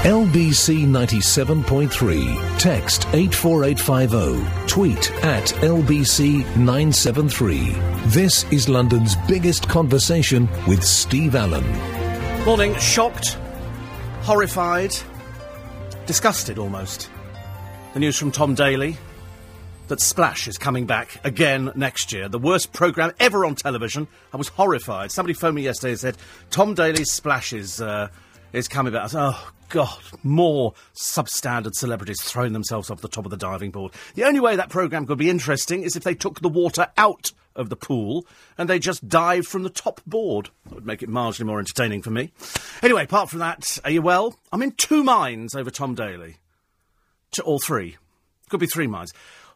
LBC 97.3. Text 84850. Tweet at LBC 973. This is London's biggest conversation with Steve Allen. Morning, shocked, horrified, disgusted almost. The news from Tom Daley that Splash is coming back again next year. The worst programme ever on television. I was horrified. Somebody phoned me yesterday and said, Tom Daley's Splash is, uh, is coming back. Oh, God, more substandard celebrities throwing themselves off the top of the diving board. The only way that programme could be interesting is if they took the water out of the pool and they just dived from the top board. That would make it marginally more entertaining for me. Anyway, apart from that, are you well? I'm in two minds over Tom Daley. To all three. Could be three minds.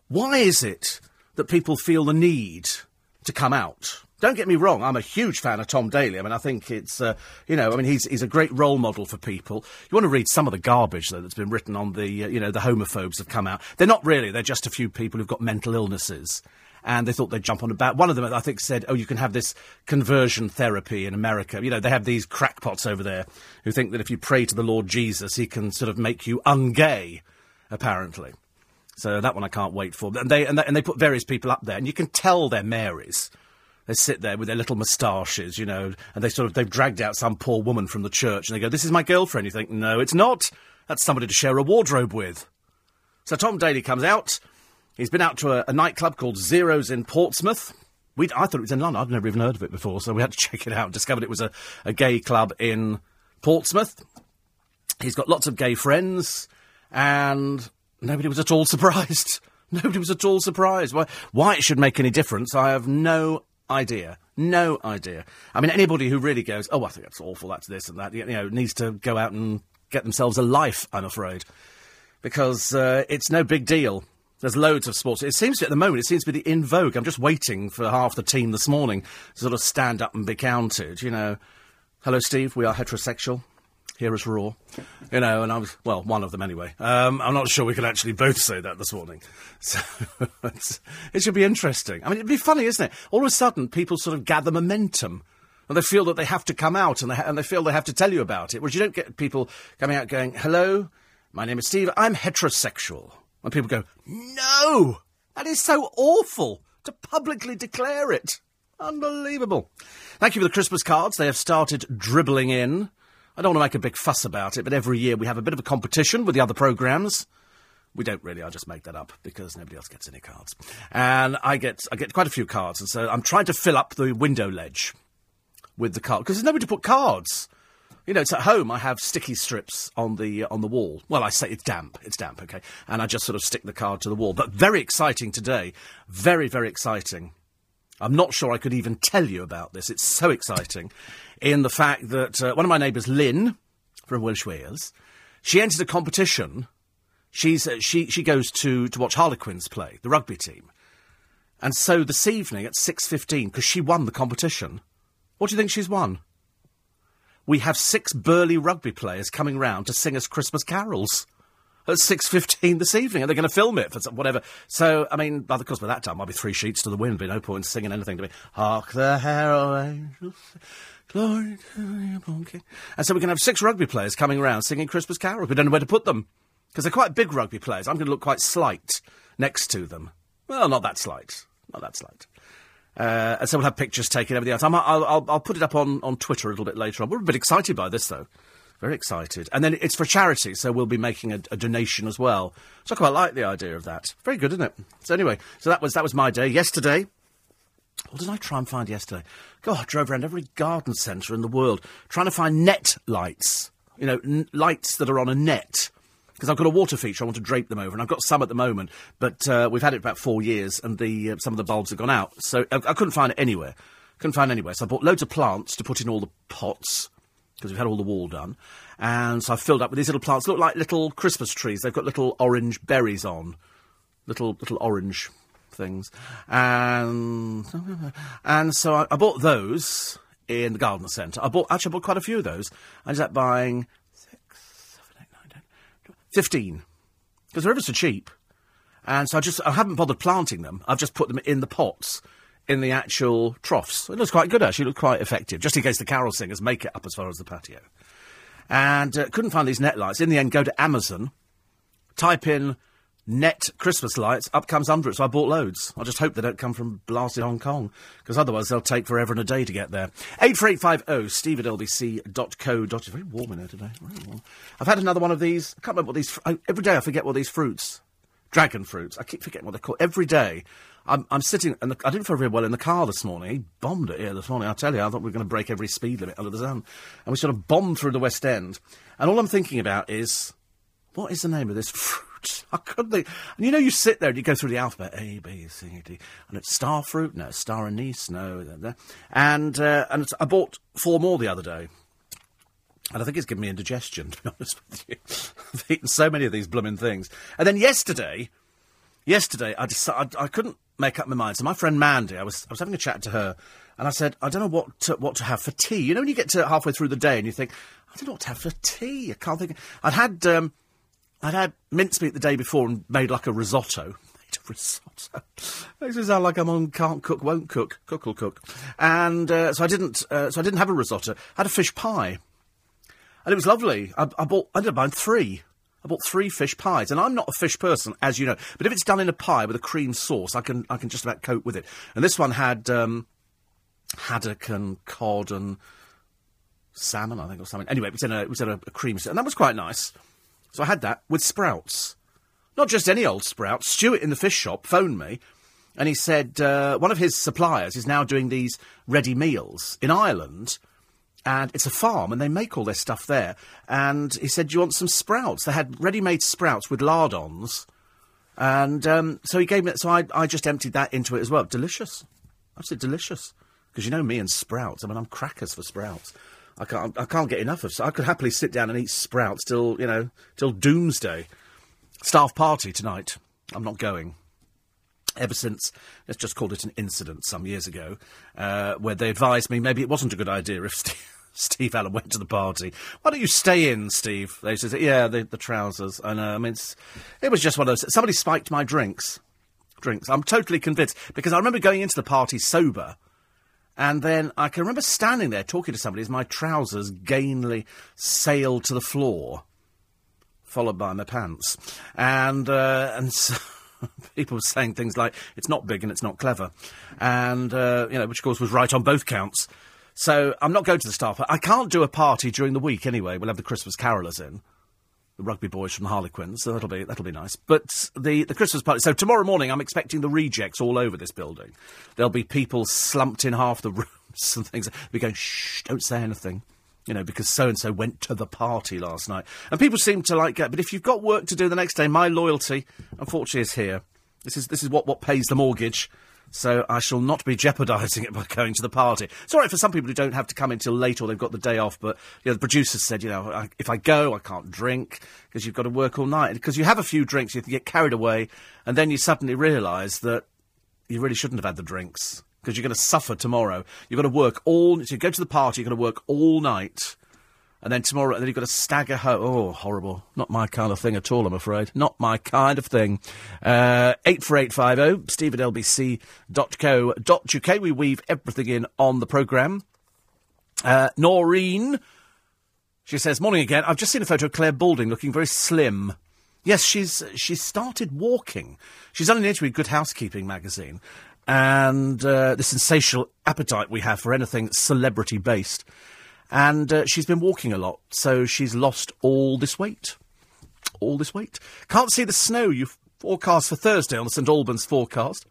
Why is it that people feel the need to come out? Don't get me wrong, I'm a huge fan of Tom Daley. I mean, I think it's, uh, you know, I mean, he's, he's a great role model for people. You want to read some of the garbage, though, that's been written on the, uh, you know, the homophobes have come out. They're not really, they're just a few people who've got mental illnesses. And they thought they'd jump on a bat. One of them, I think, said, oh, you can have this conversion therapy in America. You know, they have these crackpots over there who think that if you pray to the Lord Jesus, he can sort of make you ungay, apparently. So that one I can't wait for. And they, and they, and they put various people up there, and you can tell they're Marys. They sit there with their little moustaches, you know, and they sort of, they've dragged out some poor woman from the church, and they go, this is my girlfriend. You think, no, it's not. That's somebody to share a wardrobe with. So Tom Daley comes out. He's been out to a, a nightclub called Zeros in Portsmouth. we I thought it was in London. I'd never even heard of it before, so we had to check it out. Discovered it was a, a gay club in Portsmouth. He's got lots of gay friends, and nobody was at all surprised. Nobody was at all surprised. Why, why it should make any difference, I have no idea. No idea. I mean, anybody who really goes, oh, I think that's awful, that's this and that, you know, needs to go out and get themselves a life, I'm afraid. Because uh, it's no big deal. There's loads of sports. It seems to, at the moment, it seems to be the in vogue. I'm just waiting for half the team this morning to sort of stand up and be counted, you know. Hello, Steve, we are heterosexual here at Raw. You know, and I was, well, one of them anyway. Um, I'm not sure we can actually both say that this morning. So it should be interesting. I mean, it'd be funny, isn't it? All of a sudden, people sort of gather momentum. And they feel that they have to come out and they, ha- and they feel they have to tell you about it. Whereas you don't get people coming out going, hello, my name is Steve, I'm heterosexual. And people go, no, that is so awful to publicly declare it. Unbelievable. Thank you for the Christmas cards. They have started dribbling in. I don't want to make a big fuss about it, but every year we have a bit of a competition with the other programmes. We don't really. I just make that up because nobody else gets any cards, and I get I get quite a few cards, and so I'm trying to fill up the window ledge with the card because there's nobody to put cards. You know, it's at home. I have sticky strips on the on the wall. Well, I say it's damp. It's damp, okay, and I just sort of stick the card to the wall. But very exciting today. Very very exciting. I'm not sure I could even tell you about this. It's so exciting in the fact that uh, one of my neighbours, Lynn, from Welsh Wales, she entered a competition. She's, uh, she, she goes to, to watch Harlequins play, the rugby team. And so this evening at 6.15, because she won the competition, what do you think she's won? We have six burly rugby players coming round to sing us Christmas carols at 6.15 this evening, and they're going to film it for some, whatever. So, I mean, of course, by that time, I'll be three sheets to the wind, be no point in singing anything to me. Hark the herald angels, glory to the. And so going to have six rugby players coming around singing Christmas carols. We don't know where to put them, because they're quite big rugby players. I'm going to look quite slight next to them. Well, not that slight. Not that slight. Uh, and so we'll have pictures taken, everything else. I'm, I'll, I'll, I'll put it up on, on Twitter a little bit later on. We're a bit excited by this, though. Very excited. And then it's for charity, so we'll be making a, a, donation as well. So I quite like the idea of that. Very good, isn't it? So anyway, so that was that was my day. Yesterday, what did I try and find yesterday? God, I drove around every garden centre in the world trying to find net lights. You know, n- lights that are on a net. Because I've got a water feature, I want to drape them over, and I've got some at the moment, but uh, we've had it about four years, and the uh, some of the bulbs have gone out. So I, I couldn't find it anywhere. Couldn't find anywhere. So I bought loads of plants to put in all the pots because we've had all the wall done. And so I've filled up with these little plants. Look like little Christmas trees. They've got little orange berries on, little little orange things. And and so I, I bought those in the garden centre. I bought actually I bought quite a few of those. I ended up buying six, seven, eight, nine, ten, fifteen because they're ever so cheap. And so I just I haven't bothered planting them. I've just put them in the pots in the actual troughs. It looks quite good, actually. It looks quite effective, just in case the carol singers make it up as far as the patio. and uh, couldn't find these net lights. In the end, go to Amazon, type in net Christmas lights, up comes under it. So I bought loads. I just hope they don't come from blasted Hong Kong, because otherwise they'll take forever and a day to get there. 84850 steve at lbc.co. It's very warm in here today. Warm. I've had another one of these. I can't remember what these. I, oh, every day I forget what these fruits. Dragon fruits. I keep forgetting what they're called. Every day. I'm, I'm sitting, and I didn't feel very well in the car this morning. He bombed it here this morning. I tell you, I thought we were going to break every speed limit under the sun. And we sort of bombed through the West End. And all I'm thinking about is, what is the name of this fruit? I couldn't think. And you know, you sit there and you go through the alphabet A, B, C, D, and it's star fruit, no, star anise, no, and uh, and I bought four more the other day. And I think it's given me indigestion, to be honest with you. I've eaten so many of these blooming things. And then yesterday, yesterday, I decided I couldn't make up my mind. So my friend Mandy, I was I was having a chat to her, and I said, I don't know what to, what to have for tea. You know, when you get to halfway through the day and you think, I don't know what to have for tea. I can't think. I'd had um, I'd had mincemeat the day before and made like a risotto. Made a risotto. Makes me sound like I'm on can't cook, won't cook, cook will cook. And uh, so I didn't. Uh, so I didn't have a risotto. I had a fish pie, and it was lovely. I, I bought. I ended up buying three. I bought three fish pies, and I'm not a fish person, as you know. But if it's done in a pie with a cream sauce, I can I can just about cope with it. And this one had um, haddock and cod and salmon, I think, or something. Anyway, it was in a it was in a, a cream, and that was quite nice. So I had that with sprouts, not just any old sprouts. Stuart in the fish shop phoned me, and he said uh, one of his suppliers is now doing these ready meals in Ireland and it's a farm, and they make all their stuff there. And he said, "Do you want some sprouts?" They had ready-made sprouts with lardons, and um, so he gave me. So I, I just emptied that into it as well. Delicious, absolutely delicious. Because you know me and sprouts. I mean, I'm crackers for sprouts. I can't, I can't get enough of. I could happily sit down and eat sprouts till you know till doomsday. Staff party tonight. I'm not going ever since, let's just call it an incident some years ago, uh, where they advised me maybe it wasn't a good idea if Steve, Steve Allen went to the party. Why don't you stay in, Steve? They said, yeah, the, the trousers. I know. I mean, it was just one of those. Somebody spiked my drinks. Drinks. I'm totally convinced because I remember going into the party sober. And then I can remember standing there talking to somebody as my trousers gainly sailed to the floor, followed by my pants. And, uh, and so people were saying things like, it's not big and it's not clever. And, uh, you know, which of course was right on both counts. So I'm not going to the staff. I can't do a party during the week anyway. We'll have the Christmas carolers in, the rugby boys from the Harlequins. So that'll be that'll be nice. But the the Christmas party. So tomorrow morning, I'm expecting the rejects all over this building. There'll be people slumped in half the rooms and things. We're going, shh, don't say anything. You know, because so and so went to the party last night, and people seem to like it. But if you've got work to do the next day, my loyalty, unfortunately, is here. This is this is what what pays the mortgage so I shall not be jeopardising it by going to the party. It's all right for some people who don't have to come in until late or they've got the day off, but you know, the producers said, you know, I, if I go, I can't drink because you've got to work all night. Because you have a few drinks, you get carried away, and then you suddenly realise that you really shouldn't have had the drinks because you're going to suffer tomorrow. You've got to work all. So you go to the party, you're going to work all night and then tomorrow, and then you've got to stagger home. Oh, horrible. Not my kind of thing at all, I'm afraid. Not my kind of thing. Uh, 84850, steve at lbc.co.uk. We weave everything in on the programme. Uh, Noreen, she says, Morning again. I've just seen a photo of Clare Balding looking very slim. Yes, she's she's started walking. She's done an interview with Good Housekeeping magazine, and uh, the sensational appetite we have for anything celebrity based and uh, she's been walking a lot, so she's lost all this weight. All this weight. Can't see the snow you forecast for Thursday on the St Albans forecast.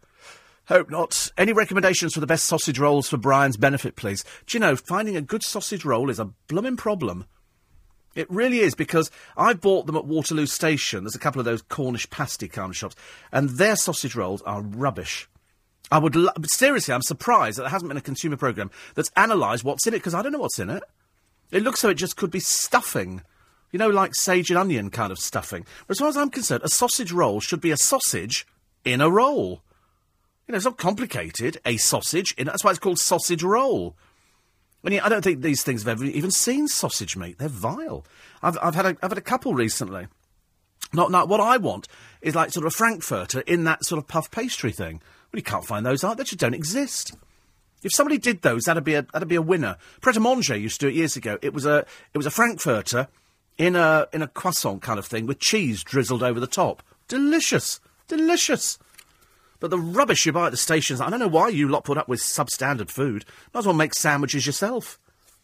Hope not. Any recommendations for the best sausage rolls for Brian's benefit, please? Do you know, finding a good sausage roll is a blooming problem. It really is because I bought them at Waterloo Station. There's a couple of those Cornish pasty kind of shops, and their sausage rolls are rubbish. I would lo- seriously, I'm surprised that there hasn't been a consumer program that's analysed what's in it because I don't know what's in it. It looks so it just could be stuffing. You know, like sage and onion kind of stuffing. But as far as I'm concerned, a sausage roll should be a sausage in a roll. You know, it's not complicated. A sausage in that's why it's called sausage roll. I mean, I don't think these things have ever even seen sausage meat. They're vile. I've, I've had a, I've had a couple recently. Not, not what I want is like sort of a frankfurter in that sort of puff pastry thing. Well, you can't find those out. They just don't exist. If somebody did those, that'd be a that'd be a winner. Pret a Manger used to do it years ago. It was a it was a frankfurter in a in a croissant kind of thing with cheese drizzled over the top. Delicious, delicious. But the rubbish you buy at the stations, I don't know why you lot put up with substandard food. Might as well make sandwiches yourself.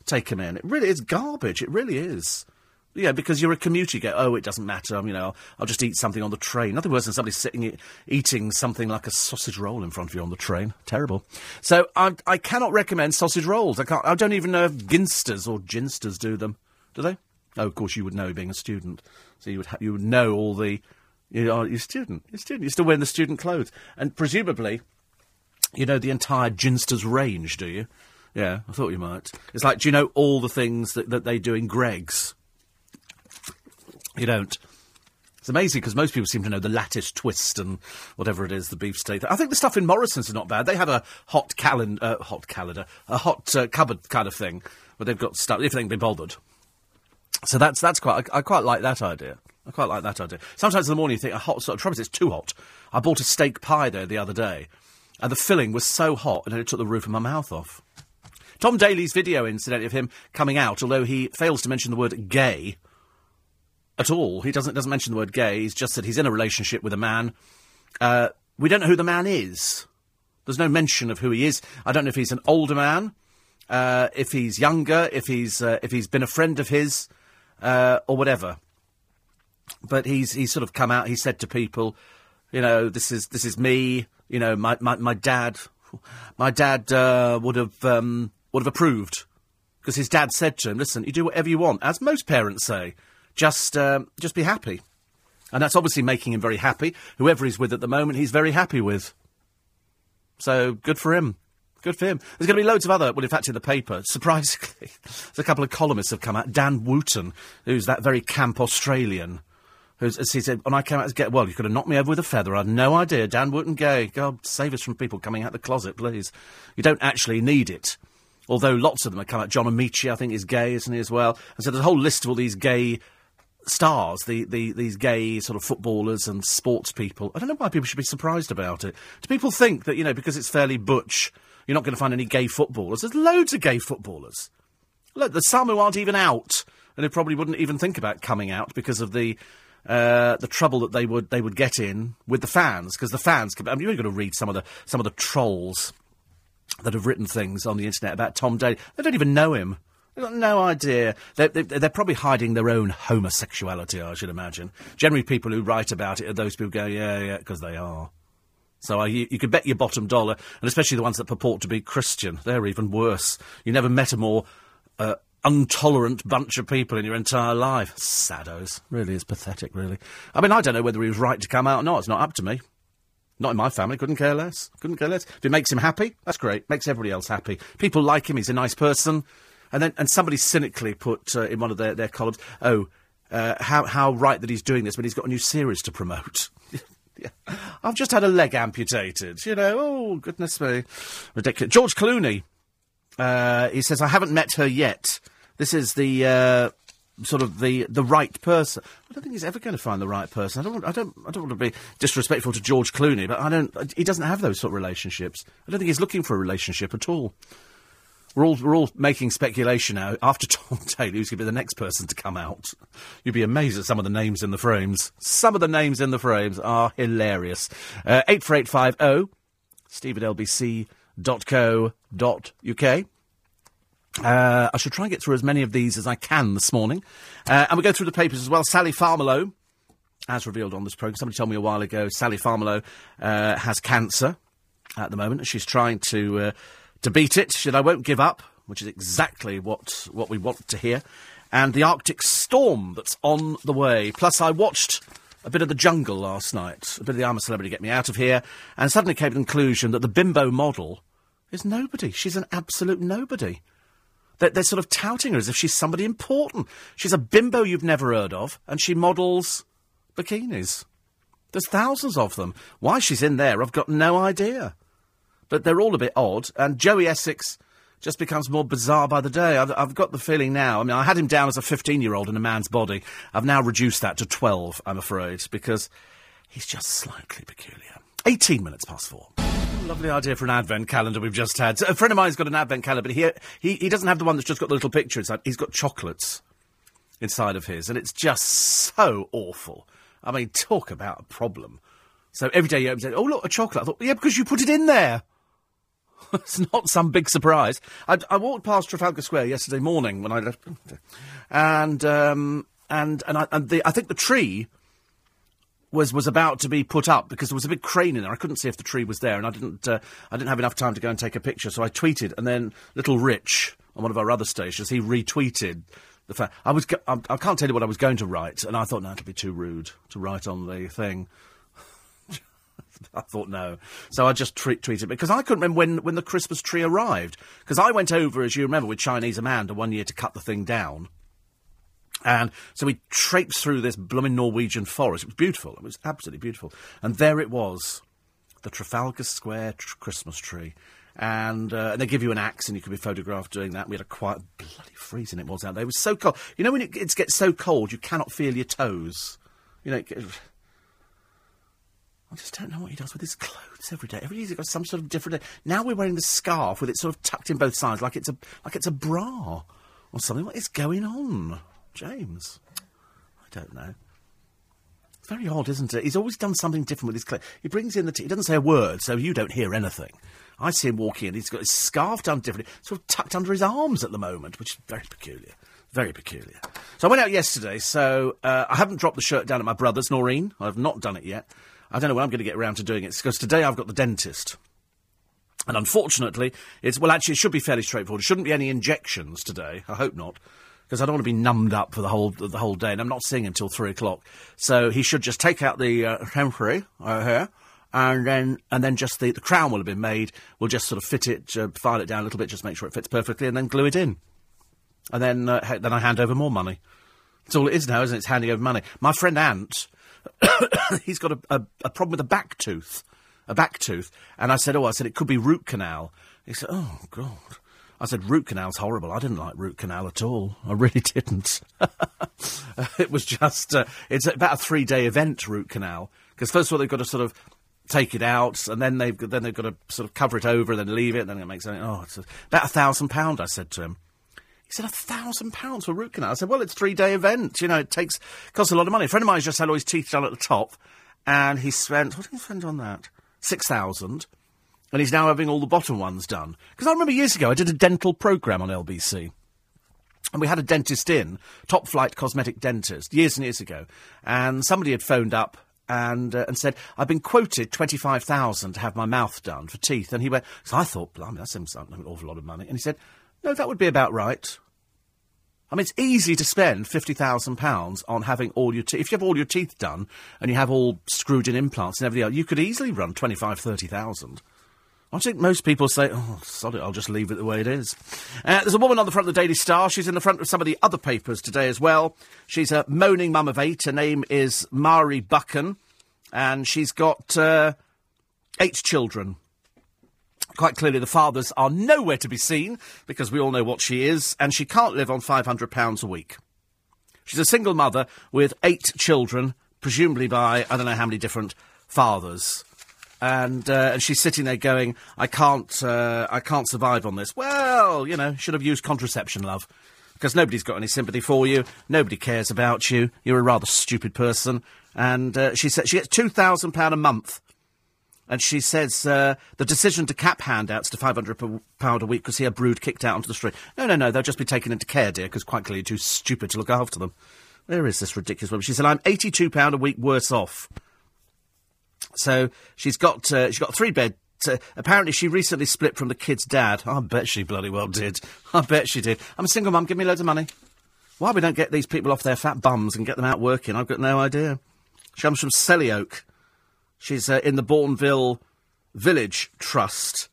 Take 'em in. It really is garbage. It really is. Yeah, because you're a commuter. You go, oh, it doesn't matter. Um, you know, I'll, just eat something on the train. Nothing worse than somebody sitting eating something like a sausage roll in front of you on the train. Terrible. So I, I cannot recommend sausage rolls. I can't. I don't even know if Ginsters or Ginsters do them. Do they? Oh, of course you would know, being a student. So you would ha- you would know all the. You are you're a student. You're student. You're still wearing the student clothes, and presumably, you know the entire Ginsters range, do you? Yeah, I thought you might. It's like, do you know all the things that, that they do in Greggs? You don't. It's amazing because most people seem to know the lattice twist and whatever it is, the beefsteak. I think the stuff in Morrison's is not bad. They have a hot calendar, uh, hot calendar, a hot uh, cupboard kind of thing where they've got stuff if they can be bothered. So that's that's quite. I, I quite like that idea. I quite like that idea. Sometimes in the morning you think a hot sort of trouble is it's too hot. I bought a steak pie there the other day, and the filling was so hot, and it took the roof of my mouth off. Tom Daley's video, incidentally, of him coming out, although he fails to mention the word gay at all. He doesn't doesn't mention the word gay. He's just said he's in a relationship with a man. Uh, we don't know who the man is. There's no mention of who he is. I don't know if he's an older man, uh, if he's younger, if he's uh, if he's been a friend of his, uh, or whatever. But he's he's sort of come out. He said to people, you know, this is this is me. You know, my my, my dad, my dad uh, would have um, would have approved because his dad said to him, "Listen, you do whatever you want," as most parents say. Just, uh, just be happy. And that's obviously making him very happy. Whoever he's with at the moment, he's very happy with. So good for him. Good for him. There's going to be loads of other, well, in fact, in the paper, surprisingly, there's a couple of columnists have come out. Dan Wootton, who's that very camp Australian, who's, as he said, when I came out as gay, well, you could have knocked me over with a feather. I had no idea. Dan Wootton gay. God, save us from people coming out the closet, please. You don't actually need it. Although lots of them have come out. John Amaechi, I think, is gay, isn't he, as well? And so there's a whole list of all these gay stars, the, the, these gay sort of footballers and sports people. I don't know why people should be surprised about it. Do people think that, you know, because it's fairly butch, you're not going to find any gay footballers? There's loads of gay footballers. Look, there's some who aren't even out, and who probably wouldn't even think about coming out because of the. Uh, the trouble that they would they would get in with the fans because the fans I mean you've got to read some of the some of the trolls that have written things on the internet about Tom Daley. They don't even know him. They've got no idea. They're, they're, probably hiding their own homosexuality, I should imagine. Generally, people who write about it are those people who go, yeah, yeah, because they are. So uh, you, you could bet your bottom dollar, and especially the ones that purport to be Christian, they're even worse. You never met a more uh, intolerant bunch of people in your entire life. Saddos. Really is pathetic, really. I mean, I don't know whether he was right to come out or not. It's not up to me. Not in my family. Couldn't care less. Couldn't care less. If it makes him happy, that's great. Makes everybody else happy. People like him. He's a nice person. And then, and somebody cynically put uh, in one of their, their columns, oh, uh, how, how right that he's doing this when he's got a new series to promote. yeah. I've just had a leg amputated, you know. Oh, goodness me. Ridiculous. George Clooney, uh, he says, I haven't met her yet. This is the, uh, sort of the, the right person. I don't think he's ever going to find the right person. I don't, I don't, I don't want to be disrespectful to George Clooney, but I don't, he doesn't have those sort of relationships. I don't think he's looking for a relationship at all. We're all, we're all making speculation now. After Tom Taylor, who's going to be the next person to come out? You'd be amazed at some of the names in the frames. Some of the names in the frames are hilarious. Uh, 84850 steve at lbc.co.uk. Uh, I should try and get through as many of these as I can this morning. Uh, and we go through the papers as well. Sally Farmelo, as revealed on this programme, somebody told me a while ago, Sally Farmelo uh, has cancer at the moment. She's trying to uh, to beat it. Said, I won't give up, which is exactly what, what we want to hear. And the Arctic storm that's on the way. Plus, I watched a bit of the jungle last night, a bit of the I'm a Celebrity Get Me Out of Here, and suddenly came to the conclusion that the bimbo model is nobody. She's an absolute nobody. They're, they're sort of touting her as if she's somebody important. She's a bimbo you've never heard of, and she models bikinis. There's thousands of them. Why she's in there, I've got no idea but they're all a bit odd. And Joey Essex just becomes more bizarre by the day. I've, I've got the feeling now. I mean, I had him down as a 15 year old in a man's body. I've now reduced that to 12, I'm afraid, because he's just slightly peculiar. 18 minutes past four. Lovely idea for an advent calendar we've just had. A friend of mine's got an advent calendar, but he, he, he doesn't have the one that's just got the little picture inside. He's got chocolates inside of his, and it's just so awful. I mean, talk about a problem. So every day you open it, oh, look, a chocolate. I thought, yeah, because you put it in there. it's not some big surprise. I, I, walked past Trafalgar Square yesterday morning when I left, and um, and and, I, and the, I think the tree was was about to be put up because there was a big crane in there. I couldn't see if the tree was there, and I didn't uh, I didn't have enough time to go and take a picture. So I tweeted, and then Little Rich on one of our other stations, he retweeted the fact I was I can't tell you what I was going to write, and I thought no, it'd be too rude to write on the thing. I thought no, so I just tre- tweeted because I couldn't remember when when the Christmas tree arrived because I went over, as you remember, with Chinese Amanda one year to cut the thing down. And so we traipsed through this blooming Norwegian forest. It was beautiful. It was absolutely beautiful. And there it was, the Trafalgar Square tr- Christmas tree. And, uh, and they give you an axe and you can be photographed doing that. We had a quite bloody freezing it was out there. It was so cold. You know when it, gets so cold you cannot feel your toes? You know, it, I just don't know what he does with his clothes every day. Every day he's got some sort of different. Now we're wearing the scarf with it sort of tucked in both sides, like it's a like it's a bra or something. What is going on? James? I don't know. It's very odd, isn't it? He's always done something different with his clothes. He brings in the tea. He doesn't say a word, so you don't hear anything. I see him walking in. He's got his scarf done differently, sort of tucked under his arms at the moment, which is very peculiar. Very peculiar. So I went out yesterday, so uh, I haven't dropped the shirt down at my brother's, Noreen. I've not done it yet. I don't know when I'm going to get around to doing it, because today I've got the dentist. And unfortunately, it's, well, actually, it should be fairly straightforward. It shouldn't be any injections today. I hope not because I don't want to be numbed up for the whole the whole day, and I'm not seeing until three o'clock. So he should just take out the uh, temporary uh, and then and then just the, the crown will have been made. We'll just sort of fit it, uh, file it down a little bit, just make sure it fits perfectly, and then glue it in. And then uh, then I hand over more money. That's all it is now, isn't it? It's handing over money. My friend Ant, he's got a, a, a problem with a back tooth, a back tooth, and I said, oh, I said it could be root canal. He said, oh God. I said, root canal's horrible. I didn't like root canal at all. I really didn't. it was just, uh, it's about a three day event, root canal. Because first of all, they've got to sort of take it out, and then they've, then they've got to sort of cover it over and then leave it, and then it makes, oh, it's about a thousand pound, I said to him. He said, a thousand pounds for root canal. I said, well, it's a three day event. You know, it takes, costs a lot of money. A friend of mine's just had all his teeth done at the top, and he spent, what did he spend on that? Six thousand and he's now having all the bottom ones done. Because I remember years ago I did a dental programme on LBC. And we had a dentist in, top flight cosmetic dentist, years and years ago. And somebody had phoned up and, uh, and said, I've been quoted 25,000 to have my mouth done for teeth. And he went, so I thought, blimey, that seems like an awful lot of money. And he said, no, that would be about right. I mean, it's easy to spend £50,000 on having all your teeth. If you have all your teeth done and you have all screwed in implants and everything else, you could easily run 25, 30,000. I think most people say, oh, sod it, I'll just leave it the way it is. Uh, there's a woman on the front of the Daily Star. She's in the front of some of the other papers today as well. She's a moaning mum of eight. Her name is Mari Buchan, and she's got uh, eight children. Quite clearly, the fathers are nowhere to be seen because we all know what she is, and she can't live on £500 a week. She's a single mother with eight children, presumably by I don't know how many different fathers and uh, and she's sitting there going, "I can't, uh, I can't survive on this." Well, you know, should have used contraception, love, because nobody's got any sympathy for you. Nobody cares about you. You're a rather stupid person. And uh, she said she gets two thousand pound a month. And she says uh, the decision to cap handouts to five hundred pound a week because he had brood kicked out onto the street. No, no, no, they'll just be taken into care, dear, because quite clearly you're too stupid to look after them. Where is this ridiculous woman? She said, I'm eighty-two pound a week worse off. So she's got uh, she's got three bed. Uh, apparently, she recently split from the kid's dad. I bet she bloody well did. I bet she did. I'm a single mum. Give me loads of money. Why we don't get these people off their fat bums and get them out working? I've got no idea. She comes from Selly Oak. She's uh, in the Bournville Village Trust.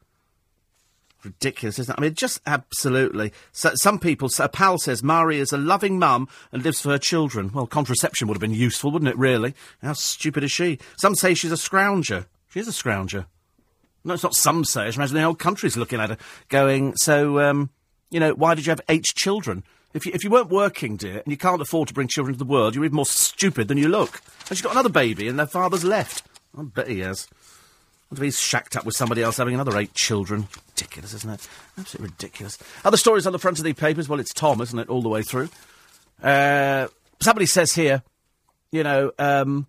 Ridiculous, isn't it? I mean, just absolutely. So, some people, a pal says Mari is a loving mum and lives for her children. Well, contraception would have been useful, wouldn't it, really? How stupid is she? Some say she's a scrounger. She is a scrounger. No, it's not some say. I imagine the whole country's looking at her, going, so, um, you know, why did you have eight children? If you, if you weren't working, dear, and you can't afford to bring children to the world, you're even more stupid than you look. And she's got another baby, and their father's left. I bet he has. What if he's shacked up with somebody else having another eight children? Ridiculous, isn't it? Absolutely ridiculous. Other stories on the front of the papers. Well, it's Tom, isn't it, all the way through? Uh, somebody says here, you know, um,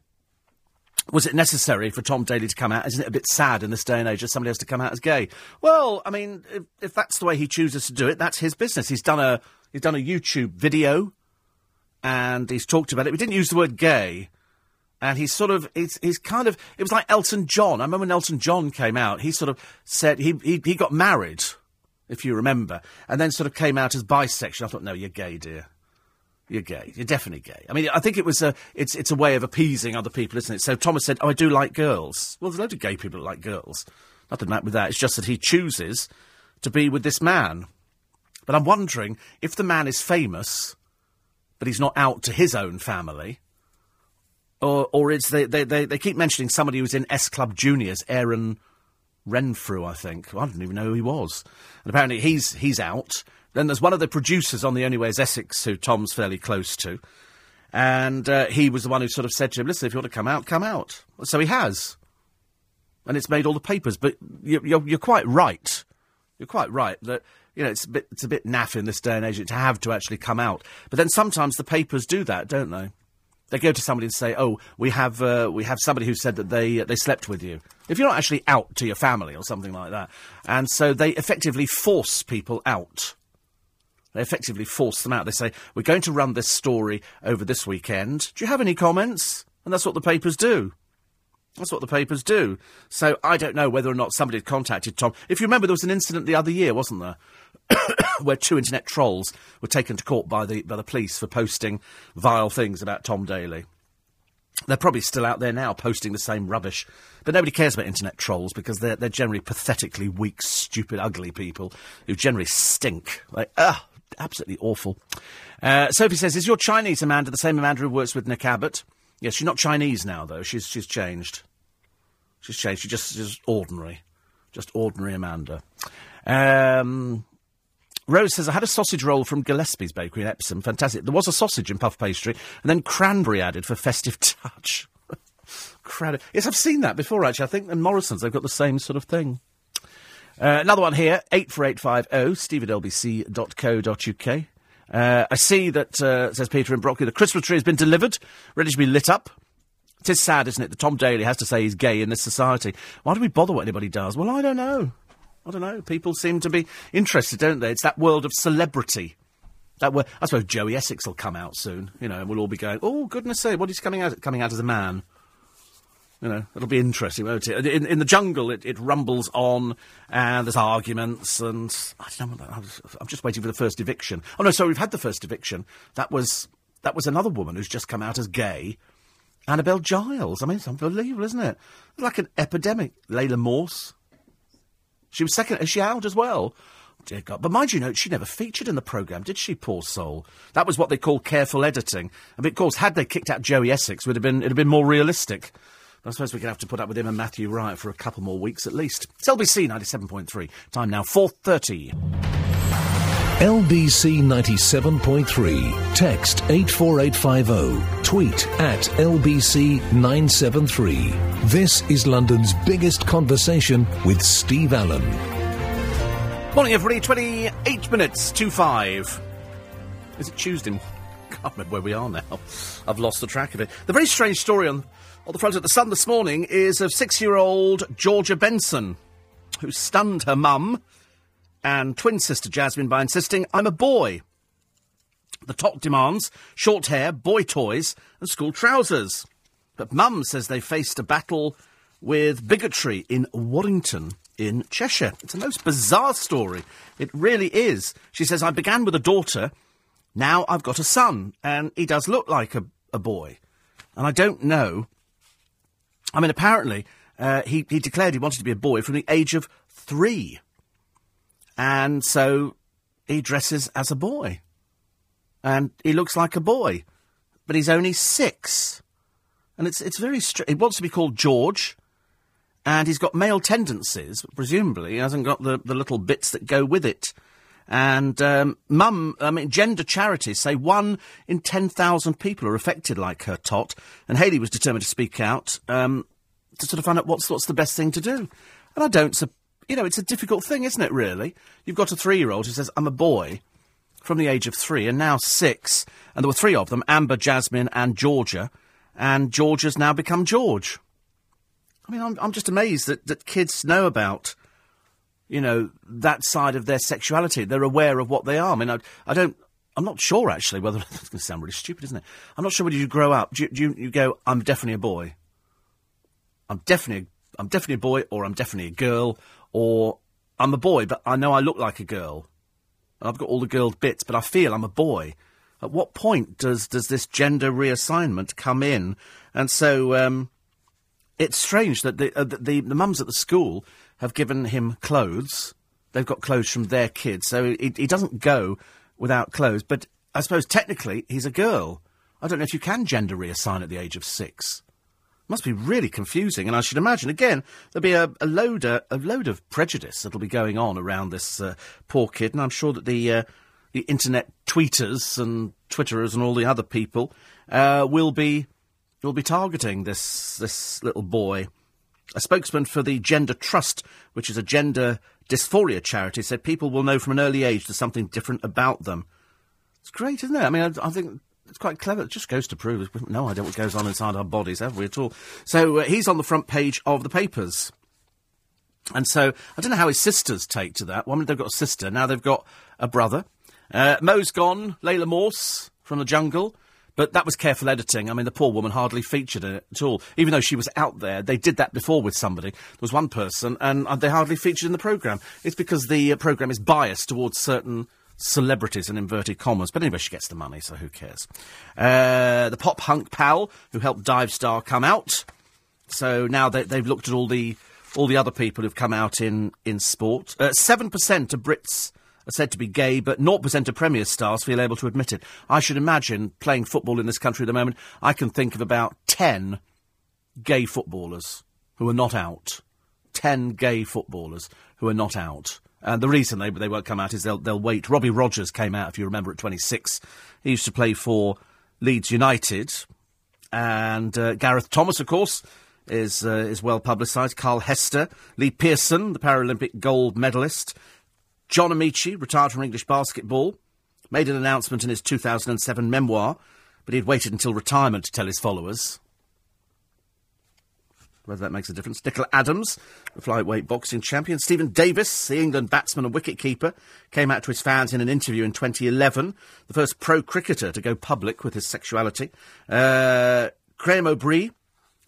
was it necessary for Tom Daley to come out? Isn't it a bit sad in this day and age that somebody has to come out as gay? Well, I mean, if, if that's the way he chooses to do it, that's his business. He's done a he's done a YouTube video, and he's talked about it. We didn't use the word gay, and he's sort of he's, he's kind of it was like Elton John. I remember when Elton John came out, he sort of said he he, he got married, if you remember, and then sort of came out as bisexual. I thought, no, you're gay, dear. You're gay. You're definitely gay. I mean, I think it was a it's it's a way of appeasing other people, isn't it? So Thomas said, "Oh, I do like girls." Well, there's loads of gay people that like girls. Nothing wrong with that. It's just that he chooses to be with this man. But I'm wondering if the man is famous, but he's not out to his own family, or or is they they they, they keep mentioning somebody who's in S Club Juniors, Aaron Renfree, I think. Well, I didn't even know who he was. And apparently he's he's out. Then there's one of the producers on The Only Way is Essex, who Tom's fairly close to. And uh, he was the one who sort of said to him, listen, if you want to come out, come out. So he has. And it's made all the papers. But you're, you're, you're quite right. You're quite right that, you know, it's a, bit, it's a bit naff in this day and age to have to actually come out. But then sometimes the papers do that, don't they? They go to somebody and say, "Oh, we have uh, we have somebody who said that they uh, they slept with you." If you're not actually out to your family or something like that, and so they effectively force people out. They effectively force them out. They say, We're going to run this story over this weekend. Do you have any comments? And that's what the papers do. That's what the papers do. So I don't know whether or not somebody had contacted Tom. If you remember, there was an incident the other year, wasn't there? where two internet trolls were taken to court by the, by the police for posting vile things about Tom Daley. They're probably still out there now posting the same rubbish. But nobody cares about internet trolls because they're, they're generally pathetically weak, stupid, ugly people who generally stink. Like, ugh, absolutely awful. Uh, Sophie says, "Is your Chinese Amanda the same Amanda who works with Nick Abbott?" Yes, she's not Chinese now though. She's she's changed. She's changed. She's just just ordinary, just ordinary Amanda. Um, Rose says, I had a sausage roll from Gillespie's Bakery in Epsom. Fantastic. There was a sausage in puff pastry, and then cranberry added for festive touch. Yes, I've seen that before, actually. I think in Morrison's they've got the same sort of thing. Uh, another one here, 84850, steve at lbc.co.uk. Uh, I see that, uh, says Peter in Brockley, the Christmas tree has been delivered, ready to be lit up. It is sad, isn't it, that Tom Daley has to say he's gay in this society. Why do we bother what anybody does? Well, I don't know. I don't know. People seem to be interested, don't they? It's that world of celebrity. That I suppose Joey Essex will come out soon, you know, and we'll all be going, oh, goodness sake, what is coming out? Coming out as a man. You know, it'll be interesting, won't it? In, in the jungle, it, it, rumbles on, and there's arguments, and I don't know. I'm just waiting for the first eviction. Oh no, sorry, we've had the first eviction. That was that was another woman who's just come out as gay, Annabel Giles. I mean, it's unbelievable, isn't it? Like an epidemic. Laila Morse. She was second. Is she out as well? Oh, dear God. But mind you, know, she never featured in the programme, did she, poor soul? That was what they call careful editing. And of course, had they kicked out Joey Essex, would have been it'd have been more realistic. I suppose we're going to have to put up with him and Matthew Wright for a couple more weeks at least. It's LBC 97.3. Time now 4.30. LBC 97.3. Text 84850. Tweet at LBC 973. This is London's biggest conversation with Steve Allen. Morning, everybody. 28 minutes to 5. Is it Tuesday? I can't remember where we are now. I've lost the track of it. The very strange story on on the front of the Sun this morning is of six year old Georgia Benson, who stunned her mum and twin sister Jasmine by insisting, I'm a boy. The top demands short hair, boy toys, and school trousers. But mum says they faced a battle with bigotry in Warrington in Cheshire. It's a most bizarre story. It really is. She says, I began with a daughter, now I've got a son, and he does look like a, a boy. And I don't know I mean, apparently, uh, he, he declared he wanted to be a boy from the age of three. And so he dresses as a boy. And he looks like a boy. But he's only six. And it's, it's very strange. He wants to be called George. And he's got male tendencies, but presumably he hasn't got the, the little bits that go with it. And um, mum, I mean, gender charities say one in 10,000 people are affected like her tot. And Haley was determined to speak out. Um, to sort of find out what's what's the best thing to do. And I don't, you know, it's a difficult thing, isn't it? Really, you've got a three-year-old who says, "I'm a boy," from the age of three, and now six, and there were three of them: Amber, Jasmine, and Georgia. And Georgia's now become George. I mean, I'm, I'm just amazed that, that kids know about, you know, that side of their sexuality. They're aware of what they are. I mean, I, I don't, I'm not sure actually whether that's going to sound really stupid, isn't it? I'm not sure whether you grow up. Do you, do you, you go, I'm definitely a boy. I'm definitely, I'm definitely a boy, or I'm definitely a girl, or I'm a boy, but I know I look like a girl. I've got all the girl bits, but I feel I'm a boy. At what point does does this gender reassignment come in? And so um, it's strange that the, uh, the, the the mums at the school have given him clothes. They've got clothes from their kids, so he, he doesn't go without clothes. But I suppose technically he's a girl. I don't know if you can gender reassign at the age of six. Must be really confusing, and I should imagine again there'll be a, a load of, a load of prejudice that'll be going on around this uh, poor kid, and I'm sure that the uh, the internet tweeters and twitterers and all the other people uh, will be will be targeting this this little boy. A spokesman for the Gender Trust, which is a gender dysphoria charity, said people will know from an early age there's something different about them. It's great, isn't it? I mean, I, I think it's quite clever. It just goes to prove we've no idea what goes on inside our bodies, have we at all? So uh, he's on the front page of the papers. And so I don't know how his sisters take to that. I mean, they've got a sister. Now they've got a brother. Uh, Mo's gone, Laila Morse from the jungle. But that was careful editing. I mean, the poor woman hardly featured in it at all. Even though she was out there, they did that before with somebody. There was one person, and uh, they hardly featured in the programme. It's because the uh, programme is biased towards certain celebrities in inverted commas. But anyway, she gets the money, so who cares? Uh, the pop hunk pal who helped Dive Star come out. So now they, have looked at all the all the other people who've come out in in sport. Uh, seven percent of Brits are said to be gay, but 0% of Premier stars feel able to admit it. I should imagine, playing football in this country at the moment, I can think of about 10 gay footballers who are not out. 10 gay footballers who are not out. And the reason they, they won't come out is they'll, they'll wait. Robbie Rogers came out, if you remember, at 26. He used to play for Leeds United. And uh, Gareth Thomas, of course, is, uh, is well publicised. Carl Hester. Lee Pearson, the Paralympic gold medalist. John Amaechi, retired from English basketball, made an announcement in his 2007 memoir, but he'd waited until retirement to tell his followers. Whether that makes a difference. Nicola Adams, the flyweight boxing champion. Steven Davies, the England batsman and wicketkeeper, came out to his fans in an interview in 2011. The first pro cricketer to go public with his sexuality. Uh, Obree,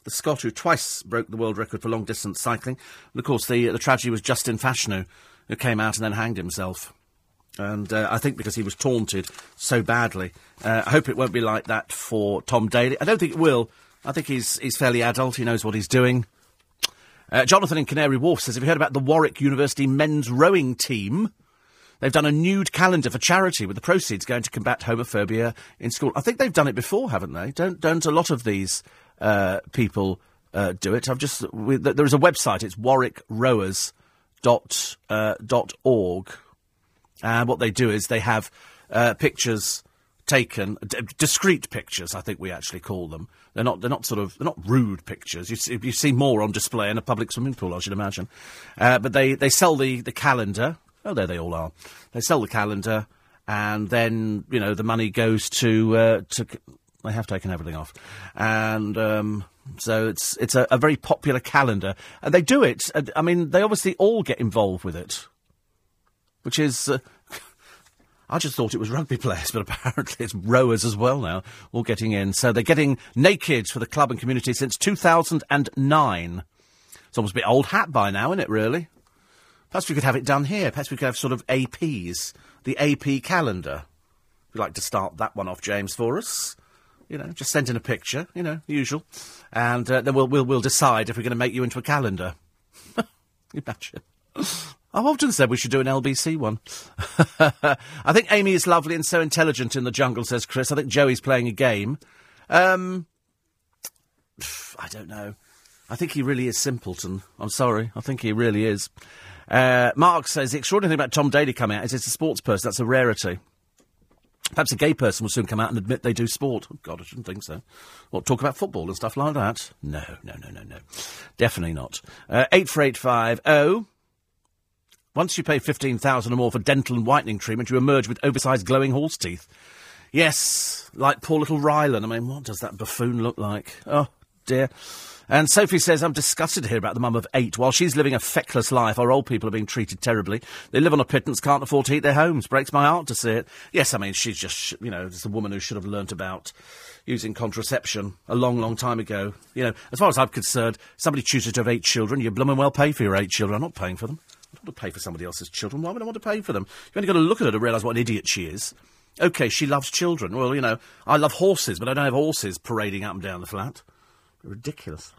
the Scot who twice broke the world record for long distance cycling. And of course, the, the tragedy was Justin Fashanu, who came out and then hanged himself. And uh, I think because he was taunted so badly. Uh, I hope it won't be like that for Tom Daley. I don't think it will. I think he's, he's fairly adult. He knows what he's doing. Uh, Jonathan in Canary Wharf says, Have you heard about the Warwick University men's rowing team? They've done a nude calendar for charity with the proceeds going to combat homophobia in school. I think they've done it before, haven't they? Don't, don't a lot of these uh, people uh, do it? I've just, we, there is a website, it's Warwick Rowers dot, uh, dot org. And what they do is they have uh, pictures taken, d- discreet pictures, I think we actually call them. They're not, they're not sort of, they're not rude pictures. You see, you see more on display in a public swimming pool, I should imagine. Uh, but they, they sell the, the calendar. Oh, there they all are. They sell the calendar, and then, you know, the money goes to, uh, to, they have taken everything off. And, um, so it's it's a, a very popular calendar, and they do it. I mean, they obviously all get involved with it, which is. Uh, I just thought it was rugby players, but apparently it's rowers as well now, all getting in. So they're getting naked for the club and community since 2009. It's almost a bit old hat by now, isn't it, really? Perhaps we could have it done here. Perhaps we could have sort of APs, the AP calendar. We'd like to start that one off, James, for us. You know, just send in a picture, you know, usual. And uh, then we'll, we'll, we'll decide if we're going to make you into a calendar. Imagine. I've often said we should do an LBC one. I think Amy is lovely and so intelligent in the jungle, says Chris. I think Joey's playing a game. Um, I don't know. I think he really is simpleton. I'm sorry. I think he really is. Uh, Mark says the extraordinary thing about Tom Daley coming out is he's a sports person. That's a rarity. Perhaps a gay person will soon come out and admit they do sport. Oh, God, I shouldn't think so. What, talk about football and stuff like that? No, no, no, no, no. Definitely not. Uh, 84850. Once you pay 15000 or more for dental and whitening treatment, you emerge with oversized glowing horse teeth. Yes, like poor little Rylan. I mean, what does that buffoon look like? Oh, dear. And Sophie says, I'm disgusted to hear about the mum of eight. While she's living a feckless life, our old people are being treated terribly. They live on a pittance, can't afford to heat their homes. Breaks my heart to see it. Yes, I mean, she's just, you know, it's a woman who should have learnt about using contraception a long, long time ago. You know, as far as I'm concerned, somebody chooses to have eight children, you blooming well pay for your eight children. I'm not paying for them. Don't want to pay for somebody else's children. Why would I want to pay for them? You've only got to look at her to realise what an idiot she is. OK, she loves children. Well, you know, I love horses, but I don't have horses parading up and down the flat. Ridiculous.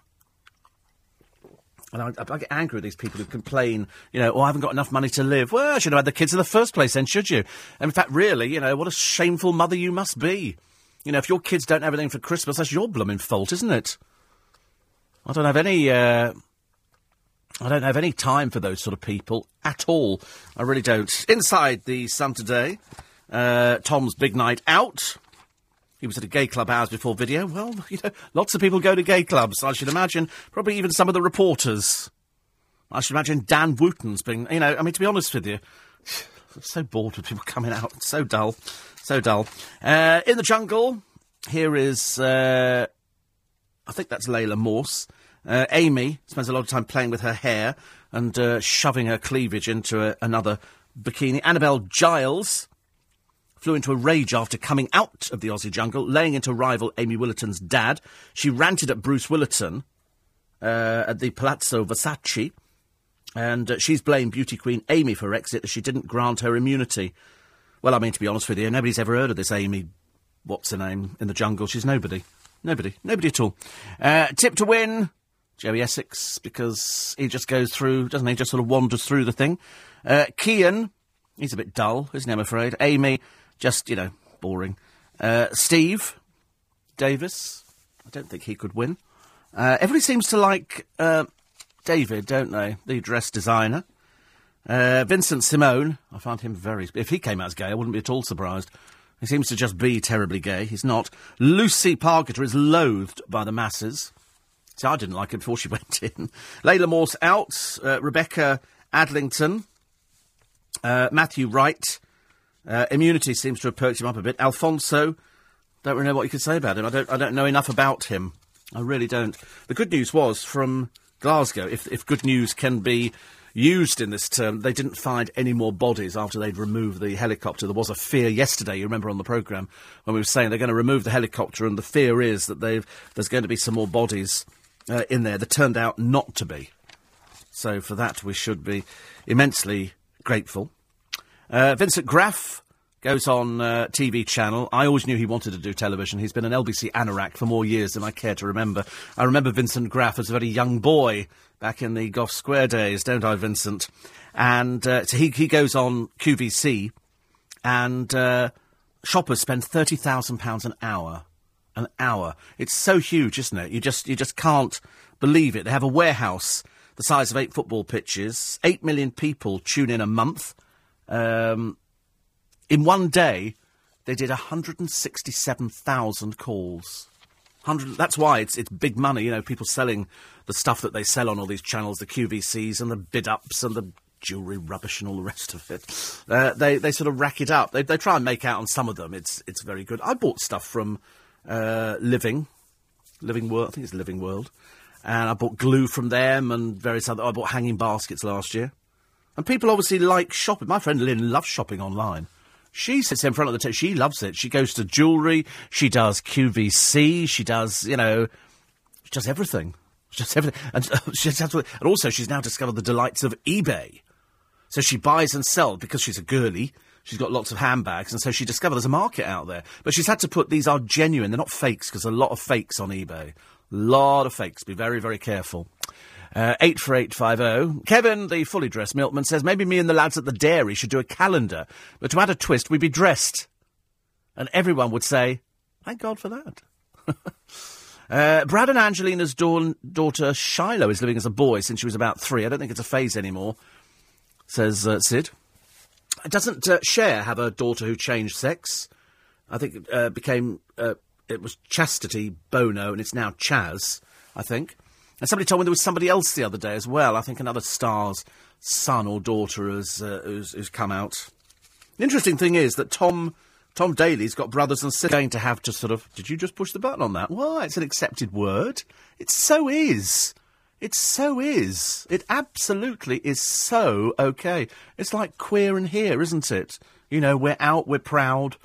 And I, I, get angry with these people who complain, you know, oh, I haven't got enough money to live. Well, I should have had the kids in the first place then, should you? And in fact, really, you know, what a shameful mother you must be. You know, if your kids don't have anything for Christmas, that's your blooming fault, isn't it? I don't have any, uh, I don't have any time for those sort of people at all. I really don't. Inside the Sun today, uh, Tom's big night out. He was at a gay club hours before video. Well, you know, lots of people go to gay clubs. I should imagine probably even some of the reporters. I should imagine Dan Wootton's been, you know, I mean, to be honest with you, I'm so bored with people coming out. It's so dull. So dull. Uh, in the jungle, here is, uh, I think that's Laila Morse. Uh, Amy spends a lot of time playing with her hair and uh, shoving her cleavage into a, another bikini. Annabelle Giles flew into a rage after coming out of the Aussie jungle, laying into rival Amy Willerton's dad. She ranted at Bruce Willerton uh, at the Palazzo Versace, and uh, she's blamed beauty queen Amy for her exit as she didn't grant her immunity. Well, I mean, to be honest with you, nobody's ever heard of this Amy, what's her name, in the jungle. She's nobody. Nobody. Nobody at all. Uh, tip to win, Joey Essex, because he just goes through, doesn't he? He just sort of wanders through the thing. Uh, Kian, he's a bit dull, isn't he, I'm afraid. Amy, just, you know, boring. Uh, Steve Davis. I don't think he could win. Uh, everybody seems to like uh, David, don't they? The dress designer. Uh, Vincent Simone. I find him very. If he came out as gay, I wouldn't be at all surprised. He seems to just be terribly gay. He's not. Lucy Parker is loathed by the masses. See, I didn't like her before she went in. Laila Morse out. Uh, Rebecca Adlington. Uh, Matthew Wright. Uh, immunity seems to have perked him up a bit. Alfonso, don't really know what you could say about him. I don't, I don't know enough about him. I really don't. The good news was from Glasgow, if, if good news can be used in this term, they didn't find any more bodies after they'd removed the helicopter. There was a fear yesterday, you remember on the programme, when we were saying they're going to remove the helicopter, and the fear is that there's going to be some more bodies uh, in there. that turned out not to be. So for that, we should be immensely grateful. Uh, Vincent Graff goes on uh, TV channel. I always knew he wanted to do television. He's been an LBC anorak for more years than I care to remember. I remember Vincent Graff as a very young boy back in the Gough Square days, don't I, Vincent? And uh, so he, he goes on QVC, and uh, shoppers spend thirty thousand pounds an hour. An hour. It's so huge, isn't it? You just you just can't believe it. They have a warehouse the size of eight football pitches. Eight million people tune in a month. Um, in one day, they did 167,000 calls. 100, that's why it's, it's big money, you know, people selling the stuff that they sell on all these channels, the QVCs and the bid ups and the jewellery rubbish and all the rest of it. Uh, they, they sort of rack it up. They, they try and make out on some of them. It's, it's very good. I bought stuff from uh, Living, Living World, I think it's Living World. And I bought glue from them and various other. I bought hanging baskets last year. And people obviously like shopping. My friend Lynn loves shopping online. She sits in front of the t- she loves it. She goes to jewellery, she does QVC, she does, you know, she does everything. She does everything. And, she does, and also she's now discovered the delights of eBay. So she buys and sells because she's a girly. She's got lots of handbags, and so she discovered there's a market out there. But she's had to put these are genuine. They're not fakes because a lot of fakes on eBay. Lot of fakes. Be very, very careful. Uh, 84850. Kevin, the fully dressed milkman, says maybe me and the lads at the dairy should do a calendar, but to add a twist, we'd be dressed. And everyone would say, thank God for that. uh, Brad and Angelina's da- daughter Shiloh is living as a boy since she was about three. I don't think it's a phase anymore, says uh, Sid. Doesn't uh, Cher have a daughter who changed sex? I think it uh, became uh, it was Chastity Bono, and it's now Chaz. I think. And somebody told me there was somebody else the other day as well. I think another star's son or daughter has uh, who's, who's come out. The interesting thing is that Tom Tom Daley's got brothers and sisters going to have to sort of. Did you just push the button on that? Why? It's an accepted word. It so is. It so is. It absolutely is so okay. It's like queer and here, isn't it? You know, we're out, we're proud,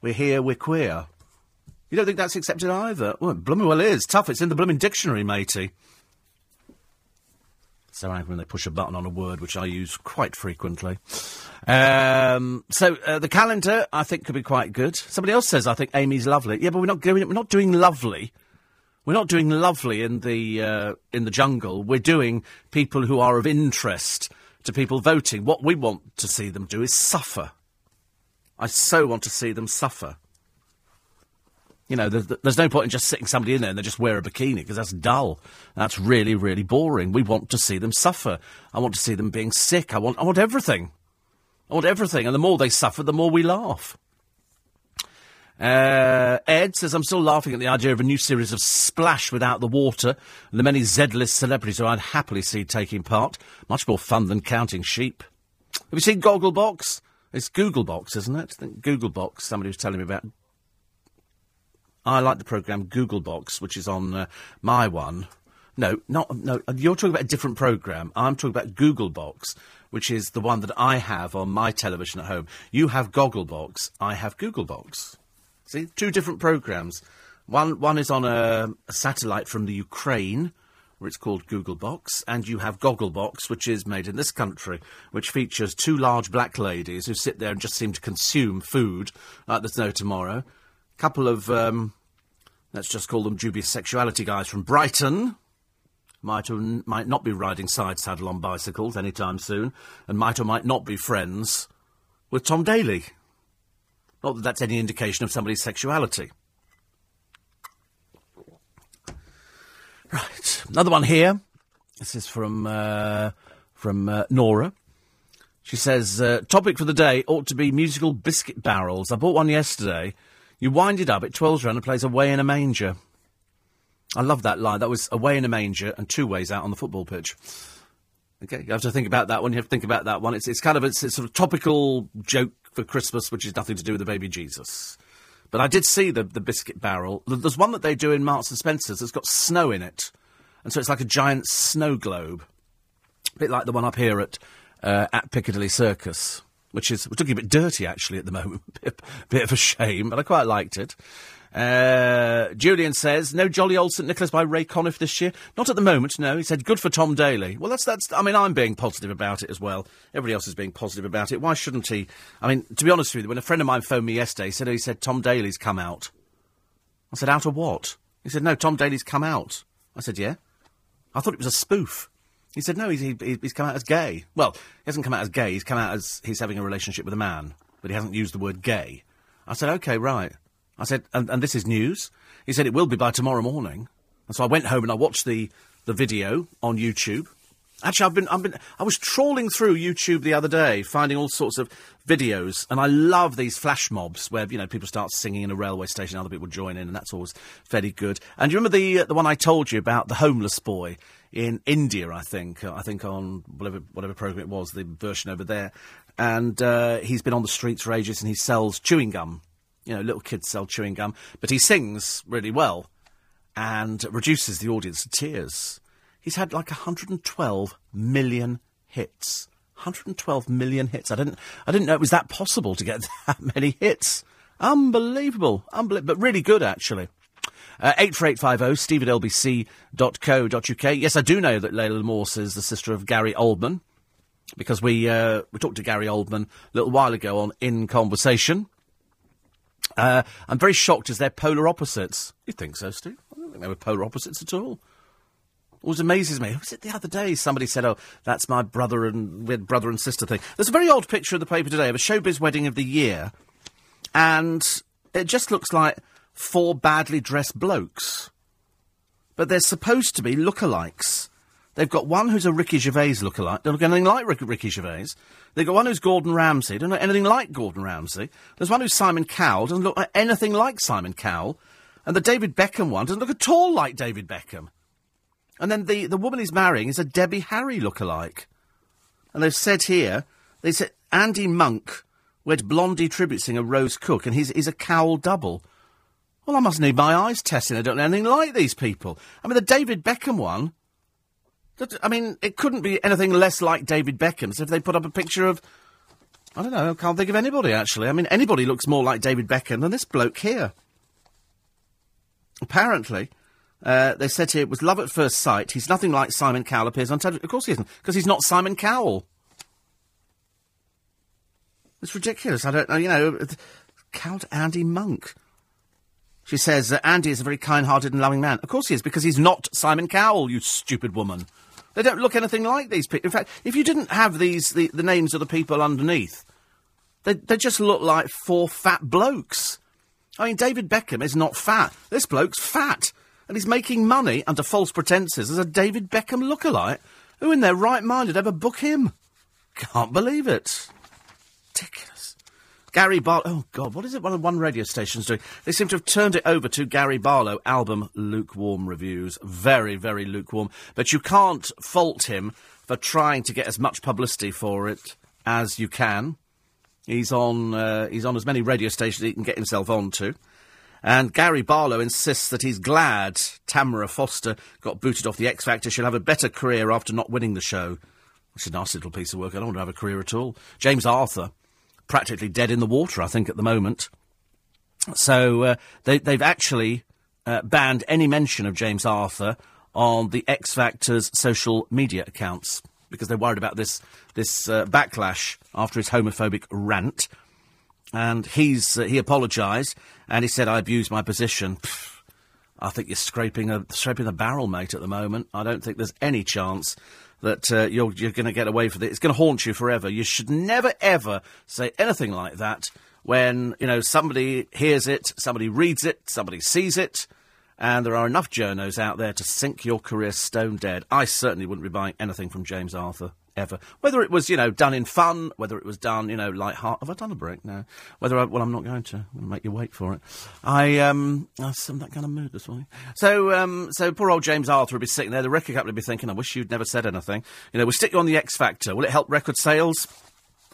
we're here, we're queer. You don't think that's accepted either? Well, blooming well is. Tough, it's in the blooming dictionary, matey. So angry when they push a button on a word, which I use quite frequently. Um, so uh, the calendar, I think, could be quite good. Somebody else says I think Amy's lovely. Yeah, but we're not going. We're not doing lovely. We're not doing lovely in the uh, in the jungle. We're doing people who are of interest to people voting. What we want to see them do is suffer. I so want to see them suffer. You know, there's, there's, no point in just sitting somebody in there and they just wear a bikini because that's dull. That's really, really boring. We want to see them suffer. I want to see them being sick. I want, I want everything. I want everything. And the more they suffer, the more we laugh. Uh, Ed says, I'm still laughing at the idea of a new series of Splash without the water and the many Z-list celebrities who I'd happily see taking part. Much more fun than counting sheep. Have you seen Gogglebox? It's Googlebox, isn't it? I think Googlebox, somebody was telling me about. I like the programme Googlebox, which is on uh, my one. No, not no. You're talking about a different programme. I'm talking about Googlebox, which is the one that I have on my television at home. You have Gogglebox. I have Googlebox. See, two different programs. One one is on a, a satellite from the Ukraine, where it's called Googlebox, and you have Gogglebox, which is made in this country, which features two large black ladies who sit there and just seem to consume food like there's no tomorrow. A Couple of um, let's just call them dubious sexuality guys from Brighton. Might or might not be riding side saddle on bicycles anytime soon, and might or might not be friends with Tom Daley. Not that that's any indication of somebody's sexuality. Right, another one here. This is from uh, from uh, Nora. She says, uh, topic for the day ought to be musical biscuit barrels. I bought one yesterday. You wind it up, it twirls around and plays away in a manger. I love that line. That was away in a manger and two ways out on the football pitch. Okay, you have to think about that one. You have to think about that one. It's, it's kind of it's, it's sort of topical joke for Christmas, which is nothing to do with the baby Jesus. But I did see the, the biscuit barrel. There's one that they do in Marks and Spencer's that's got snow in it. And so it's like a giant snow globe. A bit like the one up here at, uh, at Piccadilly Circus, which is, looking a bit dirty actually at the moment. bit of a shame, but I quite liked it. Uh, Julian says, no Jolly Old St Nicholas by Ray Conniff this year. Not at the moment, no. He said, good for Tom Daley. Well, that's, that's, I mean, I'm being positive about it as well. Everybody else is being positive about it. Why shouldn't he? I mean, to be honest with you, when a friend of mine phoned me yesterday, he said, he said, Tom Daley's come out. I said, out of what? He said, no, Tom Daley's come out. I said, yeah. I thought it was a spoof. He said, no, he's, he, he's come out as gay. Well, he hasn't come out as gay, he's come out as he's having a relationship with a man, but he hasn't used the word gay. I said, okay, right. I said, and, and this is news? He said, it will be by tomorrow morning. And so I went home and I watched the, the video on YouTube. Actually, I've been, I've been, I was trawling through YouTube the other day, finding all sorts of videos, and I love these flash mobs where you know people start singing in a railway station, other people join in, and that's always fairly good. And you remember the uh, the one I told you about the homeless boy in India? I think, uh, I think on whatever whatever program it was, the version over there, and uh, he's been on the streets for ages, and he sells chewing gum you know, little kids sell chewing gum, but he sings really well and reduces the audience to tears. He's had like 112 million hits. 112 million hits. I didn't, I didn't know it was that possible to get that many hits. Unbelievable. Unbelievable. But really good, actually. Uh, 84850 steve at lbc.co.uk. Yes, I do know that Laila Morse is the sister of Gary Oldman because we, uh, we talked to Gary Oldman a little while ago on In Conversation. Uh, I'm very shocked as they're polar opposites. You think so, Steve? I don't think they were polar opposites at all. Always amazes me. Was it the other day? Somebody said, "Oh, that's my brother and brother and sister thing." There's a very odd picture in the paper today of a showbiz wedding of the year, and it just looks like four badly dressed blokes. But they're supposed to be lookalikes. They've got one who's a Ricky Gervais lookalike. Don't look anything like Ricky, Ricky Gervais. They've got one who's Gordon Ramsay. Don't look anything like Gordon Ramsay. There's one who's Simon Cowell. Doesn't look anything like Simon Cowell. And the David Beckham one doesn't look at all like David Beckham. And then the, the woman he's marrying is a Debbie Harry lookalike. And they've said here, they said Andy Monk wed Blondie tribute singer Rose Cook, and he's, he's a Cowell double. Well, I must need my eyes testing. I don't know anything like these people. I mean, the David Beckham one. I mean, it couldn't be anything less like David Beckham's if they put up a picture of. I don't know. I can't think of anybody actually. I mean, anybody looks more like David Beckham than this bloke here. Apparently, uh, they said here it was love at first sight. He's nothing like Simon Cowell appears on television. Of course he isn't, because he's not Simon Cowell. It's ridiculous. I don't know. You know, Count Andy Monk. She says that Andy is a very kind-hearted and loving man. Of course he is, because he's not Simon Cowell, you stupid woman. They don't look anything like these people. In fact, if you didn't have these the, the names of the people underneath, they they just look like four fat blokes. I mean, David Beckham is not fat. This bloke's fat, and he's making money under false pretences as a David Beckham lookalike. Who in their right mind would ever book him? Can't believe it. Ridiculous. Gary Barlow. Oh, God, what is it one, of one radio station's doing? They seem to have turned it over to Gary Barlow album lukewarm reviews. Very, very lukewarm. But you can't fault him for trying to get as much publicity for it as you can. He's on, uh, he's on as many radio stations he can get himself onto. And Gary Barlow insists that he's glad Tamara Foster got booted off the X Factor. She'll have a better career after not winning the show. It's a nice little piece of work. I don't want to have a career at all. James Arthur practically dead in the water, I think, at the moment. So uh, they, they've actually uh, banned any mention of James Arthur on the X Factor's social media accounts because they're worried about this this uh, backlash after his homophobic rant. And he's uh, he apologised and he said, "I abused my position." Pfft, I think you're scraping a scraping the barrel, mate. At the moment, I don't think there's any chance that uh, you're, you're going to get away with it. It's going to haunt you forever. You should never, ever say anything like that when, you know, somebody hears it, somebody reads it, somebody sees it, and there are enough journos out there to sink your career stone dead. I certainly wouldn't be buying anything from James Arthur ever. Whether it was, you know, done in fun, whether it was done, you know, light heart. Have I done a break now? Whether I, well, I'm not going to. I'm going to make you wait for it. I, um, I'm that kind of mood this morning. So, um, so poor old James Arthur would be sitting there. The record company would be thinking, I wish you'd never said anything. You know, we'll stick you on the X Factor. Will it help record sales?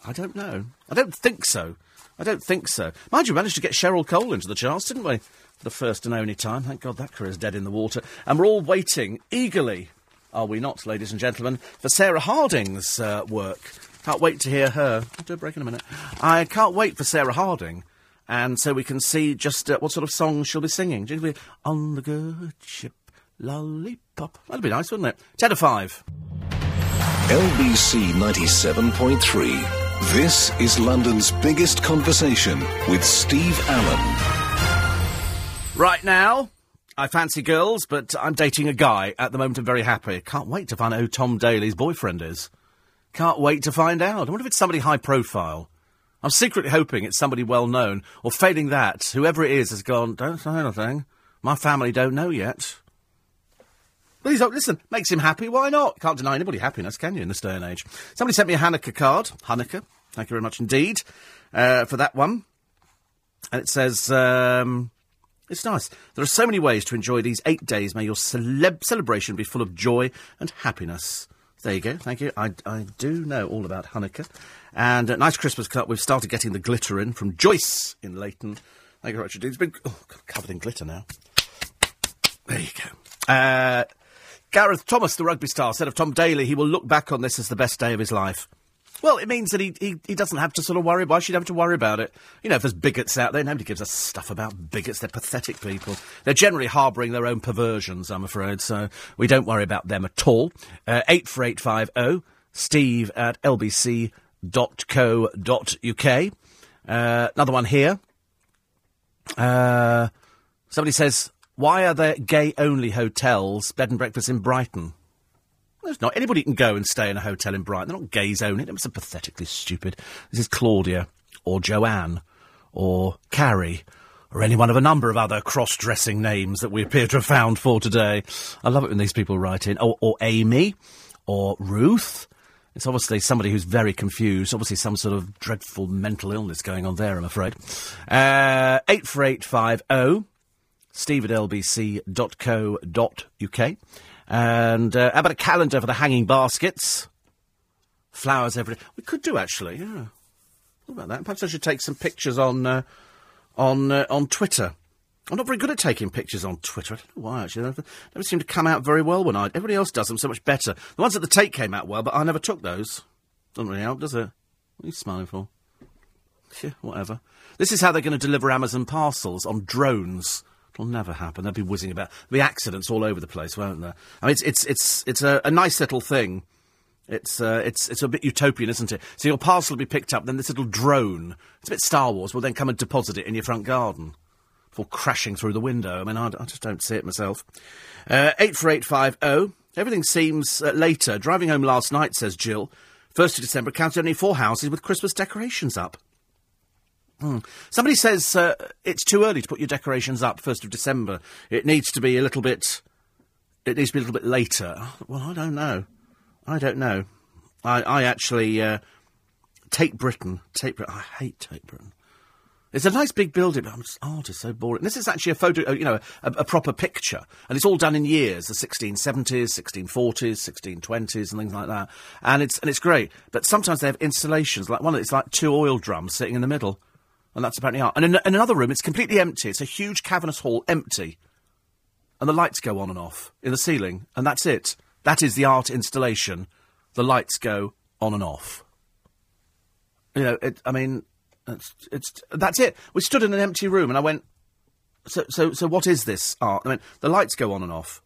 I don't know. I don't think so. I don't think so. Mind you, managed to get Cheryl Cole into the charts, didn't we? The first and only time. Thank God that career's dead in the water. And we're all waiting eagerly are we not, ladies and gentlemen, for Sarah Harding's uh, work. Can't wait to hear her. I'll do a break in a minute. I can't wait for Sarah Harding. And so we can see just uh, what sort of song she'll be singing. She'll be on the good ship, lollipop. That'd be nice, wouldn't it? 10 to 5. LBC 97.3. This is London's biggest conversation with Steve Allen. Right now, I fancy girls, but I'm dating a guy. At the moment, I'm very happy. Can't wait to find out who Tom Daley's boyfriend is. Can't wait to find out. I wonder if it's somebody high profile. I'm secretly hoping it's somebody well known, or failing that, whoever it is has gone, don't say anything. My family don't know yet. Please don't listen. Makes him happy. Why not? Can't deny anybody happiness, can you, in this day and age? Somebody sent me a Hanukkah card. Hanukkah. Thank you very much indeed uh, for that one. And it says, um, it's nice. There are so many ways to enjoy these eight days. May your celeb- celebration be full of joy and happiness. There you go. Thank you. I, I do know all about Hanukkah. And a nice Christmas cut. We've started getting the glitter in from Joyce in Leighton. Thank you very much It's been oh, covered in glitter now. There you go. Uh, Gareth Thomas, the rugby star, said of Tom Daley, he will look back on this as the best day of his life. Well, it means that he, he, he doesn't have to sort of worry. Why should he have to worry about it? You know, if there's bigots out there, nobody gives a stuff about bigots. They're pathetic people. They're generally harbouring their own perversions, I'm afraid, so we don't worry about them at all. Uh, 84850, steve at lbc.co.uk. Uh, another one here. Uh, somebody says, why are there gay-only hotels, bed and breakfast in Brighton? There's not. Anybody can go and stay in a hotel in Brighton. They're not gays only. They're so pathetically stupid. This is Claudia, or Joanne, or Carrie, or any one of a number of other cross-dressing names that we appear to have found for today. I love it when these people write in. Or, or Amy, or Ruth. It's obviously somebody who's very confused. Obviously, some sort of dreadful mental illness going on there, I'm afraid. Uh, 84850 steve at lbc.co.uk. And uh, how about a calendar for the hanging baskets? Flowers every. We could do, actually, yeah. What about that? Perhaps I should take some pictures on, uh, on, uh, on Twitter. I'm not very good at taking pictures on Twitter. I don't know why, actually. They never, never seem to come out very well when I... Everybody else does them so much better. The ones at the take came out well, but I never took those. Doesn't really help, does it? What are you smiling for? Yeah, whatever. This is how they're going to deliver Amazon parcels on drones. It'll never happen. They'll be whizzing about. Be accidents all over the place, won't there? I mean, it's it's it's it's a, a nice little thing. It's uh, it's it's a bit utopian, isn't it? So your parcel will be picked up, then this little drone, it's a bit Star Wars, will then come and deposit it in your front garden before crashing through the window. I mean, I, I just don't see it myself. Uh, eight four eight five zero. Everything seems uh, later. Driving home last night, says Jill. First of December counted only four houses with Christmas decorations up. Hmm. Somebody says uh, it's too early to put your decorations up, 1st of December. It needs to be a little bit. It needs to be a little bit later. Well, I don't know. I don't know. I, I actually. Uh, Tate Britain. Tate Britain. I hate Tate Britain. It's a nice big building, but it's so boring. This is actually a photo, uh, you know, a, a, proper picture. And it's all done in years, the 1670s, 1640s, 1620s and things like that. And it's, and it's great. But sometimes they have installations, like one, it's like two oil drums sitting in the middle. And that's apparently art. And in, in another room, it's completely empty. It's a huge cavernous hall, empty. And the lights go on and off in the ceiling. And that's it. That is the art installation. The lights go on and off. You know, it, I mean, it's, it's, that's it. We stood in an empty room and I went, so, so, so what is this art? I mean, the lights go on and off.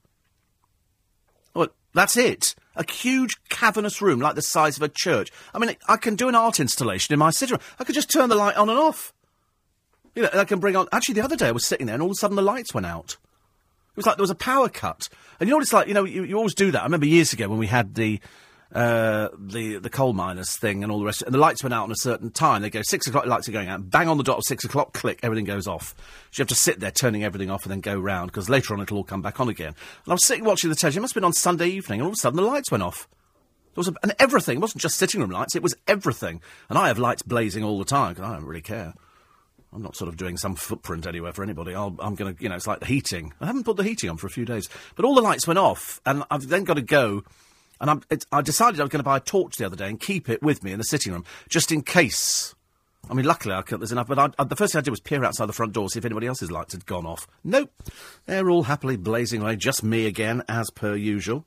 Well, that's it. A huge cavernous room like the size of a church. I mean, I can do an art installation in my sitting room. I could just turn the light on and off. You know, I can bring on. Actually, the other day I was sitting there and all of a sudden the lights went out. It was like there was a power cut. And you know what it's like? You know, you, you always do that. I remember years ago when we had the uh, the the coal miners thing and all the rest. And the lights went out on a certain time. They go six o'clock. The Lights are going out. Bang on the dot of six o'clock. Click. Everything goes off. So you have to sit there turning everything off and then go round because later on it'll all come back on again. And I was sitting watching the television. It must have been on Sunday evening, and all of a sudden the lights went off. There was a, and everything. It wasn't just sitting room lights. It was everything. And I have lights blazing all the time because I don't really care. I'm not sort of doing some footprint anywhere for anybody. i am going to, you know, it's like the heating. I haven't put the heating on for a few days. But all the lights went off, and I've then got to go and i decided I was going to buy a torch the other day and keep it with me in the sitting room, just in case. I mean, luckily I there's enough, but I, I, the first thing I did was peer outside the front door, see if anybody else's lights had gone off. Nope. They're all happily blazing away, just me again, as per usual.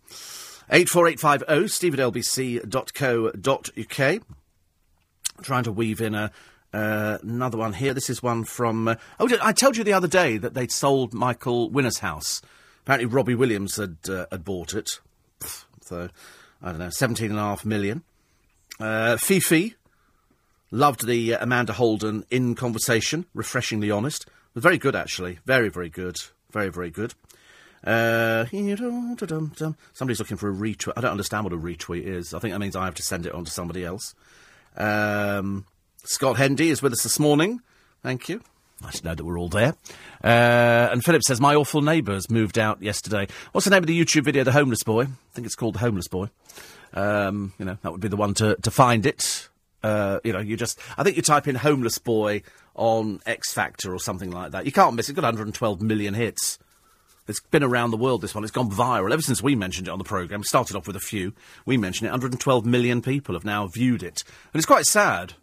84850 steve at lbc.co.uk. Trying to weave in a, uh, another one here. This is one from. Uh, oh, I told you the other day that they'd sold Michael Winner's house. Apparently, Robbie Williams had, uh, had bought it. So, I don't know, 17.5 million. Uh, Fifi loved the uh, Amanda Holden in conversation, refreshingly honest. Very good, actually. Very, very good. Very, very good. Uh, somebody's looking for a retweet. I don't understand what a retweet is. I think that means I have to send it on to somebody else. Um, Scott Hendy is with us this morning. Thank you. Nice to know that we're all there. Uh, and Philip says, My awful neighbours moved out yesterday. What's the name of the YouTube video, The Homeless Boy? I think it's called The Homeless Boy. Um, you know, that would be the one to, to find it. Uh, you know, you just, I think you type in Homeless Boy on X Factor or something like that. You can't miss it. It's got 112 million hits. It's been around the world, this one. It's gone viral ever since we mentioned it on the programme. Started off with a few. We mentioned it. 112 million people have now viewed it. And it's quite sad.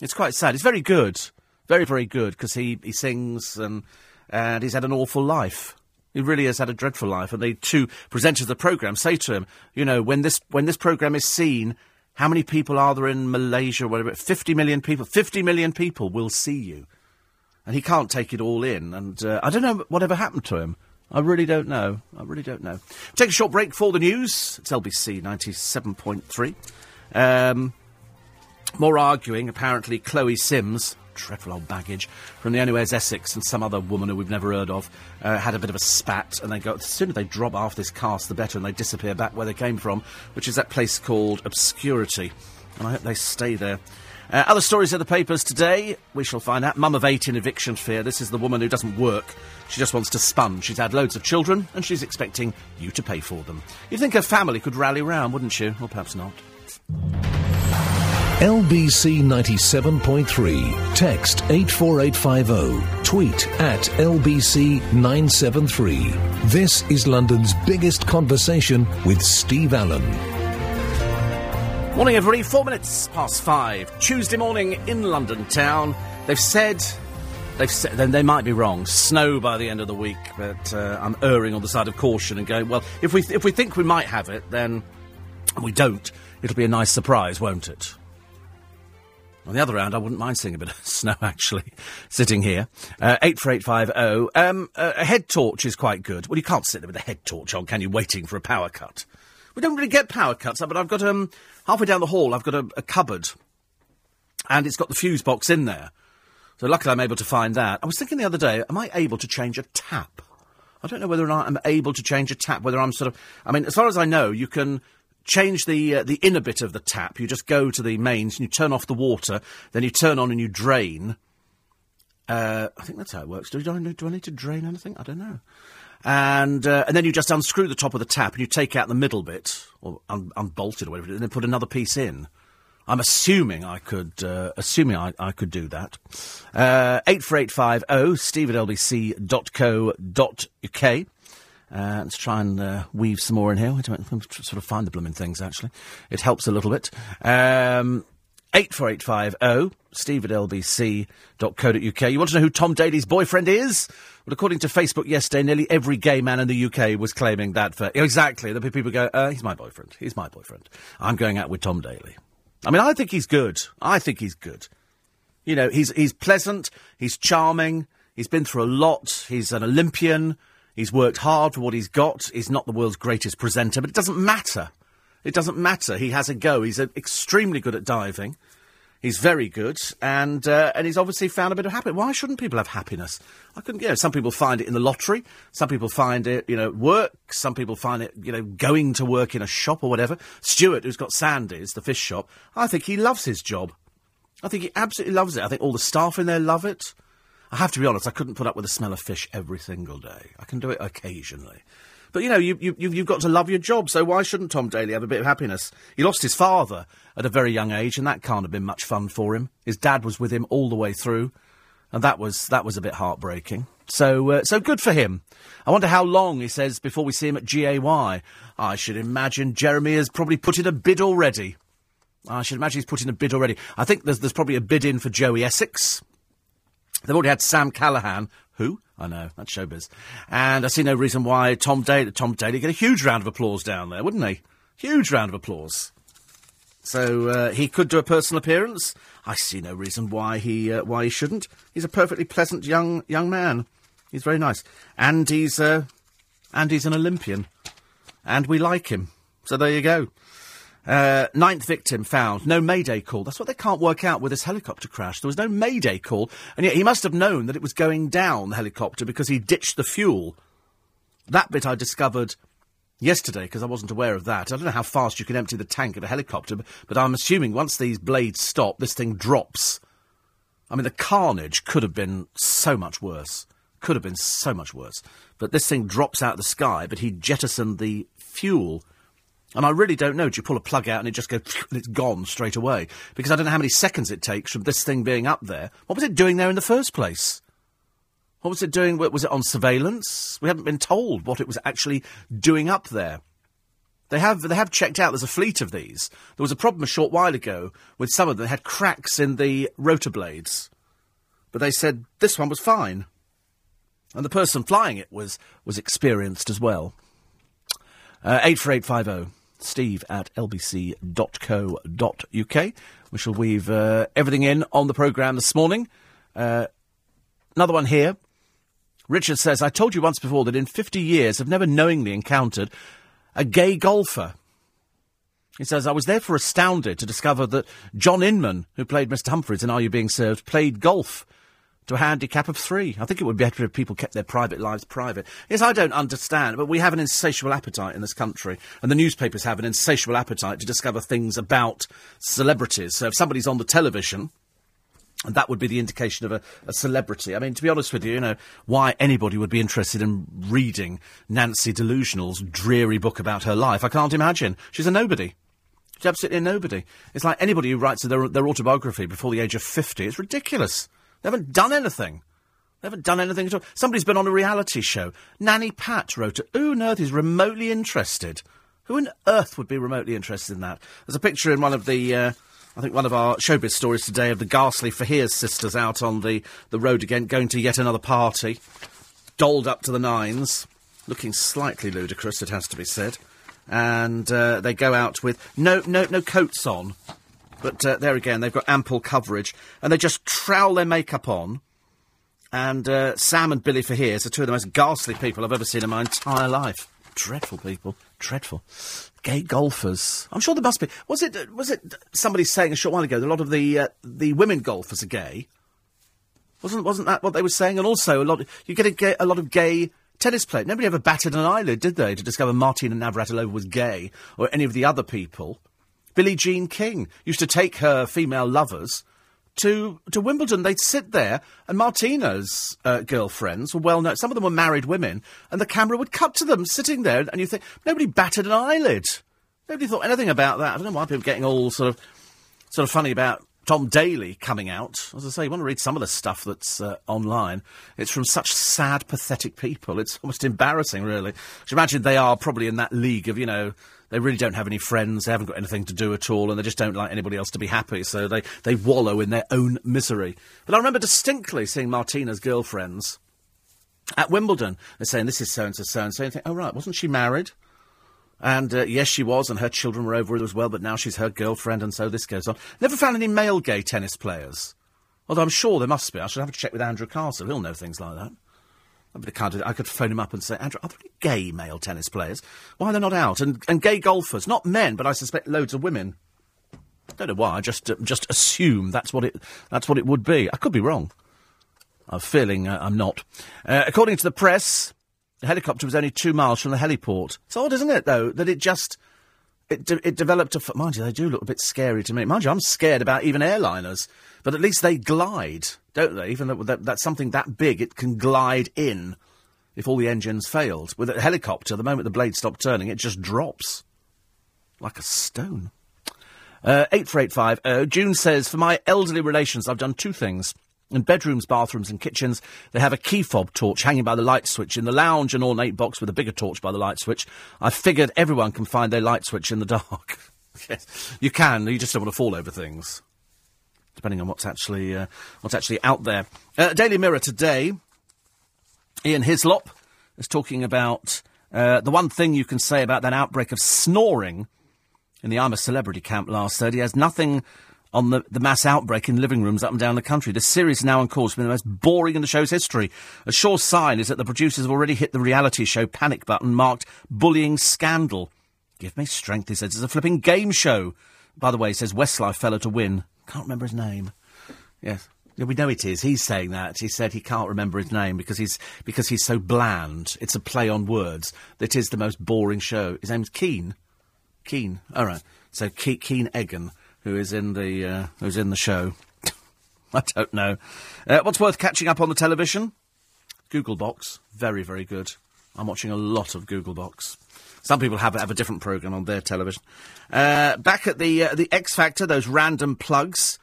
It's quite sad. It's very good. Very, very good because he, he sings and, and he's had an awful life. He really has had a dreadful life. And the two presenters of the programme say to him, you know, when this, when this programme is seen, how many people are there in Malaysia, whatever, 50 million people? 50 million people will see you. And he can't take it all in. And uh, I don't know whatever happened to him. I really don't know. I really don't know. Take a short break for the news. It's LBC 97.3. Um, more arguing, apparently, Chloe Sims dreadful old baggage from the Anywhere's Essex and some other woman who we've never heard of uh, had a bit of a spat, and they go. the sooner they drop off this cast, the better, and they disappear back where they came from, which is that place called Obscurity. And I hope they stay there. Uh, other stories in the papers today, we shall find out. Mum of eight in eviction fear. This is the woman who doesn't work. She just wants to sponge. She's had loads of children, and she's expecting you to pay for them. You'd think her family could rally round, wouldn't you? Or perhaps not. LBC 97.3. Text 84850. Tweet at LBC 973. This is London's biggest conversation with Steve Allen. Morning, everybody. Four minutes past five. Tuesday morning in London town. They've said. They've said, then they might be wrong. Snow by the end of the week, but uh, I'm erring on the side of caution and going. Well, if we if we think we might have it, then we don't. It'll be a nice surprise, won't it? On the other hand, I wouldn't mind seeing a bit of snow, actually, sitting here. Uh, 84850. Um, a head torch is quite good. Well, you can't sit there with a head torch on, can you, waiting for a power cut? We don't really get power cuts, but I've got, um, halfway down the hall, I've got a, a cupboard. And it's got the fuse box in there. So luckily I'm able to find that. I was thinking the other day, am I able to change a tap? I don't know whether or not I'm able to change a tap, whether I'm sort of, I mean, as far as I know, you can change the uh, the inner bit of the tap. You just go to the mains and you turn off the water, then you turn on and you drain. Uh, I think that's how it works. Do, I, do I need to drain anything? I don't know. And uh, and then you just unscrew the top of the tap and you take out the middle bit or un- unbolt it or whatever, and then put another piece in. I'm assuming I could, uh, assuming I, I could do that. Uh, eight four eight five zero Steve at lbc.co.uk. Uh, let's try and uh, weave some more in here. I don't sort of find the blooming things, actually. It helps a little bit. Um, 84850 steve at lbc.co.uk. You want to know who Tom Daley's boyfriend is? Well, according to Facebook yesterday, nearly every gay man in the UK was claiming that for... Exactly. The people go, uh, he's my boyfriend. He's my boyfriend. I'm going out with Tom Daly. I mean, I think he's good. I think he's good. You know, he's, he's pleasant. He's charming. He's been through a lot. He's an Olympian. He's worked hard for what he's got. He's not the world's greatest presenter, but it doesn't matter. It doesn't matter. He has a go. He's a, extremely good at diving. He's very good, and uh, and he's obviously found a bit of happiness. Why shouldn't people have happiness? I couldn't. You know, some people find it in the lottery. Some people find it, you know, work. Some people find it, you know, going to work in a shop or whatever. Stuart, who's got Sandy's, the fish shop, I think he loves his job. I think he absolutely loves it. I think all the staff in there love it. I have to be honest. I couldn't put up with the smell of fish every single day. I can do it occasionally. But you know, you, you, you've got to love your job, so why shouldn't Tom Daley have a bit of happiness? He lost his father at a very young age, and that can't have been much fun for him. His dad was with him all the way through, and that was that was a bit heartbreaking. So, uh, so good for him. I wonder how long he says before we see him at GAY. I should imagine Jeremy has probably put in a bid already. I should imagine he's put in a bid already. I think there's there's probably a bid in for Joey Essex. They've already had Sam Callahan, who I know that's showbiz, and I see no reason why Tom Daley Tom Daley get a huge round of applause down there, wouldn't he? Huge round of applause. So uh, he could do a personal appearance. I see no reason why he uh, why he shouldn't. He's a perfectly pleasant young young man. He's very nice, and he's uh, and he's an Olympian, and we like him. So there you go. Uh, ninth victim found. No Mayday call. That's what they can't work out with this helicopter crash. There was no Mayday call, and yet he must have known that it was going down the helicopter because he ditched the fuel. That bit I discovered yesterday because I wasn't aware of that. I don't know how fast you can empty the tank of a helicopter, but, but I'm assuming once these blades stop, this thing drops. I mean, the carnage could have been so much worse. Could have been so much worse. But this thing drops out of the sky, but he jettisoned the fuel. And I really don't know. Do you pull a plug out and it just goes, and it's gone straight away? Because I don't know how many seconds it takes from this thing being up there. What was it doing there in the first place? What was it doing? Was it on surveillance? We haven't been told what it was actually doing up there. They have they have checked out. There's a fleet of these. There was a problem a short while ago with some of them. They had cracks in the rotor blades, but they said this one was fine, and the person flying it was was experienced as well. Uh, eight four eight five zero. Steve at lbc.co.uk. We shall weave uh, everything in on the programme this morning. Uh, another one here. Richard says, I told you once before that in 50 years I've never knowingly encountered a gay golfer. He says, I was therefore astounded to discover that John Inman, who played Mr. Humphries in Are You Being Served, played golf. To a handicap of three. I think it would be better if people kept their private lives private. Yes, I don't understand, but we have an insatiable appetite in this country, and the newspapers have an insatiable appetite to discover things about celebrities. So if somebody's on the television, and that would be the indication of a, a, celebrity. I mean, to be honest with you, you know, why anybody would be interested in reading Nancy Delusional's dreary book about her life, I can't imagine. She's a nobody. She's absolutely a nobody. It's like anybody who writes their, their autobiography before the age of 50. It's ridiculous. They haven't done anything. They haven't done anything at all. Somebody's been on a reality show. Nanny Pat wrote it. Who on earth is remotely interested? Who on earth would be remotely interested in that? There's a picture in one of the... Uh, I think one of our showbiz stories today of the ghastly Faiers sisters out on the, the road again, going to yet another party, dolled up to the nines, looking slightly ludicrous, it has to be said. And uh, they go out with no, no, no coats on, but uh, there again, they've got ample coverage, and they just trowel their makeup on. And uh, Sam and Billie Faiers are two of the most ghastly people I've ever seen in my entire life. Dreadful people. Dreadful. Gay golfers. I'm sure there must be. Was it? Was it somebody saying a short while ago that a lot of the uh, the women golfers are gay? Wasn't wasn't that what they were saying? And also a lot. You get a, gay, a lot of gay tennis players. Nobody ever batted an eyelid, did they, to discover Martina Navratilova was gay or any of the other people? Billie Jean King used to take her female lovers to to Wimbledon. They'd sit there, and Martina's uh, girlfriends were well known. Some of them were married women, and the camera would cut to them sitting there, and you think nobody batted an eyelid. Nobody thought anything about that. I don't know why people are getting all sort of sort of funny about Tom Daley coming out. As I say, you want to read some of the stuff that's uh, online. It's from such sad, pathetic people. It's almost embarrassing, really. Just imagine they are probably in that league of, you know, they really don't have any friends, they haven't got anything to do at all, and they just don't like anybody else to be happy, so they, they wallow in their own misery. But I remember distinctly seeing Martina's girlfriends at Wimbledon. They're saying, this is so-and-so, so-and-so. And you think, oh, right, wasn't she married? And uh, yes, she was, and her children were over it as well, but now she's her girlfriend, and so this goes on. Never found any male gay tennis players. Although I'm sure there must be. I should have to check with Andrew Castle. He'll know things like that. I could phone him up and say, Andrew, are there any gay male tennis players? Why are they not out? And, and gay golfers, not men, but I suspect loads of women. Don't know why. I just uh, just assume that's what it that's what it would be. I could be wrong. I'm feeling uh, I'm not. Uh, according to the press, the helicopter was only two miles from the heliport. It's odd, isn't it, though, that it just it de- it developed a. F- mind you, they do look a bit scary to me. Mind you, I'm scared about even airliners, but at least they glide don't they? Even though that, that's something that big, it can glide in if all the engines failed. With a helicopter, the moment the blade stopped turning, it just drops like a stone. Uh, 84850. June says, For my elderly relations, I've done two things. In bedrooms, bathrooms, and kitchens, they have a key fob torch hanging by the light switch. In the lounge, an ornate box with a bigger torch by the light switch. I figured everyone can find their light switch in the dark. yes, you can. You just don't want to fall over things depending on what's actually uh, what's actually out there. Uh, Daily Mirror today. Ian Hislop is talking about uh, the one thing you can say about that outbreak of snoring in the I'm a Celebrity camp last Thursday. He has nothing on the, the mass outbreak in living rooms up and down the country. The series now on course to be the most boring in the show's history. A sure sign is that the producers have already hit the reality show panic button marked bullying scandal. Give me strength, he says. It's a flipping game show. By the way, he says Westlife fella to win. Can't remember his name. Yes. Yeah, we know it is. He's saying that. He said he can't remember his name because he's because he's so bland. It's a play on words. That is the most boring show. His name's Keen. Keen. All right. So Ke- Keen Egan, who is in the uh, who's in the show. I don't know. Uh, what's worth catching up on the television? Google Box. Very very good. I'm watching a lot of Google Box. Some people have have a different program on their television. Uh, back at the uh, the X Factor, those random plugs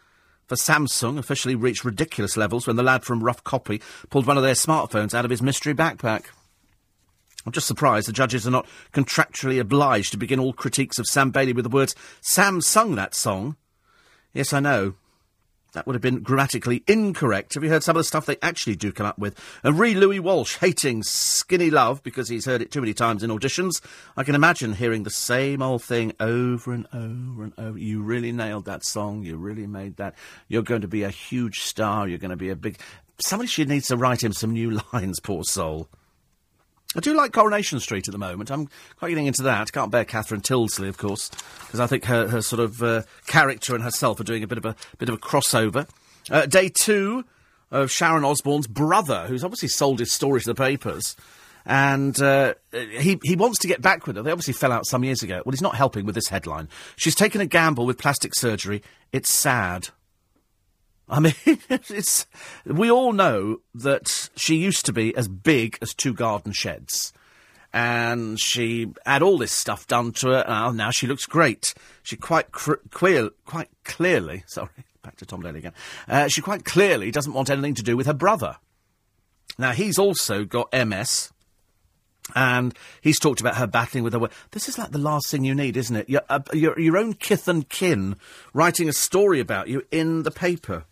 for Samsung officially reached ridiculous levels when the lad from Rough Copy pulled one of their smartphones out of his mystery backpack. I'm just surprised the judges are not contractually obliged to begin all critiques of Sam Bailey with the words, Sam sung that song. Yes, I know. That would have been grammatically incorrect. Have you heard some of the stuff they actually do come up with? And re Louis Walsh hating Skinny Love because he's heard it too many times in auditions. I can imagine hearing the same old thing over and over and over. You really nailed that song. You really made that. You're going to be a huge star. You're going to be a big. Somebody should needs to write him some new lines, poor soul. I do like Coronation Street at the moment. I'm quite getting into that. Can't bear Catherine Tyldesley, of course, because I think her, her sort of uh, character and herself are doing a bit of a bit of a crossover. Uh, day two of Sharon Osbourne's brother, who's obviously sold his story to the papers. And uh, he he wants to get back with her. They obviously fell out some years ago. Well, he's not helping with this headline. She's taken a gamble with plastic surgery. It's sad. I mean, it's we all know that she used to be as big as two garden sheds, and she had all this stuff done to her. And now she looks great. She quite cr- queer, quite clearly. Sorry, back to Tom Daley again. Uh, she quite clearly doesn't want anything to do with her brother. Now he's also got MS. And he's talked about her battling with her. This is like the last thing you need, isn't it? Your, uh, your, your own kith and kin writing a story about you in the paper.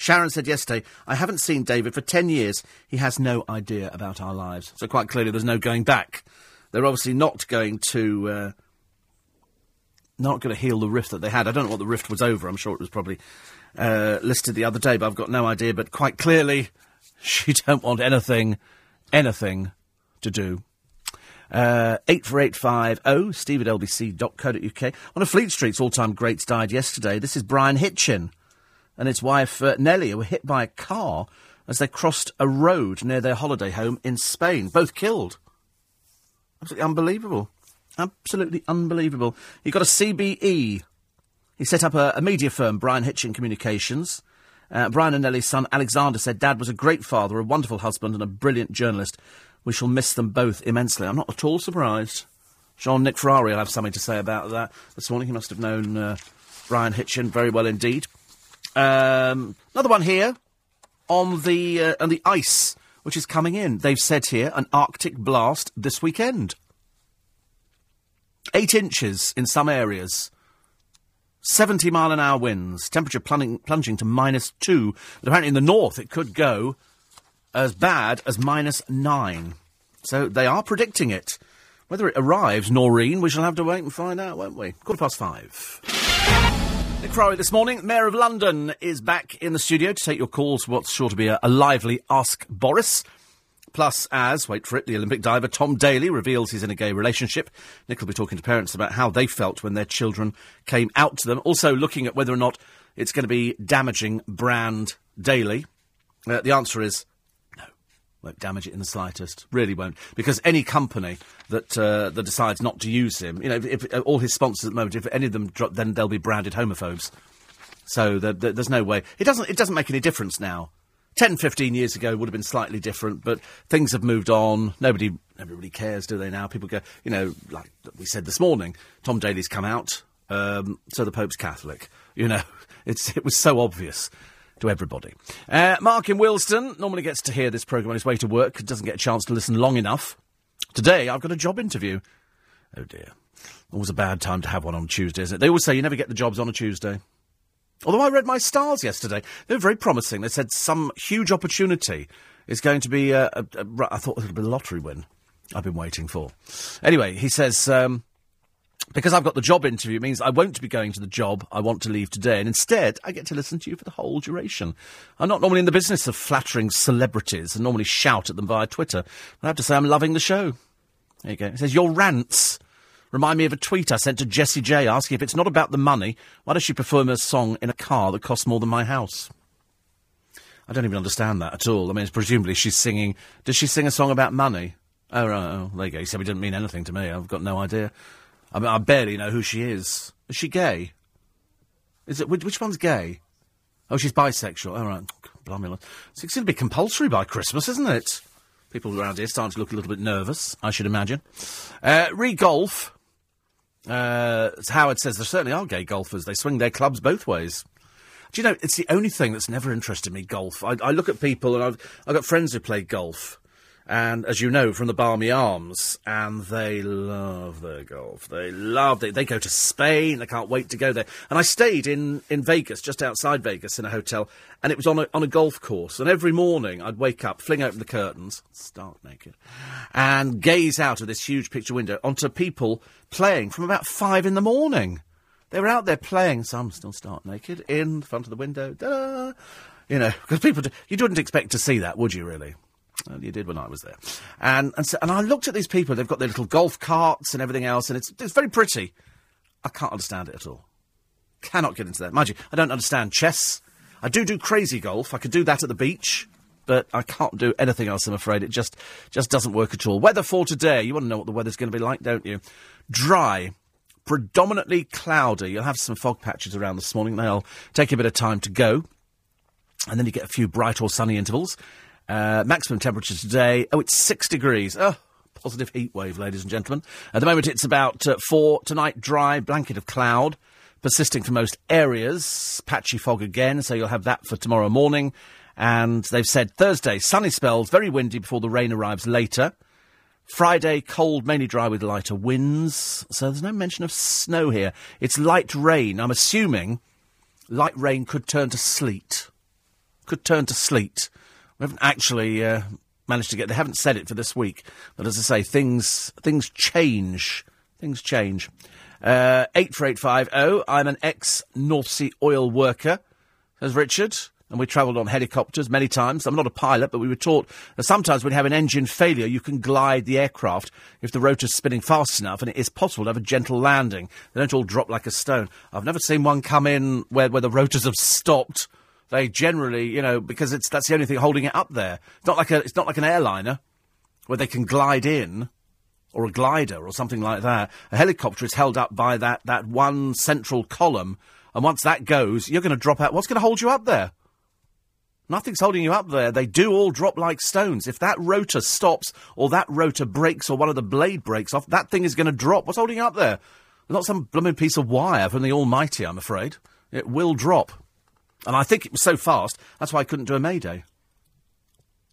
Sharon said yesterday, I haven't seen David for 10 years. He has no idea about our lives. So quite clearly there's no going back. They're obviously not going to. Uh, not going to heal the rift that they had. I don't know what the rift was over. I'm sure it was probably uh, listed the other day, but I've got no idea. But quite clearly, she don't want anything, anything to do. Uh, 84850 steve at lbc.co.uk. One of Fleet Street's all-time greats died yesterday. This is Brian Hitchen and his wife uh, Nellie were hit by a car as they crossed a road near their holiday home in Spain. Both killed. Absolutely unbelievable. Absolutely unbelievable. He got a CBE. He set up a, a media firm, Brian Hitchen Communications. Uh, Brian and Nellie's son Alexander said Dad was a great father, a wonderful husband, and a brilliant journalist. We shall miss them both immensely. I'm not at all surprised. Jean Nick Ferrari will have something to say about that this morning. He must have known uh, Brian Hitchen very well indeed. Um, another one here on the uh, on the ice, which is coming in. They've said here an Arctic blast this weekend. Eight inches in some areas. 70 mile an hour winds, temperature plunging, plunging to minus two. But apparently in the north it could go as bad as minus nine. So they are predicting it. Whether it arrives, Noreen, we shall have to wait and find out, won't we? Quarter past five. Nick Ferrari this morning. Mayor of London is back in the studio to take your calls. What's sure to be a, a lively Ask Boris. Plus, as, wait for it, the Olympic diver Tom Daley reveals he's in a gay relationship. Nick will be talking to parents about how they felt when their children came out to them. Also, looking at whether or not it's going to be damaging brand Daley. Uh, the answer is won't damage it in the slightest. Really won't, because any company that uh, that decides not to use him, you know, if, if, uh, all his sponsors at the moment, if any of them drop, then they'll be branded homophobes. So the, the, there's no way. It doesn't. It doesn't make any difference now. 10, 15 years ago would have been slightly different, but things have moved on. Nobody, nobody really cares, do they? Now people go, you know, like we said this morning, Tom Daley's come out, um, so the Pope's Catholic. You know, it's it was so obvious to everybody. Uh, Mark in Willesden normally gets to hear this programme on his way to work, doesn't get a chance to listen long enough. Today, I've got a job interview. Oh dear. Always a bad time to have one on Tuesday, isn't it? They always say you never get the jobs on a Tuesday. Although I read my stars yesterday, they were very promising. They said some huge opportunity is going to be a I thought it would be a lottery win. I've been waiting for. Anyway, he says um, because I've got the job interview, it means I won't be going to the job I want to leave today, and instead I get to listen to you for the whole duration. I'm not normally in the business of flattering celebrities and normally shout at them via Twitter. I have to say I'm loving the show. There you go. It says, Your rants remind me of a tweet I sent to Jessie J asking if it's not about the money, why does she perform a song in a car that costs more than my house? I don't even understand that at all. I mean, presumably she's singing. Does she sing a song about money? Oh, right. Oh, there you go. He said it didn't mean anything to me. I've got no idea. I mean, I barely know who she is. Is she gay? Is it which, which one's gay? Oh, she's bisexual. All right, blimey, it's going to be compulsory by Christmas, isn't it? People around here starting to look a little bit nervous, I should imagine. Uh, re golf. Uh, Howard says there certainly are gay golfers. They swing their clubs both ways. Do you know, it's the only thing that's never interested me, golf. I, I look at people, and I've, I've got friends who play golf, and as you know from the Barmy Arms, and they love their golf. They love it. They go to Spain. They can't wait to go there. And I stayed in, in Vegas, just outside Vegas, in a hotel, and it was on a, on a golf course. And every morning I'd wake up, fling open the curtains, stark naked, and gaze out of this huge picture window onto people playing from about five in the morning. They were out there playing, some still stark naked, in front of the window. You know, because people, do, you wouldn't expect to see that, would you, really? You did when I was there. And, and, so, and I looked at these people, they've got their little golf carts and everything else, and it's, it's very pretty. I can't understand it at all. Cannot get into that. Mind you, I don't understand chess. I do do crazy golf. I could do that at the beach, but I can't do anything else. I'm afraid it just just doesn't work at all. Weather for today. You want to know what the weather's going to be like, don't you? Dry. Predominantly cloudy. You'll have some fog patches around this morning. They'll take a bit of time to go. And then you get a few bright or sunny intervals. Uh, maximum temperature today. Oh, it's six degrees. Oh, positive heat wave, ladies and gentlemen. At the moment, it's about uh, four. Tonight, dry, blanket of cloud, persisting for most areas. Patchy fog again, so you'll have that for tomorrow morning. And they've said Thursday, sunny spells, very windy before the rain arrives later. Friday, cold, mainly dry with lighter winds. So there's no mention of snow here. It's light rain. I'm assuming light rain could turn to sleet. Could turn to sleet. We haven't actually uh, managed to get. They haven't said it for this week, but as I say, things things change. Things change. Uh, eight four eight five zero. I'm an ex North Sea oil worker, says Richard, and we travelled on helicopters many times. I'm not a pilot, but we were taught that sometimes when you have an engine failure, you can glide the aircraft if the rotor's spinning fast enough, and it is possible to have a gentle landing. They don't all drop like a stone. I've never seen one come in where where the rotors have stopped they generally, you know, because it's that's the only thing holding it up there. It's not like a it's not like an airliner where they can glide in or a glider or something like that. A helicopter is held up by that that one central column, and once that goes, you're going to drop out. What's going to hold you up there? Nothing's holding you up there. They do all drop like stones. If that rotor stops or that rotor breaks or one of the blade breaks off, that thing is going to drop. What's holding you up there? Not some blooming piece of wire from the Almighty, I'm afraid. It will drop. And I think it was so fast, that's why I couldn't do a Mayday.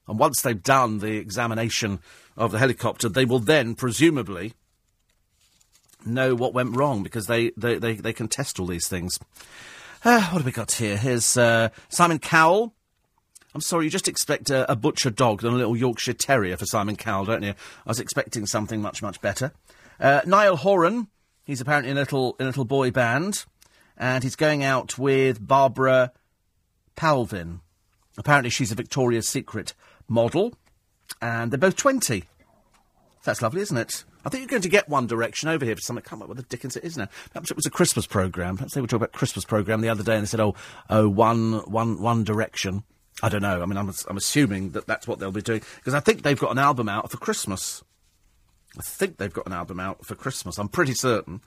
And once they've done the examination of the helicopter, they will then, presumably, know what went wrong because they, they, they, they can test all these things. Uh, what have we got here? Here's uh, Simon Cowell. I'm sorry, you just expect a, a, butcher dog than a little Yorkshire Terrier for Simon Cowell, don't you? I was expecting something much, much better. Uh, Niall Horan, he's apparently in a little, in a little boy band and he's going out with Barbara Palvin. Apparently, she's a Victoria's Secret model, and they're both 20. That's lovely, isn't it? I think you're going to get One Direction over here for something. I can't remember what the dickens it is now. Perhaps it was a Christmas programme. Perhaps they were talking about Christmas programme the other day and they said, oh, oh, One, one, one Direction. I don't know. I mean, I'm, I'm assuming that that's what they'll be doing. Because I think they've got an album out for Christmas. I think they've got an album out for Christmas. I'm pretty certain.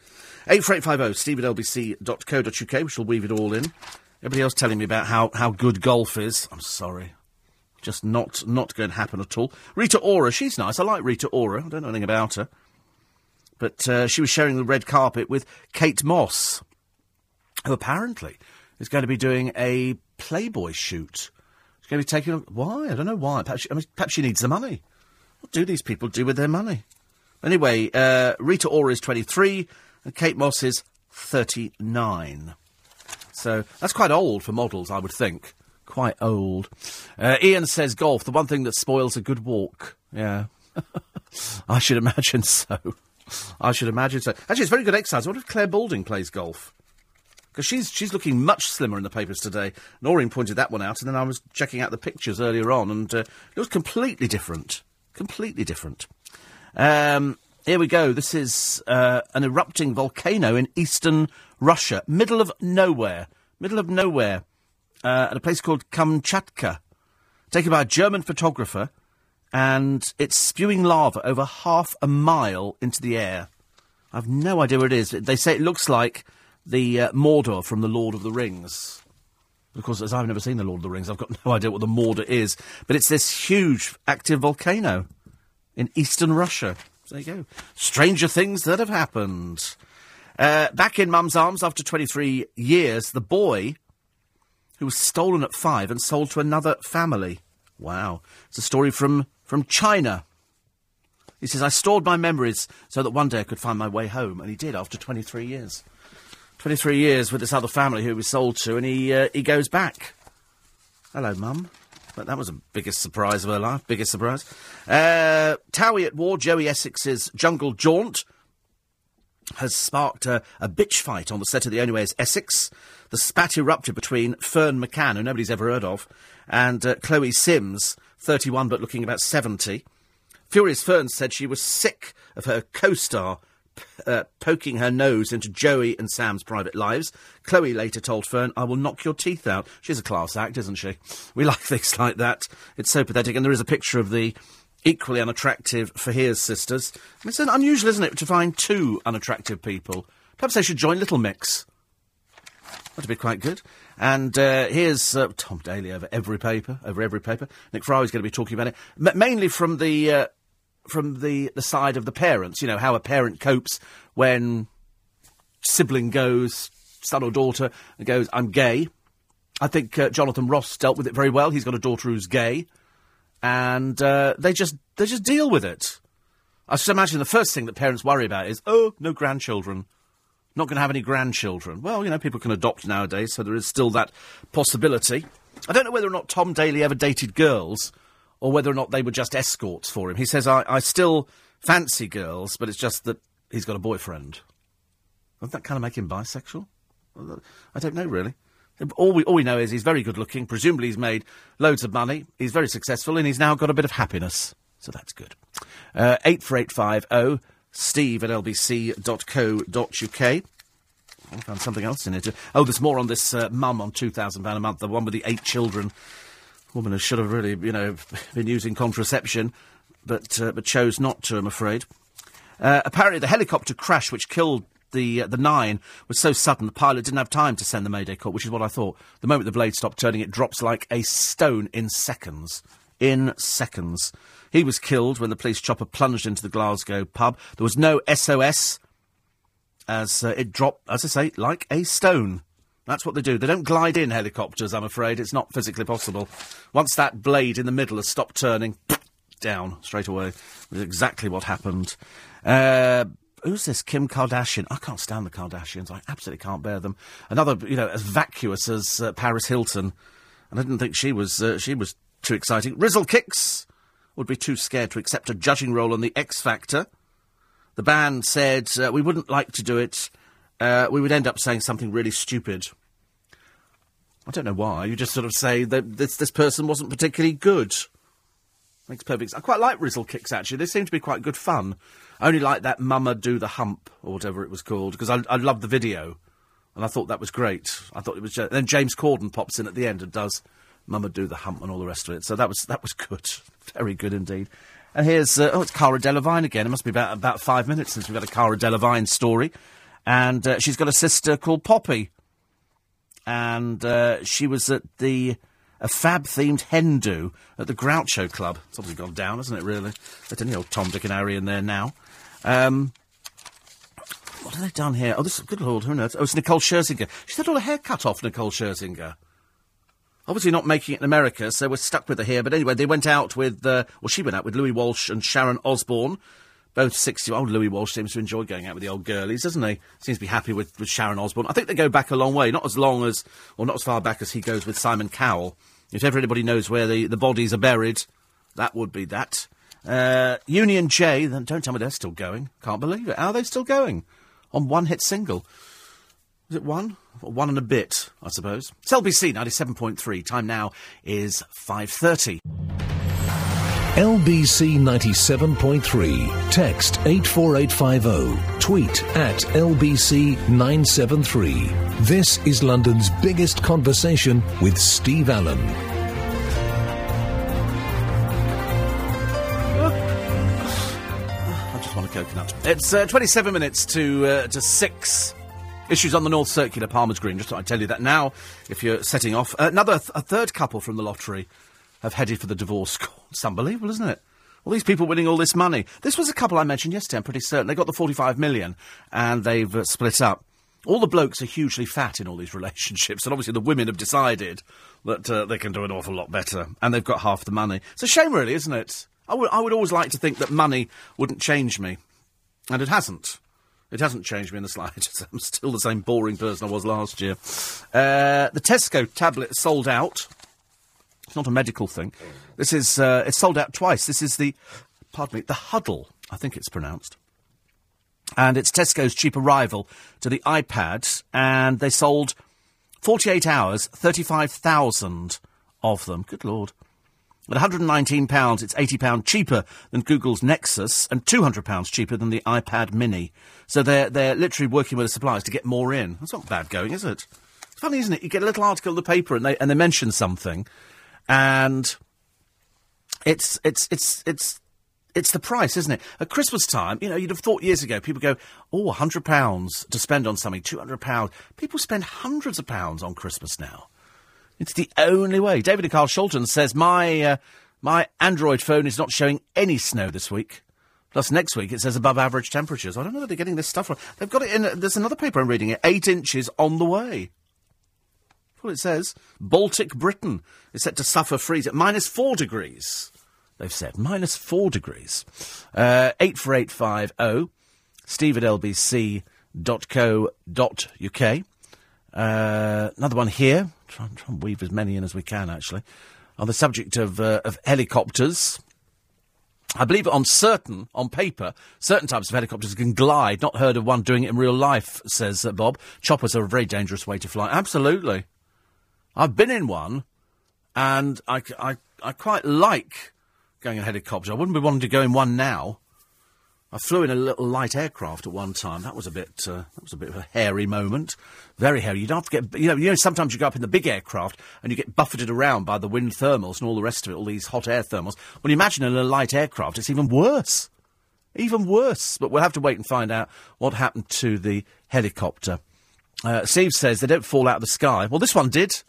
84850 steve at lbc.co.uk. We shall weave it all in. Everybody else telling me about how, how good golf is. I'm sorry. Just not not going to happen at all. Rita Ora, she's nice. I like Rita Ora. I don't know anything about her. But uh, she was sharing the red carpet with Kate Moss, who apparently is going to be doing a Playboy shoot. She's going to be taking. Why? I don't know why. Perhaps she, I mean, perhaps she needs the money. What do these people do with their money? Anyway, uh, Rita Ora is 23 and Kate Moss is 39. So that's quite old for models, I would think. Quite old. Uh, Ian says golf, the one thing that spoils a good walk. Yeah. I should imagine so. I should imagine so. Actually, it's very good exercise. What if Clare Balding plays golf? Because she's she's looking much slimmer in the papers today. Noreen pointed that one out, and then I was checking out the pictures earlier on, and uh, it was completely different. Completely different. Um, here we go. This is uh, an erupting volcano in eastern Russia, middle of nowhere, middle of nowhere, uh, at a place called Kamchatka, taken by a German photographer, and it's spewing lava over half a mile into the air. I've no idea what it is. They say it looks like the uh, Mordor from the Lord of the Rings. Of course, as I've never seen the Lord of the Rings, I've got no idea what the Mordor is. But it's this huge active volcano in eastern Russia. There you go. Stranger things that have happened. Uh, back in Mum's arms after 23 years, the boy who was stolen at five and sold to another family. Wow. It's a story from, from China. He says, I stored my memories so that one day I could find my way home. And he did after 23 years. 23 years with this other family who he was sold to, and he, uh, he goes back. Hello, Mum. But that was the biggest surprise of her life. Biggest surprise. Uh, Towie at war. Joey Essex's Jungle Jaunt has sparked a, a bitch fight on the set of The Only Way is Essex. The spat erupted between Ferne McCann, who nobody's ever heard of, and uh, Chloe Sims, 31 but looking about 70. Furious Ferne said she was sick of her co star uh, poking her nose into Joey and Sam's private lives. Chloe later told Ferne, I will knock your teeth out. She's a class act, isn't she? We like things like that. It's so pathetic. And there is a picture of the equally unattractive Faiers sisters. It's unusual, isn't it, to find two unattractive people? Perhaps they should join Little Mix. That'd be quite good. And uh, here's uh, Tom Daley over every paper, over every paper. Nick Fry's going to be talking about it, M- mainly from the uh, from the the side of the parents. You know how a parent copes when sibling goes, son or daughter, goes, "I'm gay." I think uh, Jonathan Ross dealt with it very well. He's got a daughter who's gay, and uh, they just they just deal with it. I just imagine the first thing that parents worry about is, "Oh, no grandchildren." not going to have any grandchildren. Well, you know, people can adopt nowadays, so there is still that possibility. I don't know whether or not Tom Daley ever dated girls or whether or not they were just escorts for him. He says, I, I still fancy girls, but it's just that he's got a boyfriend. Doesn't that kind of make him bisexual? I don't know, really. All we, all we know is he's very good looking. Presumably, he's made loads of money. He's very successful, and he's now got a bit of happiness. So that's good. Uh, 84850 steve at lbc.co.uk. I found something else in it. Oh, there's more on this uh, mum on £2,000 a month, the one with the eight children. Woman who should have really, you know, been using contraception, but, uh, but chose not to, I'm afraid. Uh, apparently, the helicopter crash which killed the uh, the nine was so sudden the pilot didn't have time to send the mayday call, which is what I thought. The moment the blade stopped turning, it drops like a stone in seconds. In seconds. He was killed when the police chopper plunged into the Glasgow pub. There was no SOS as uh, it dropped, as I say, like a stone. That's what they do. They don't glide in helicopters, I'm afraid. It's not physically possible. Once that blade in the middle has stopped turning, down straight away. Exactly what happened. Uh, who's this? Kim Kardashian. I can't stand the Kardashians. I absolutely can't bear them. Another, you know, as vacuous as uh, Paris Hilton. And I didn't think she was uh, she was too exciting. Rizzle Kicks would be too scared to accept a judging role on The X Factor. The band said uh, we wouldn't like to do it. Uh, we would end up saying something really stupid. I don't know why. You just sort of say that this this person wasn't particularly good. Makes perfect. I quite like Rizzle kicks actually. They seem to be quite good fun. I only like that Mama Do the Hump or whatever it was called because I I love the video, and I thought that was great. I thought it was. Just, then James Corden pops in at the end and does Mama Do the Hump and all the rest of it. So that was that was good, very good indeed. And here's uh, oh, it's Cara Delevingne again. It must be about about five minutes since we've had a Cara Delevingne story, and uh, she's got a sister called Poppy, and uh, she was at the a fab themed hen do at the Groucho Club. It's obviously gone down, hasn't it? Really? There's any old Tom, Dick, and Harry in there now. Um, what have they done here? Oh, this is good lord, who knows? Oh, it's Nicole Scherzinger. She's had all her hair cut off, Nicole Scherzinger. Obviously not making it in America, so we're stuck with her here. But anyway, they went out with, uh, well, she went out with Louis Walsh and Sharon Osbourne. Both 60 old Louis Walsh seems to enjoy going out with the old girlies, doesn't he? Seems to be happy with, with Sharon Osbourne. I think they go back a long way, not as long as, or not as far back as he goes with Simon Cowell. If ever anybody knows where the, the bodies are buried, that would be that. Uh, Union J, don't tell me they're still going. Can't believe it. How are they still going? On one hit single. Is it one? One and a bit, I suppose. It's LBC 97.3. Time now is 5.30. LBC 97.3. Text 84850. Tweet at LBC 973. This is London's biggest conversation with Steve Allen. I just want a coconut. It's uh, 27 minutes to, uh, to 6. Issues on the North Circular, Palmer's Green. Just thought I'd tell you that now, if you're setting off. Another, th- a third couple from the lottery have headed for the divorce court. It's unbelievable, isn't it? All these people winning all this money. This was a couple I mentioned yesterday, I'm pretty certain. They got the 45 million and they've uh, split up. All the blokes are hugely fat in all these relationships, and obviously the women have decided that uh, they can do an awful lot better, and they've got half the money. It's a shame, really, isn't it? I would, I would always like to think that money wouldn't change me, and it hasn't. It hasn't changed me in the slightest. I'm still the same boring person I was last year. Uh, the Tesco tablet sold out. It's not a medical thing. This is uh, it's sold out twice. This is the pardon me, the Hudl. I think it's pronounced. And it's Tesco's cheaper rival to the iPad, and they sold 48 hours, 35,000 of them. Good lord. At £119, it's £80 cheaper than Google's Nexus and £200 cheaper than the iPad mini. So they're, they're literally working with the suppliers to get more in. That's not bad going, is it? It's funny, isn't it? You get a little article in the paper and they, and they mention something and it's, it's, it's, it's, it's the price, isn't it? At Christmas time, you know, you'd have thought years ago, people go, oh, £100 to spend on something, £200. People spend hundreds of pounds on Christmas now. It's the only way. David and Carshalton says my uh, my Android phone is not showing any snow this week. Plus, next week it says above average temperatures. I don't know where they're getting this stuff from. They've got it in. There's another paper I'm reading it. Eight inches on the way. What it says. Baltic Britain is set to suffer freeze at minus four degrees. They've said minus four degrees. Uh, eight four eight five zero. Oh, Steve at lbc.co.uk. Uh, another one here. Try, try and weave as many in as we can, actually. On the subject of, uh, of helicopters. I believe on certain, on paper, certain types of helicopters can glide. Not heard of one doing it in real life, says Bob. Choppers are a very dangerous way to fly. Absolutely. I've been in one, and I, I, I quite like going in a helicopter. I wouldn't be wanting to go in one now. I flew in a little light aircraft at one time. That was a bit. Uh, that was a bit of a hairy moment. Very hairy. You'd have to get. You know. You know. Sometimes you go up in the big aircraft and you get buffeted around by the wind thermals and all the rest of it. All these hot air thermals. You imagine in a light aircraft, it's even worse. Even worse. But we'll have to wait and find out what happened to the helicopter. Uh, Steve says they don't fall out of the sky. Well, this one did.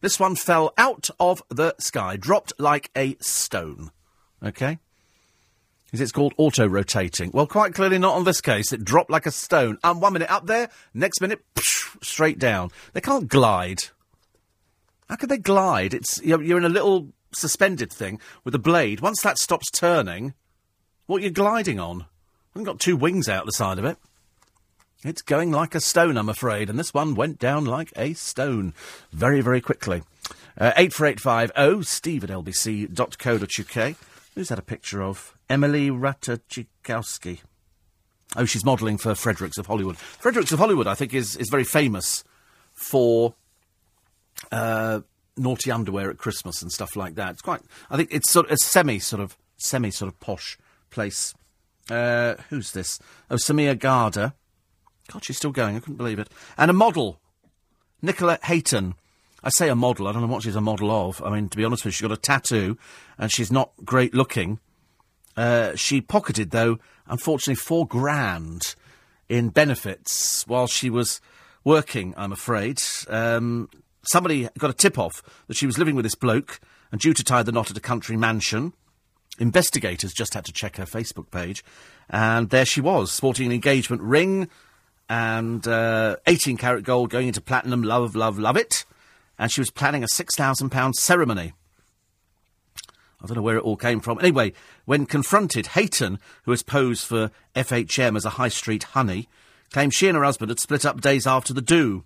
This one fell out of the sky, dropped like a stone. Okay is it's called auto rotating. Well, quite clearly not on this case. It dropped like a stone. And um, one minute up there, next minute psh, straight down. They can't glide. How can they glide? It's you're, you're in a little suspended thing with a blade. Once that stops turning, what are you gliding on? I haven't got two wings out the side of it. It's going like a stone, I'm afraid, and this one went down like a stone very, very quickly. Uh, 84850 steve at lbc.co.uk. Who's that a picture of? Emily Ratajkowski. Oh, she's modelling for Fredericks of Hollywood. Fredericks of Hollywood, I think, is, is very famous for uh, naughty underwear at Christmas and stuff like that. It's quite, I think it's sort of a semi sort of semi sort of posh place. Uh, who's this? Oh, Samir Garda. God, she's still going. I couldn't believe it. And a model, Nicola Hayton. I say a model. I don't know what she's a model of. I mean, to be honest with you, she's got a tattoo, and she's not great looking. Uh, she pocketed, though, unfortunately, four grand in benefits while she was working, I'm afraid. Um, somebody got a tip off that she was living with this bloke and due to tie the knot at a country mansion. Investigators just had to check her Facebook page, and there she was, sporting an engagement ring and uh, 18 carat gold going into platinum. Love, love, love it. And she was planning a £6,000 ceremony. I don't know where it all came from. Anyway, when confronted, Hayton, who has posed for FHM as a high street honey, claimed she and her husband had split up days after the do.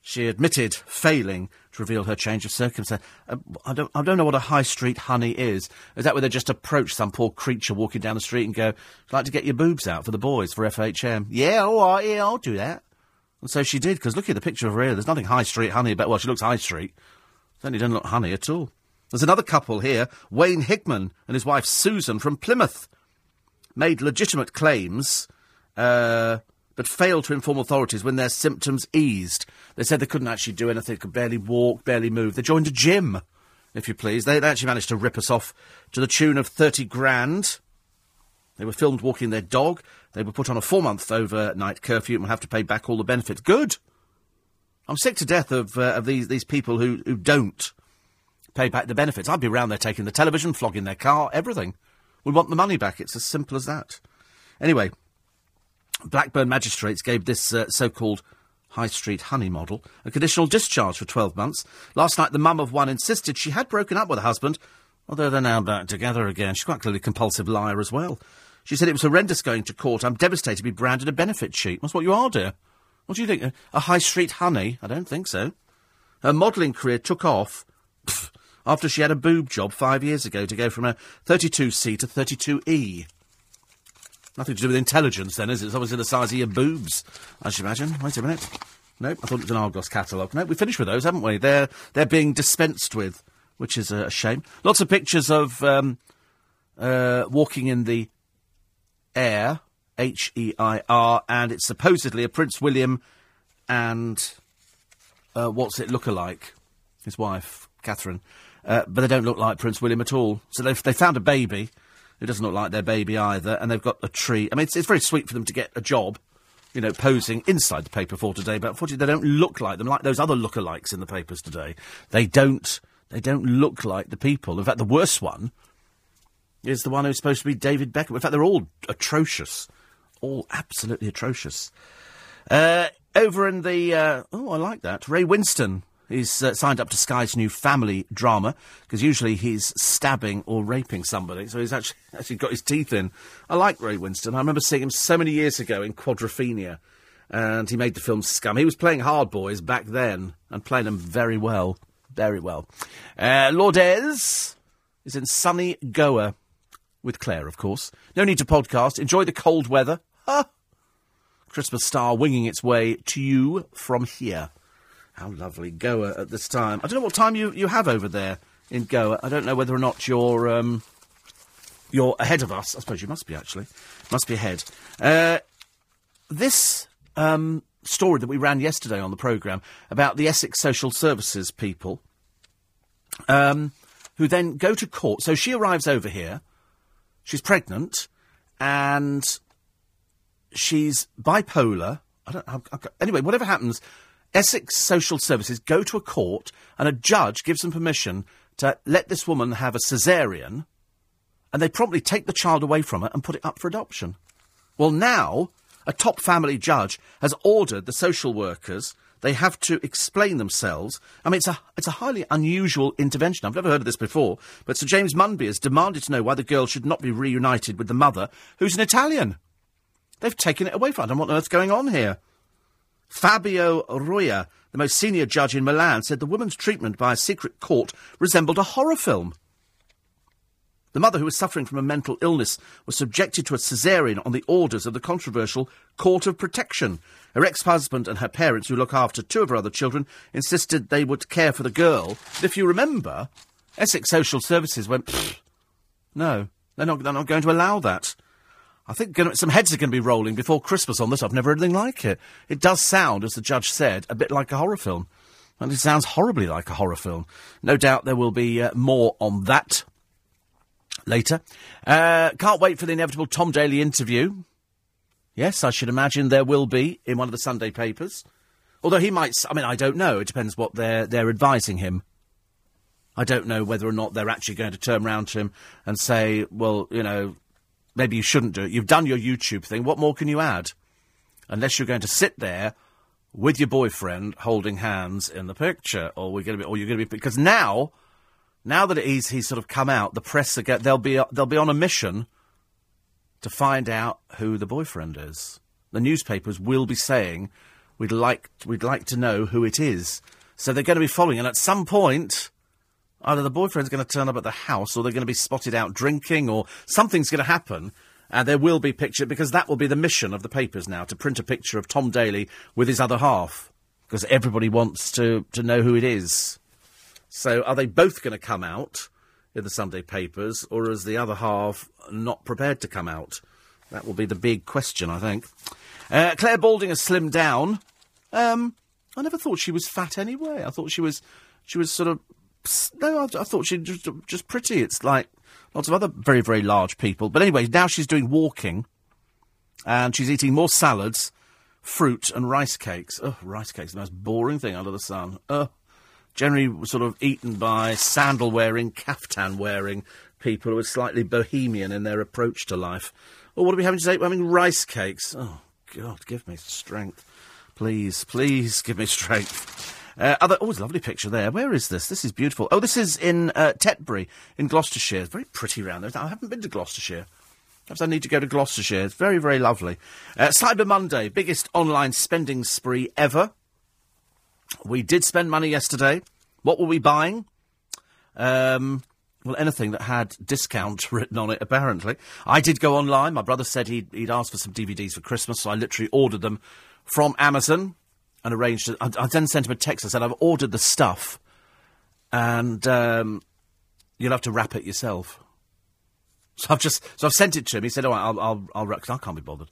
She admitted failing reveal her change of circumstance. Uh, I, don't, I don't know what a high street honey is. Is that where they just approach some poor creature walking down the street and go, I'd like to get your boobs out for the boys for FHM? Yeah, all right, yeah, I'll do that. And so she did, because look at the picture of her here. There's nothing high street honey about, well, she looks high street. Certainly doesn't look honey at all. There's another couple here, Wayne Hickman and his wife Susan from Plymouth, made legitimate claims, uh, but failed to inform authorities when their symptoms eased. They said they couldn't actually do anything, could barely walk, barely move. They joined a gym, if you please. They, they actually managed to rip us off to the tune of 30 grand. They were filmed walking their dog. They were put on a four month overnight curfew and will have to pay back all the benefits. Good! I'm sick to death of, uh, of these, these people who, who don't pay back the benefits. I'd be around there taking the television, flogging their car, everything. We want the money back. It's as simple as that. Anyway, Blackburn magistrates gave this uh, so called High Street Honey model a conditional discharge for 12 months. Last night, the mum of one insisted she had broken up with her husband, although they're now back together again. She's quite clearly a compulsive liar as well. She said it was horrendous going to court. I'm devastated to be branded a benefit sheet. That's what you are, dear. What do you think? A High Street Honey? I don't think so. Her modelling career took off. Pfft, after she had a boob job five years ago to go from a 32C to 32E. Nothing to do with intelligence, then, is it? It's obviously the size of your boobs, I should imagine. Wait a minute. Nope, I thought it was an Argos catalogue. Nope, we finished with those, haven't we? They're, they're being dispensed with which is a shame. Lots of pictures of um, uh, walking in the air, H E I R, and it's supposedly a Prince William and uh, what's it look alike? His wife, Catherine. Uh, but they don't look like Prince William at all. So they've they found a baby who doesn't look like their baby either, and they've got a tree. I mean, it's, it's very sweet for them to get a job, you know, posing inside the paper for today. But unfortunately, they don't look like them, like those other lookalikes in the papers today. They don't. They don't look like the people. In fact, the worst one is the one who's supposed to be David Beckham. In fact, they're all atrocious, all absolutely atrocious. Uh, over in the uh, oh, I like that. Ray Winstone He's uh, signed up to Sky's new family drama because usually he's stabbing or raping somebody. So he's actually actually got his teeth in. I like Ray Winstone. I remember seeing him so many years ago in Quadrophenia, and he made the film Scum. He was playing hard boys back then and playing them very well, very well. Uh, Lourdes is in sunny Goa with Claire, of course. No need to podcast. Enjoy the cold weather. Christmas star winging its way to you from here. How lovely. Goa at this time. I don't know what time you, you have over there in Goa. I don't know whether or not you're, um, you're ahead of us. I suppose you must be, actually. Must be ahead. Uh, this um, story that we ran yesterday on the programme about the Essex Social Services people um, who then go to court. So she arrives over here. She's pregnant and she's bipolar. I don't. I, I, anyway, whatever happens, Essex Social Services go to a court and a judge gives them permission to let this woman have a caesarean, and they promptly take the child away from her and put it up for adoption. Well, now a top family judge has ordered the social workers. They have to explain themselves. I mean, it's a, it's a highly unusual intervention. I've never heard of this before. But Sir James Munby has demanded to know why the girl should not be reunited with the mother, who's an Italian. They've taken it away from her. I don't know what on earth's going on here. Fabio Roia, the most senior judge in Milan, said the woman's treatment by a secret court resembled a horror film. The mother, who was suffering from a mental illness, was subjected to a caesarean on the orders of the controversial Court of Protection. Her ex-husband and her parents, who look after two of her other children, insisted they would care for the girl. But if you remember, Essex Social Services went, no, they're not, they're not going to allow that. I think gonna, some heads are going to be rolling before Christmas on this. I've never heard anything like it. It does sound, as the judge said, a bit like a horror film. And it sounds horribly like a horror film. No doubt there will be uh, more on that later. Uh, can't wait for the inevitable Tom Daley interview. Yes, I should imagine there will be in one of the Sunday papers. Although he might, I mean, I don't know. It depends what they're, they're advising him. I don't know whether or not they're actually going to turn round to him and say, well, you know, maybe you shouldn't do it. You've done your YouTube thing. What more can you add? Unless you're going to sit there with your boyfriend holding hands in the picture, or we're going to be, or you're going to be because now, now that he's he's sort of come out, the press again they'll be they'll be on a mission to find out who the boyfriend is. The newspapers will be saying we'd like we'd like to know who it is. So they're going to be following, and at some point, Either the boyfriend's going to turn up at the house, or they're going to be spotted out drinking, or something's going to happen. And there will be picture because that will be the mission of the papers now to print a picture of Tom Daley with his other half because everybody wants to to know who it is. So are they both going to come out in the Sunday papers, or is the other half not prepared to come out? That will be the big question, I think. Uh, Clare Balding has slimmed down. Um, I never thought she was fat anyway. I thought she was she was sort of no, I, I thought she just, just pretty. It's like lots of other very, very large people. But anyway, now she's doing walking and she's eating more salads, fruit, and rice cakes. Oh, rice cakes, the most boring thing under the sun. Oh, generally sort of eaten by sandal wearing, caftan wearing people who are slightly bohemian in their approach to life. Or what are we having today? We're having rice cakes. Oh, God, give me strength. Please, please give me strength. Uh, other, oh, it's a lovely picture there. Where is this? This is beautiful. Oh, this is in uh, Tetbury, in Gloucestershire. It's very pretty round there. I haven't been to Gloucestershire. Perhaps I need to go to Gloucestershire. It's very, very lovely. Uh, Cyber Monday, biggest online spending spree ever. We did spend money yesterday. What were we buying? Um, well, anything that had discount written on it, apparently. I did go online. My brother said he'd, he'd asked for some DVDs for Christmas, so I literally ordered them from Amazon and arranged. I, I then sent him a text. I said, I've ordered the stuff. and um, you'll have to wrap it yourself. So I've just so I've sent it to him. He said, "All right, I'll I'll, I'll wrap." I can't be bothered.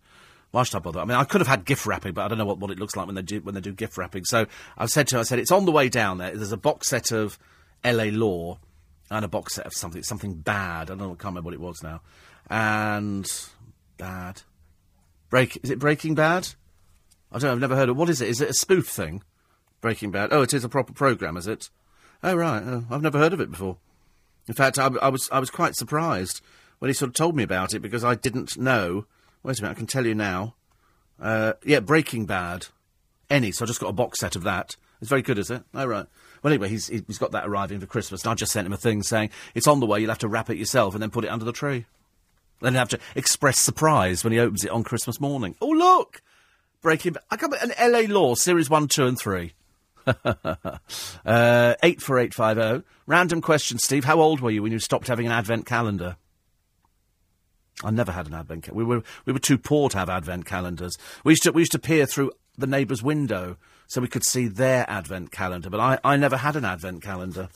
Why should I bother? I mean, I could have had gift wrapping, but I don't know what, what it looks like when they do when they do gift wrapping. So I've said to him, I said it's on the way down there. There's a box set of L.A. Law and a box set of something something bad. I don't know, I can't remember what it was now. And bad break is it Breaking Bad? I don't know. I've never heard of. It what is it? Is it a spoof thing? Breaking Bad. Oh, it is a proper program, is it? Oh right. Oh, I've never heard of it before. In fact, I, I was I was quite surprised when he sort of told me about it because I didn't know. Wait a minute, I can tell you now. Uh, yeah, Breaking Bad. Any. So I just got a box set of that. It's very good, is it? Oh right. Well, anyway, he's he's got that arriving for Christmas, and I just sent him a thing saying it's on the way. You'll have to wrap it yourself and then put it under the tree. Then you have to express surprise when he opens it on Christmas morning. Oh look, Breaking. I come an L.A. Law series one, two, and three. uh, eight four eight five zero. Random question, Steve. How old were you when you stopped having an advent calendar? I never had an advent. Ca- we were we were too poor to have advent calendars. We used to we used to peer through the neighbour's window so we could see their advent calendar. But I, I never had an advent calendar.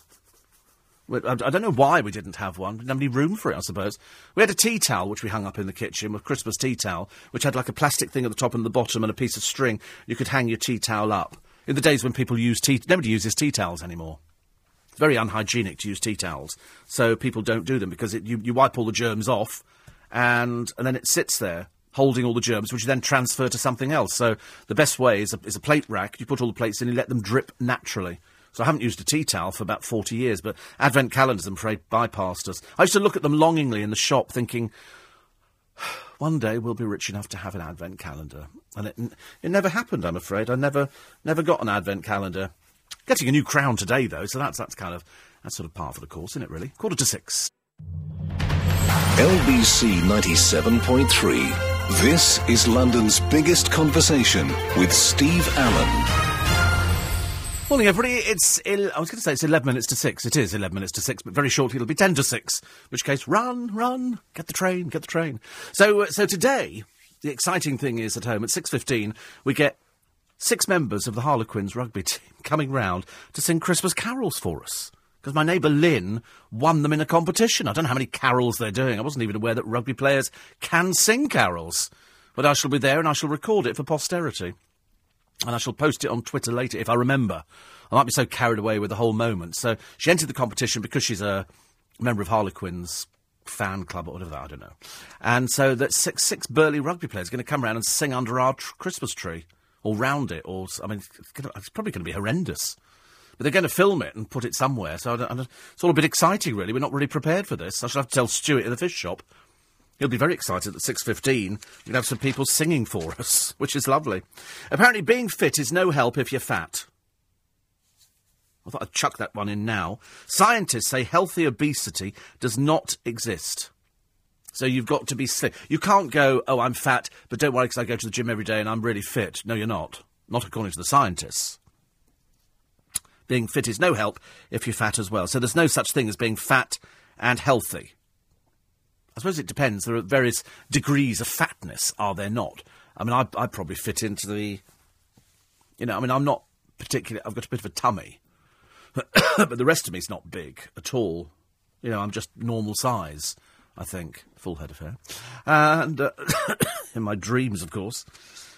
I don't know why we didn't have one. We didn't have any room for it, I suppose. We had a tea towel which we hung up in the kitchen, a Christmas tea towel, which had like a plastic thing at the top and the bottom and a piece of string. You could hang your tea towel up. In the days when people used tea, nobody uses tea towels anymore. It's very unhygienic to use tea towels, so people don't do them because it, you, you wipe all the germs off, and and then it sits there holding all the germs, which you then transfer to something else. So the best way is a, is a plate rack. You put all the plates in, and let them drip naturally. So I haven't used a tea towel for about forty years, but advent calendars, I'm afraid, bypassed us. I used to look at them longingly in the shop, thinking. One day we'll be rich enough to have an advent calendar, and it it never happened. I'm afraid I never never got an advent calendar. Getting a new crown today, though, so that's that's kind of that's sort of par for the course, isn't it? Really, quarter to six. LBC 97.3. This is London's biggest conversation with Steve Allen. Morning, everybody. It's il- I was going to say it's eleven minutes to six. It is eleven minutes to six, but very shortly it'll be ten to six. In which case, run, run, get the train, get the train. So, uh, so today, the exciting thing is at home at six fifteen we get six members of the Harlequins rugby team coming round to sing Christmas carols for us. Because my neighbour Lynn won them in a competition. I don't know how many carols they're doing. I wasn't even aware that rugby players can sing carols. But I shall be there and I shall record it for posterity. And I shall post it on Twitter later if I remember. I might be so carried away with the whole moment. So she entered the competition because she's a member of Harlequins fan club or whatever that, I don't know. And so that six, six burly rugby players are going to come around and sing under our tr- Christmas tree or round it. Or, I mean, it's, gonna, it's probably going to be horrendous. But they're going to film it and put it somewhere. So I don't, I don't, it's all a bit exciting, really. We're not really prepared for this. I shall have to tell Stuart in the fish shop. He'll be very excited at 6.15. We'll have some people singing for us, which is lovely. Apparently, being fit is no help if you're fat. I thought I'd chuck that one in now. Scientists say healthy obesity does not exist. So you've got to be slim. You can't go, oh, I'm fat, but don't worry because I go to the gym every day and I'm really fit. No, you're not. Not according to the scientists. Being fit is no help if you're fat as well. So there's no such thing as being fat and healthy. I suppose it depends. There are various degrees of fatness, are there not? I mean, I, I probably fit into the. You know, I mean, I'm not particularly. I've got a bit of a tummy. but the rest of me's not big at all. You know, I'm just normal size, I think. Full head of hair. And uh, in my dreams, of course.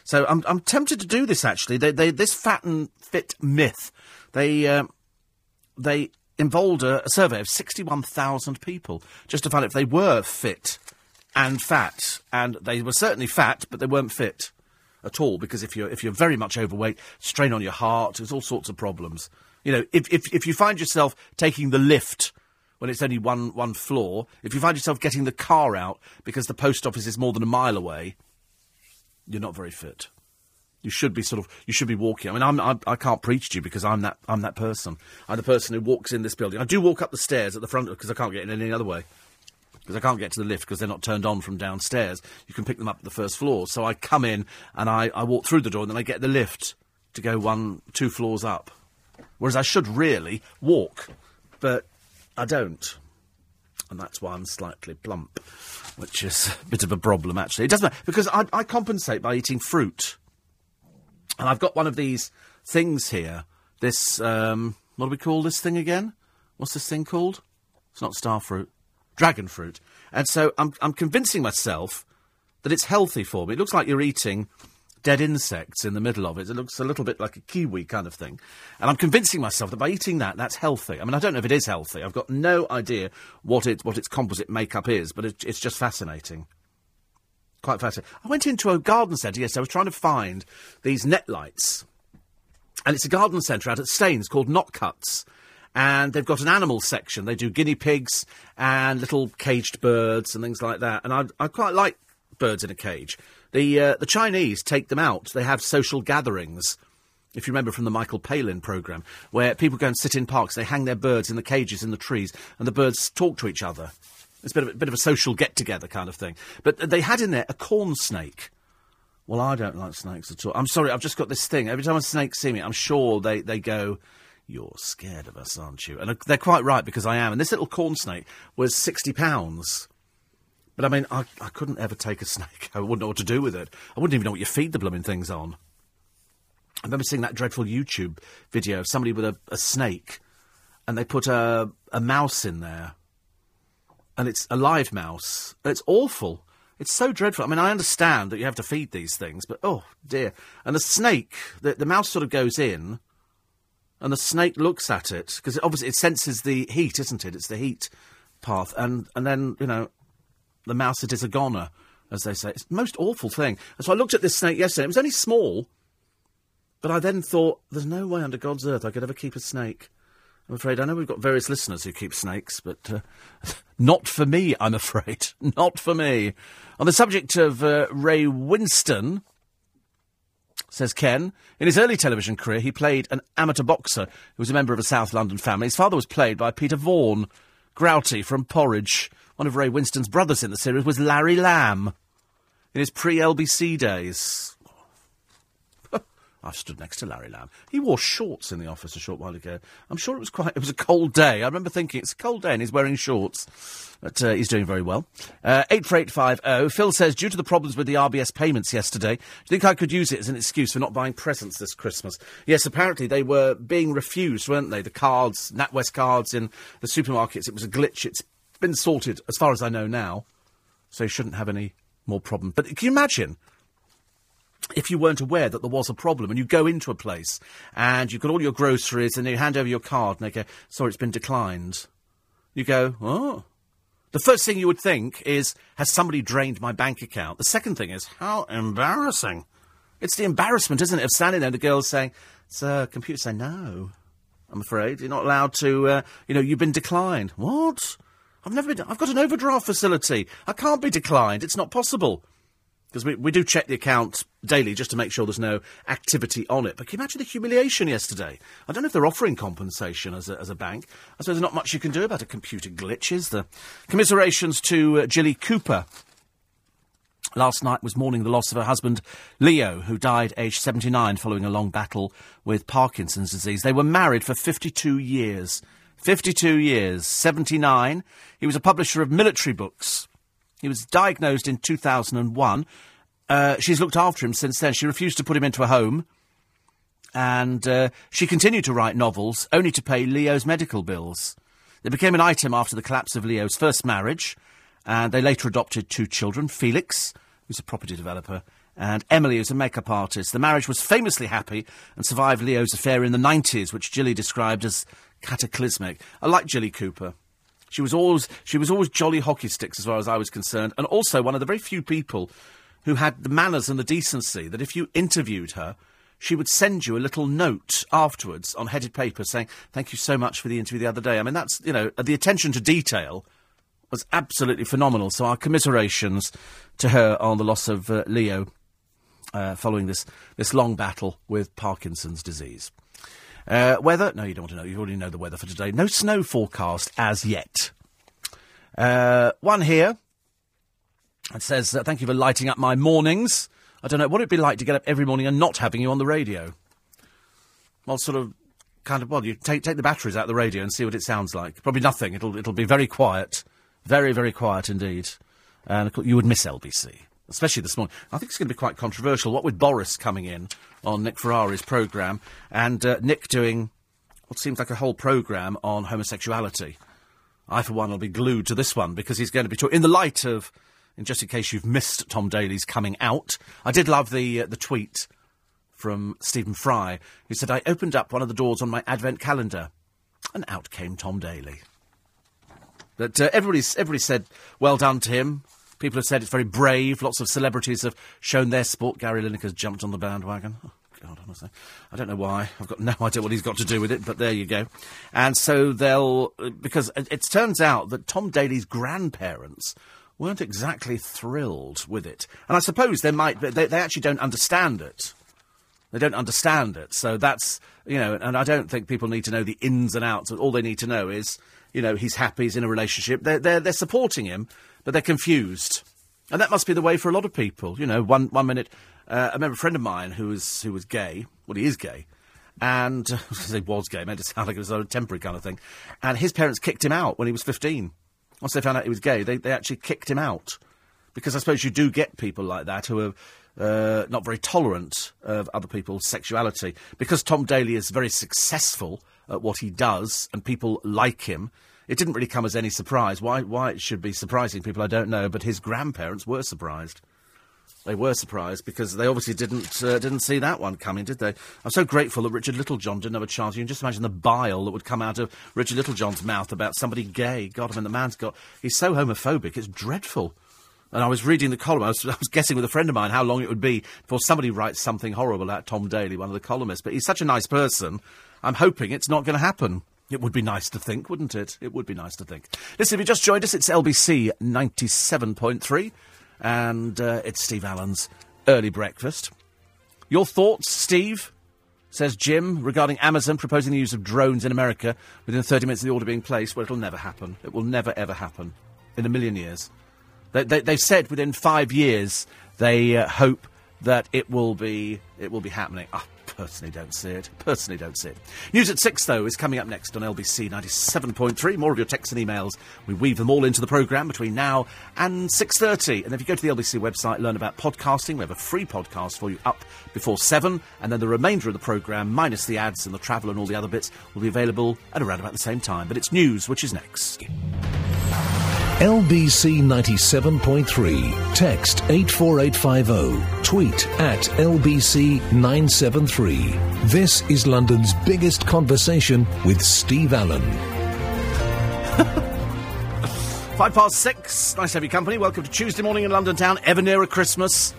So I'm, I'm tempted to do this, actually. They, they, this fat and fit myth, they, uh, they involved a, a survey of 61,000 people just to find out if they were fit and fat. And they were certainly fat, but they weren't fit at all because if you're if you're very much overweight, strain on your heart, there's all sorts of problems. You know, if if if you find yourself taking the lift when it's only one one floor, if you find yourself getting the car out because the post office is more than a mile away, you're not very fit. You should be sort of you should be walking. I mean, I'm, I'm I can't preach to you because I'm that I'm that person. I'm the person who walks in this building. I do walk up the stairs at the front because I can't get in any other way because I can't get to the lift because they're not turned on from downstairs. You can pick them up at the first floor. So I come in and I, I walk through the door and then I get the lift to go one, two floors up. Whereas I should really walk, but I don't. And that's why I'm slightly plump, which is a bit of a problem actually. It doesn't matter because I, I compensate by eating fruit. And I've got one of these things here. This, um, what do we call this thing again? what's this thing called? It's not star fruit, dragon fruit. And so I'm, I'm convincing myself that it's healthy for me. It looks like you're eating dead insects in the middle of it. It looks a little bit like a kiwi kind of thing. And I'm convincing myself that by eating that, that's healthy. I mean, I don't know if it is healthy. I've got no idea what, it, what its composite makeup is, but it, it's just fascinating. Quite fascinating. I went into a garden centre yesterday. I was trying to find these net lights. And it's a garden centre out at Staines called Notcutts and they've got an animal section. They do guinea pigs and little caged birds and things like that. And I, I quite like birds in a cage. The uh, the Chinese take them out. They have social gatherings. If you remember from the Michael Palin programme, where people go and sit in parks, they hang their birds in the cages in the trees, and the birds talk to each other. It's a bit of a, bit of a social get together kind of thing. But they had in there a corn snake. Well, I don't like snakes at all. I'm sorry, I've just got this thing. Every time a snake see me, I'm sure they, they go, You're scared of us, aren't you? And they're quite right because I am. And this little corn snake was £60. But I mean, I, I couldn't ever take a snake. I wouldn't know what to do with it. I wouldn't even know what you feed the blooming things on. I remember seeing that dreadful YouTube video of somebody with a, a snake, and they put a, a mouse in there. And it's a live mouse. It's awful. It's so dreadful. I mean, I understand that you have to feed these things, but oh dear. And the snake, the, the mouse sort of goes in, and the snake looks at it because obviously it senses the heat, isn't it? It's the heat path, and and then you know the mouse it is a goner, as they say. It's the most awful thing. And so I looked at this snake yesterday. It was only small, but I then thought, there's no way under God's earth I could ever keep a snake. I'm afraid I know we've got various listeners who keep snakes, but uh, not for me, I'm afraid. not for me. On the subject of uh, Ray Winstone, says Ken, in his early television career, he played an amateur boxer who was a member of a South London family. His father was played by Peter Vaughan, grouty from Porridge. One of Ray Winstone's brothers in the series was Larry Lamb in his pre LBC days. I've stood next to Larry Lamb. He wore shorts in the office a short while ago. I'm sure it was quite. It was a cold day. I remember thinking it's a cold day and he's wearing shorts. But uh, he's doing very well. Uh, eight four eight five zero. Phil says due to the problems with the RBS payments yesterday, do you think I could use it as an excuse for not buying presents this Christmas? Yes, apparently they were being refused, weren't they? The cards, NatWest cards in the supermarkets. It was a glitch. It's been sorted as far as I know now, so you shouldn't have any more problem. But can you imagine? If you weren't aware that there was a problem and you go into a place and you've got all your groceries and you hand over your card and they go, sorry, it's been declined. You go, oh. The first thing you would think is, has somebody drained my bank account? The second thing is, how embarrassing. It's the embarrassment, isn't it, of standing there and the girl saying, sir, computer saying, no, I'm afraid. You're not allowed to, uh, you know, you've been declined. What? I've never been, I've got an overdraft facility. I can't be declined. It's not possible because we, we do check the account daily just to make sure there's no activity on it. But can you imagine the humiliation yesterday? I don't know if they're offering compensation as a, as a bank. I suppose there's not much you can do about a computer glitch, is there? Commiserations to uh, Jilly Cooper. Last night was mourning the loss of her husband, Leo, who died aged 79 following a long battle with Parkinson's disease. They were married for 52 years. 52 years. 79. He was a publisher of military books. He was diagnosed in 2001. Uh, she's looked after him since then. She refused to put him into a home. And uh, she continued to write novels, only to pay Leo's medical bills. They became an item after the collapse of Leo's first marriage, and they later adopted two children Felix, who's a property developer, and Emily, who's a makeup artist. The marriage was famously happy and survived Leo's affair in the 90s, which Jilly described as cataclysmic. I like Jilly Cooper. She was always she was always jolly hockey sticks as far as I was concerned, and also one of the very few people who had the manners and the decency that if you interviewed her, she would send you a little note afterwards on headed paper saying, Thank you so much for the interview the other day. I mean, that's, you know, the attention to detail was absolutely phenomenal. So our commiserations to her on the loss of uh, Leo uh, following this, this long battle with Parkinson's disease. Uh, weather? No, you don't want to know. You already know the weather for today. No snow forecast as yet. Uh, one here. It says, uh, thank you for lighting up my mornings. I don't know, what it'd be like to get up every morning and not having you on the radio? Well, sort of, kind of, well, you take, take the batteries out of the radio and see what it sounds like. Probably nothing. It'll, it'll be very quiet. Very, very quiet indeed. And you would miss LBC especially this morning. I think it's going to be quite controversial. What with Boris coming in on Nick Ferrari's programme and uh, Nick doing what seems like a whole programme on homosexuality. I, for one, will be glued to this one because he's going to be talking in the light of. And just in case you've missed Tom Daley's coming out, I did love the uh, the tweet from Stephen Fry, who said, I opened up one of the doors on my advent calendar, and out came Tom Daley." But uh, everybody's, everybody said, well done to him. People have said it's very brave. Lots of celebrities have shown their sport. Gary Lineker's jumped on the bandwagon. Oh, God, honestly. I don't know why. I've got no idea what he's got to do with it, but there you go. And so they'll. Uh, because it, it turns out that Tom Daley's grandparents weren't exactly thrilled with it. And I suppose they might. They, they actually don't understand it. They don't understand it. So that's, you know, and I don't think people need to know the ins and outs. All they need to know is, you know, he's happy, he's in a relationship. They're, they're, they're supporting him, but they're confused. And that must be the way for a lot of people. You know, one, one minute, uh, I remember a friend of mine who was, who was gay. Well, he is gay. And, he was gay, made it sound like it was a temporary kind of thing. And his parents kicked him out when he was 15. Once they found out he was gay, they, they actually kicked him out. Because I suppose you do get people like that who are uh, not very tolerant of other people's sexuality. Because Tom Daley is very successful at what he does and people like him, it didn't really come as any surprise. Why, why it should be surprising people, I don't know, but his grandparents were surprised. They were surprised because they obviously didn't uh, didn't see that one coming, did they? I'm so grateful that Richard Littlejohn didn't have a chance. You can just imagine the bile that would come out of Richard Littlejohn's mouth about somebody gay. God, I mean, the man's got he's so homophobic, it's dreadful. And I was reading the column. I was, I was, guessing with a friend of mine how long it would be before somebody writes something horrible about Tom Daley, one of the columnists. But he's such a nice person. I'm hoping it's not going to happen. It would be nice to think, wouldn't it? It would be nice to think. Listen, if you just joined us, it's LBC 97.3, and uh, it's Steve Allen's early breakfast. Your thoughts, Steve? Says Jim, regarding Amazon proposing the use of drones in America within 30 minutes of the order being placed. Well, it'll never happen. It will never, ever happen. In a million years. They, they, they've said within five years they uh, hope that it will be it will be happening. I personally don't see it. Personally don't see it. News at six though is coming up next on LBC ninety seven point three. More of your texts and emails. We weave them all into the programme between now and six thirty. And if you go to the LBC website, learn about podcasting. We have a free podcast for you up before seven, and then the remainder of the programme, minus the ads and the travel and all the other bits, will be available at around about the same time. But it's news, which is next. LBC 97.3. Text 84850. Tweet at LBC 973. This is London's biggest conversation with Steve Allen. Five past six. Nice to have your company. Welcome to Tuesday morning in London town. Ever nearer Christmas.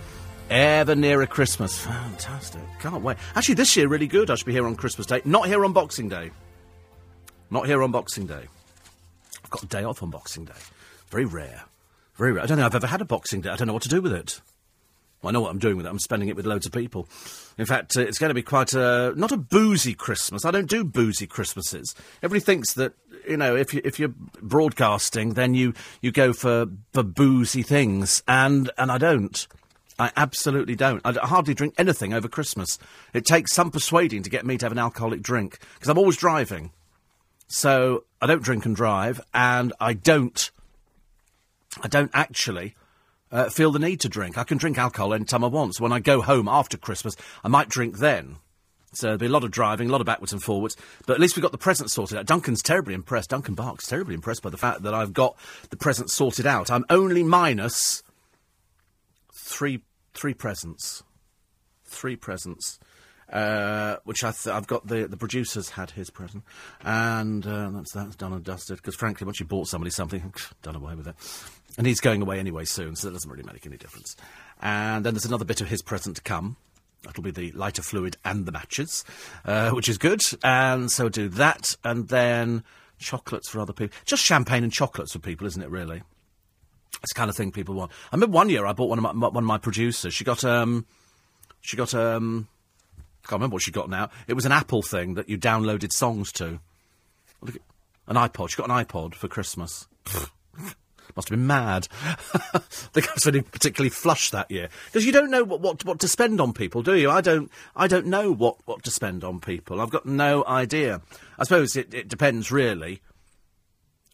Ever nearer Christmas. Fantastic. Can't wait. Actually, this year really good. I should be here on Christmas Day. Not here on Boxing Day. Not here on Boxing Day. I've got a day off on Boxing Day. Very rare. Very rare. I don't think I've ever had a Boxing Day. I don't know what to do with it. Well, I know what I'm doing with it. I'm spending it with loads of people. In fact, uh, it's going to be quite a not a boozy Christmas. I don't do boozy Christmases. Everybody thinks that you know if you if you're broadcasting, then you you go for for boozy things, and and I don't. I absolutely don't. I hardly drink anything over Christmas. It takes some persuading to get me to have an alcoholic drink because I'm always driving. So I don't drink and drive, and I don't I don't actually uh, feel the need to drink. I can drink alcohol any time I want. So when I go home after Christmas, I might drink then. So there'll be a lot of driving, a lot of backwards and forwards. But at least we've got the present sorted out. Duncan's terribly impressed. Duncan Bark's terribly impressed by the fact that I've got the present sorted out. I'm only minus three three presents. Three presents. Uh, which I have got the the producers had his present, and uh, that's that's done and dusted. Because frankly, once you bought somebody something, done away with it. And he's going away anyway soon, so that doesn't really make any difference. And then there's another bit of his present to come. That'll be the lighter fluid and the matches, uh, which is good. And so do that, and then chocolates for other people. Just champagne and chocolates for people, isn't it? Really, it's the kind of thing people want. I remember one year I bought one of my, one of my producers. She got um, she got um, I can't remember what she got now. It was an Apple thing that you downloaded songs to. An iPod. She got an iPod for Christmas. Must have been mad. the guy's really particularly flush that year because you don't know what, what what to spend on people, do you? I don't. I don't know what what to spend on people. I've got no idea. I suppose it, it depends really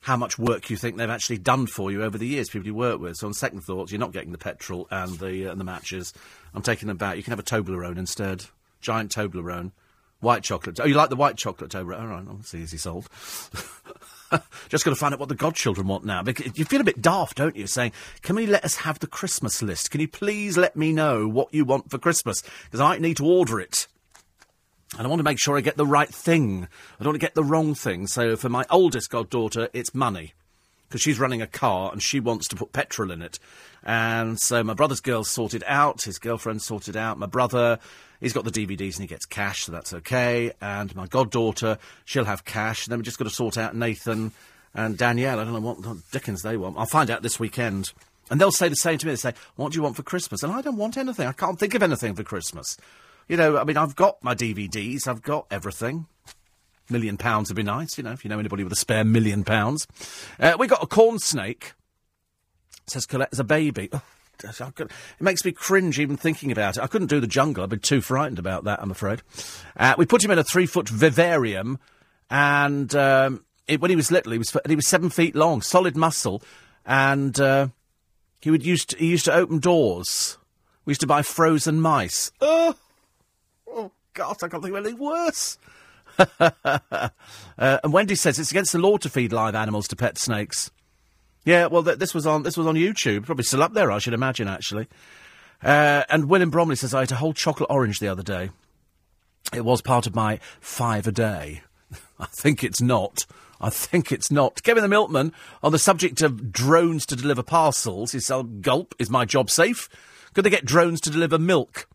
how much work you think they've actually done for you over the years, people you work with. So on second thoughts, you're not getting the petrol and the uh, and the matches. I'm taking them back. You can have a Toblerone instead, giant Toblerone, White chocolate. Oh, you like the white chocolate over? All right, that's easy sold. Just got to find out what the godchildren want now. Because you feel a bit daft, don't you? Saying, "Can we let us have the Christmas list? Can you please let me know what you want for Christmas? Because I need to order it." And I want to make sure I get the right thing. I don't want to get the wrong thing. So for my oldest goddaughter, it's money. Because she's running a car and she wants to put petrol in it. And so my brother's girl sorted out, his girlfriend sorted out, my brother, he's got the DVDs and he gets cash, so that's okay. And my goddaughter, she'll have cash. And then we just got to sort out Nathan and Danielle. I don't know what, what Dickens they want. I'll find out this weekend. And they'll say the same to me. They say, What do you want for Christmas? And I don't want anything. I can't think of anything for Christmas. You know, I mean, I've got my DVDs, I've got everything. Million pounds would be nice, you know, if you know anybody with a spare million pounds. Uh, we got a corn snake. says Colette as a baby. It makes me cringe even thinking about it. I couldn't do the jungle. I'd be too frightened about that, I'm afraid. Uh, we put him in a three foot vivarium, and um, it, when he was little, he was he was seven feet long, solid muscle, and uh, he would used to, he used to open doors. We used to buy frozen mice. Oh, oh God, I can't think of anything worse. uh, and Wendy says it's against the law to feed live animals to pet snakes. Yeah, well, th- this was on this was on YouTube, probably still up there, I should imagine, actually. Uh, and William Bromley says I ate a whole chocolate orange the other day. It was part of my five a day. I think it's not. I think it's not. Kevin the Milkman, on the subject of drones to deliver parcels, said, Gulp, is my job safe? Could they get drones to deliver milk?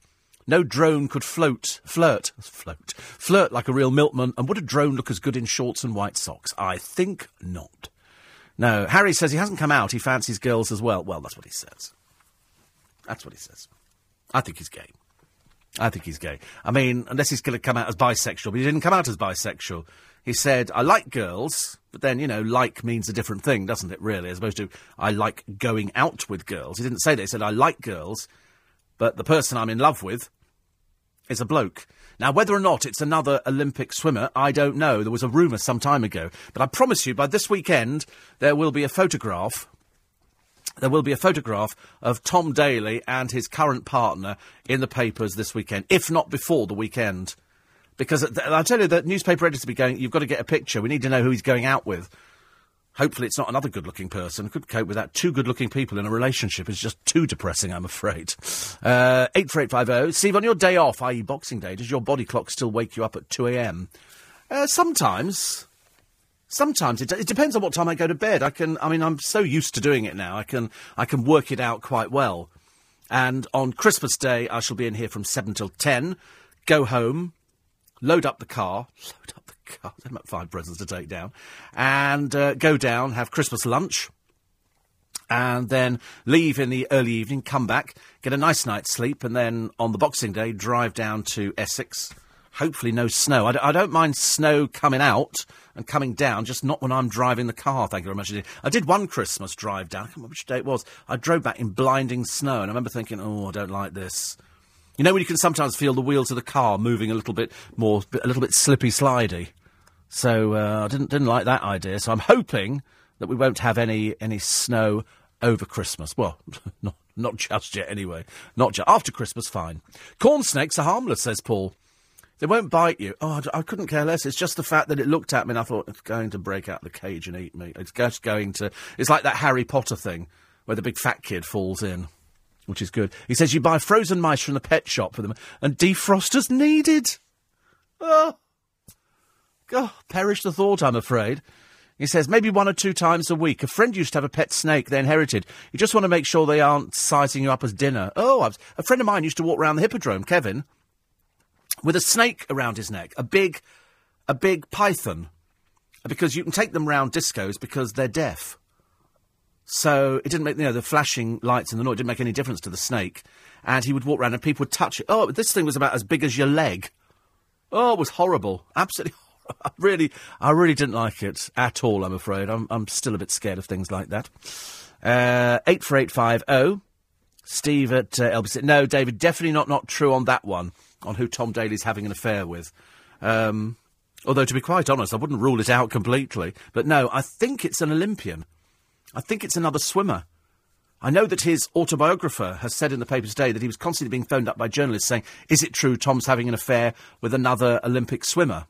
No drone could float, flirt, float, flirt like a real milkman, and would a drone look as good in shorts and white socks? I think not. No, Harry says he hasn't come out, he fancies girls as well. Well, that's what he says. That's what he says. I think he's gay. I think he's gay. I mean, unless he's going to come out as bisexual, but he didn't come out as bisexual. He said, I like girls, but then, you know, like means a different thing, doesn't it, really, as opposed to I like going out with girls. He didn't say that. He said, I like girls, but the person I'm in love with is a bloke. Now, whether or not it's another Olympic swimmer, I don't know. There was a rumour some time ago. But I promise you, by this weekend, there will be a photograph. There will be a photograph of Tom Daley and his current partner in the papers this weekend, if not before the weekend. Because I tell you, the newspaper editors will be going, you've got to get a picture. We need to know who he's going out with. Hopefully, it's not another good looking person. Could cope with that. Two good looking people in a relationship is just too depressing, I'm afraid. Uh, 84850. Steve, on your day off, i.e., Boxing Day, does your body clock still wake you up at 2 a.m.? Uh, sometimes. Sometimes it, it depends on what time I go to bed. I can, I mean, I'm so used to doing it now. I can, I can work it out quite well. And on Christmas Day, I shall be in here from seven till ten. Go home, load up the car, load up God, about five presents to take down, and uh, go down, have Christmas lunch, and then leave in the early evening, come back, get a nice night's sleep, and then on the Boxing Day, drive down to Essex. Hopefully, no snow. I d- I don't mind snow coming out and coming down, just not when I'm driving the car, thank you very much. I did one Christmas drive down, I can't remember which day it was. I drove back in blinding snow, and I remember thinking, oh, I don't like this. You know when you can sometimes feel the wheels of the car moving a little bit more, a little bit slippy slidey. So uh, I didn't didn't like that idea. So I'm hoping that we won't have any any snow over Christmas. Well, not not just yet anyway. Not just after Christmas. Fine. Corn snakes are harmless, says Paul. They won't bite you. Oh, I, I, couldn't care less. It's just the fact that it looked at me and I thought it's going to break out the cage and eat me. It's just going to. It's like that Harry Potter thing where the big fat kid falls in which is good. He says you buy frozen mice from the pet shop for them, and defrosters needed. Oh, God, perish the thought, I'm afraid. He says maybe one or two times a week. A friend used to have a pet snake they inherited. You just want to make sure they aren't sizing you up as dinner. Oh, was, a friend of mine used to walk around the hippodrome, Kevin, with a snake around his neck, a big, a big python, because you can take them round discos because they're deaf. So it didn't make, you know, the flashing lights in the noise didn't make any difference to the snake. And he would walk around and people would touch it. Oh, this thing was about as big as your leg. Oh, it was horrible. Absolutely I really, I really didn't like it at all, I'm afraid. I'm, I'm still a bit scared of things like that. Uh, 84850. Steve at uh, LBC. No, David, definitely not, not true on that one, on who Tom Daley's having an affair with. Um, although, to be quite honest, I wouldn't rule it out completely. But no, I think it's an Olympian. I think it's another swimmer. I know that his autobiographer has said in the paper today that he was constantly being phoned up by journalists saying, Is it true Tom's having an affair with another Olympic swimmer?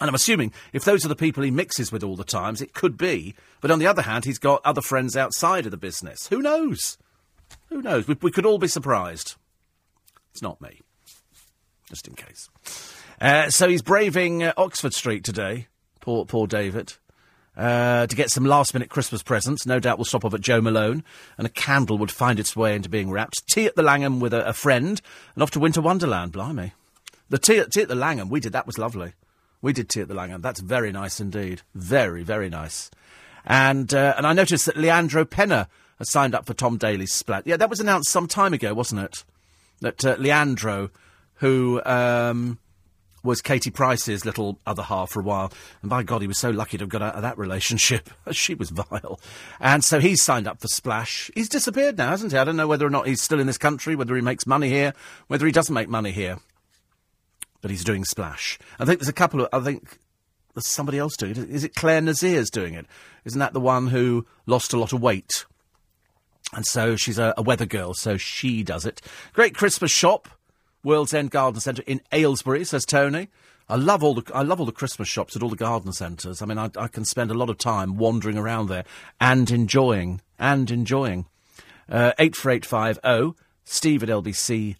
And I'm assuming if those are the people he mixes with all the times, it could be. But on the other hand, he's got other friends outside of the business. Who knows? Who knows? We, we could all be surprised. It's not me. Just in case. Uh, so he's braving uh, Oxford Street today. Poor, poor David. Uh, to get some last minute Christmas presents. No doubt we'll stop off at Jo Malone, and a candle would find its way into being wrapped. Tea at the Langham with a, a friend, and off to Winter Wonderland, blimey. The tea, tea at the Langham, we did, that was lovely. We did tea at the Langham. That's very nice indeed. Very, very nice. And uh, and I noticed that Leandro Penna has signed up for Tom Daley's Splash. Yeah, that was announced some time ago, wasn't it? That uh, Leandro, who um, was Katie Price's little other half for a while, and by God, he was so lucky to have got out of that relationship. she was vile. And so he's signed up for Splash. He's disappeared now, hasn't he? I don't know whether or not he's still in this country, whether he makes money here, whether he doesn't make money here but he's doing Splash. I think there's a couple of. I think there's somebody else doing it. Is it Clare Nasir's doing it? Isn't that the one who lost a lot of weight? And so she's a, a weather girl, so she does it. Great Christmas shop, World's End Garden Centre in Aylesbury, says Tony. I love all the I love all the Christmas shops at all the garden centres. I mean, I, I, can spend a lot of time wandering around there and enjoying and enjoying. Uh, eight four eight five zero oh, Steve at lbc.co.uk.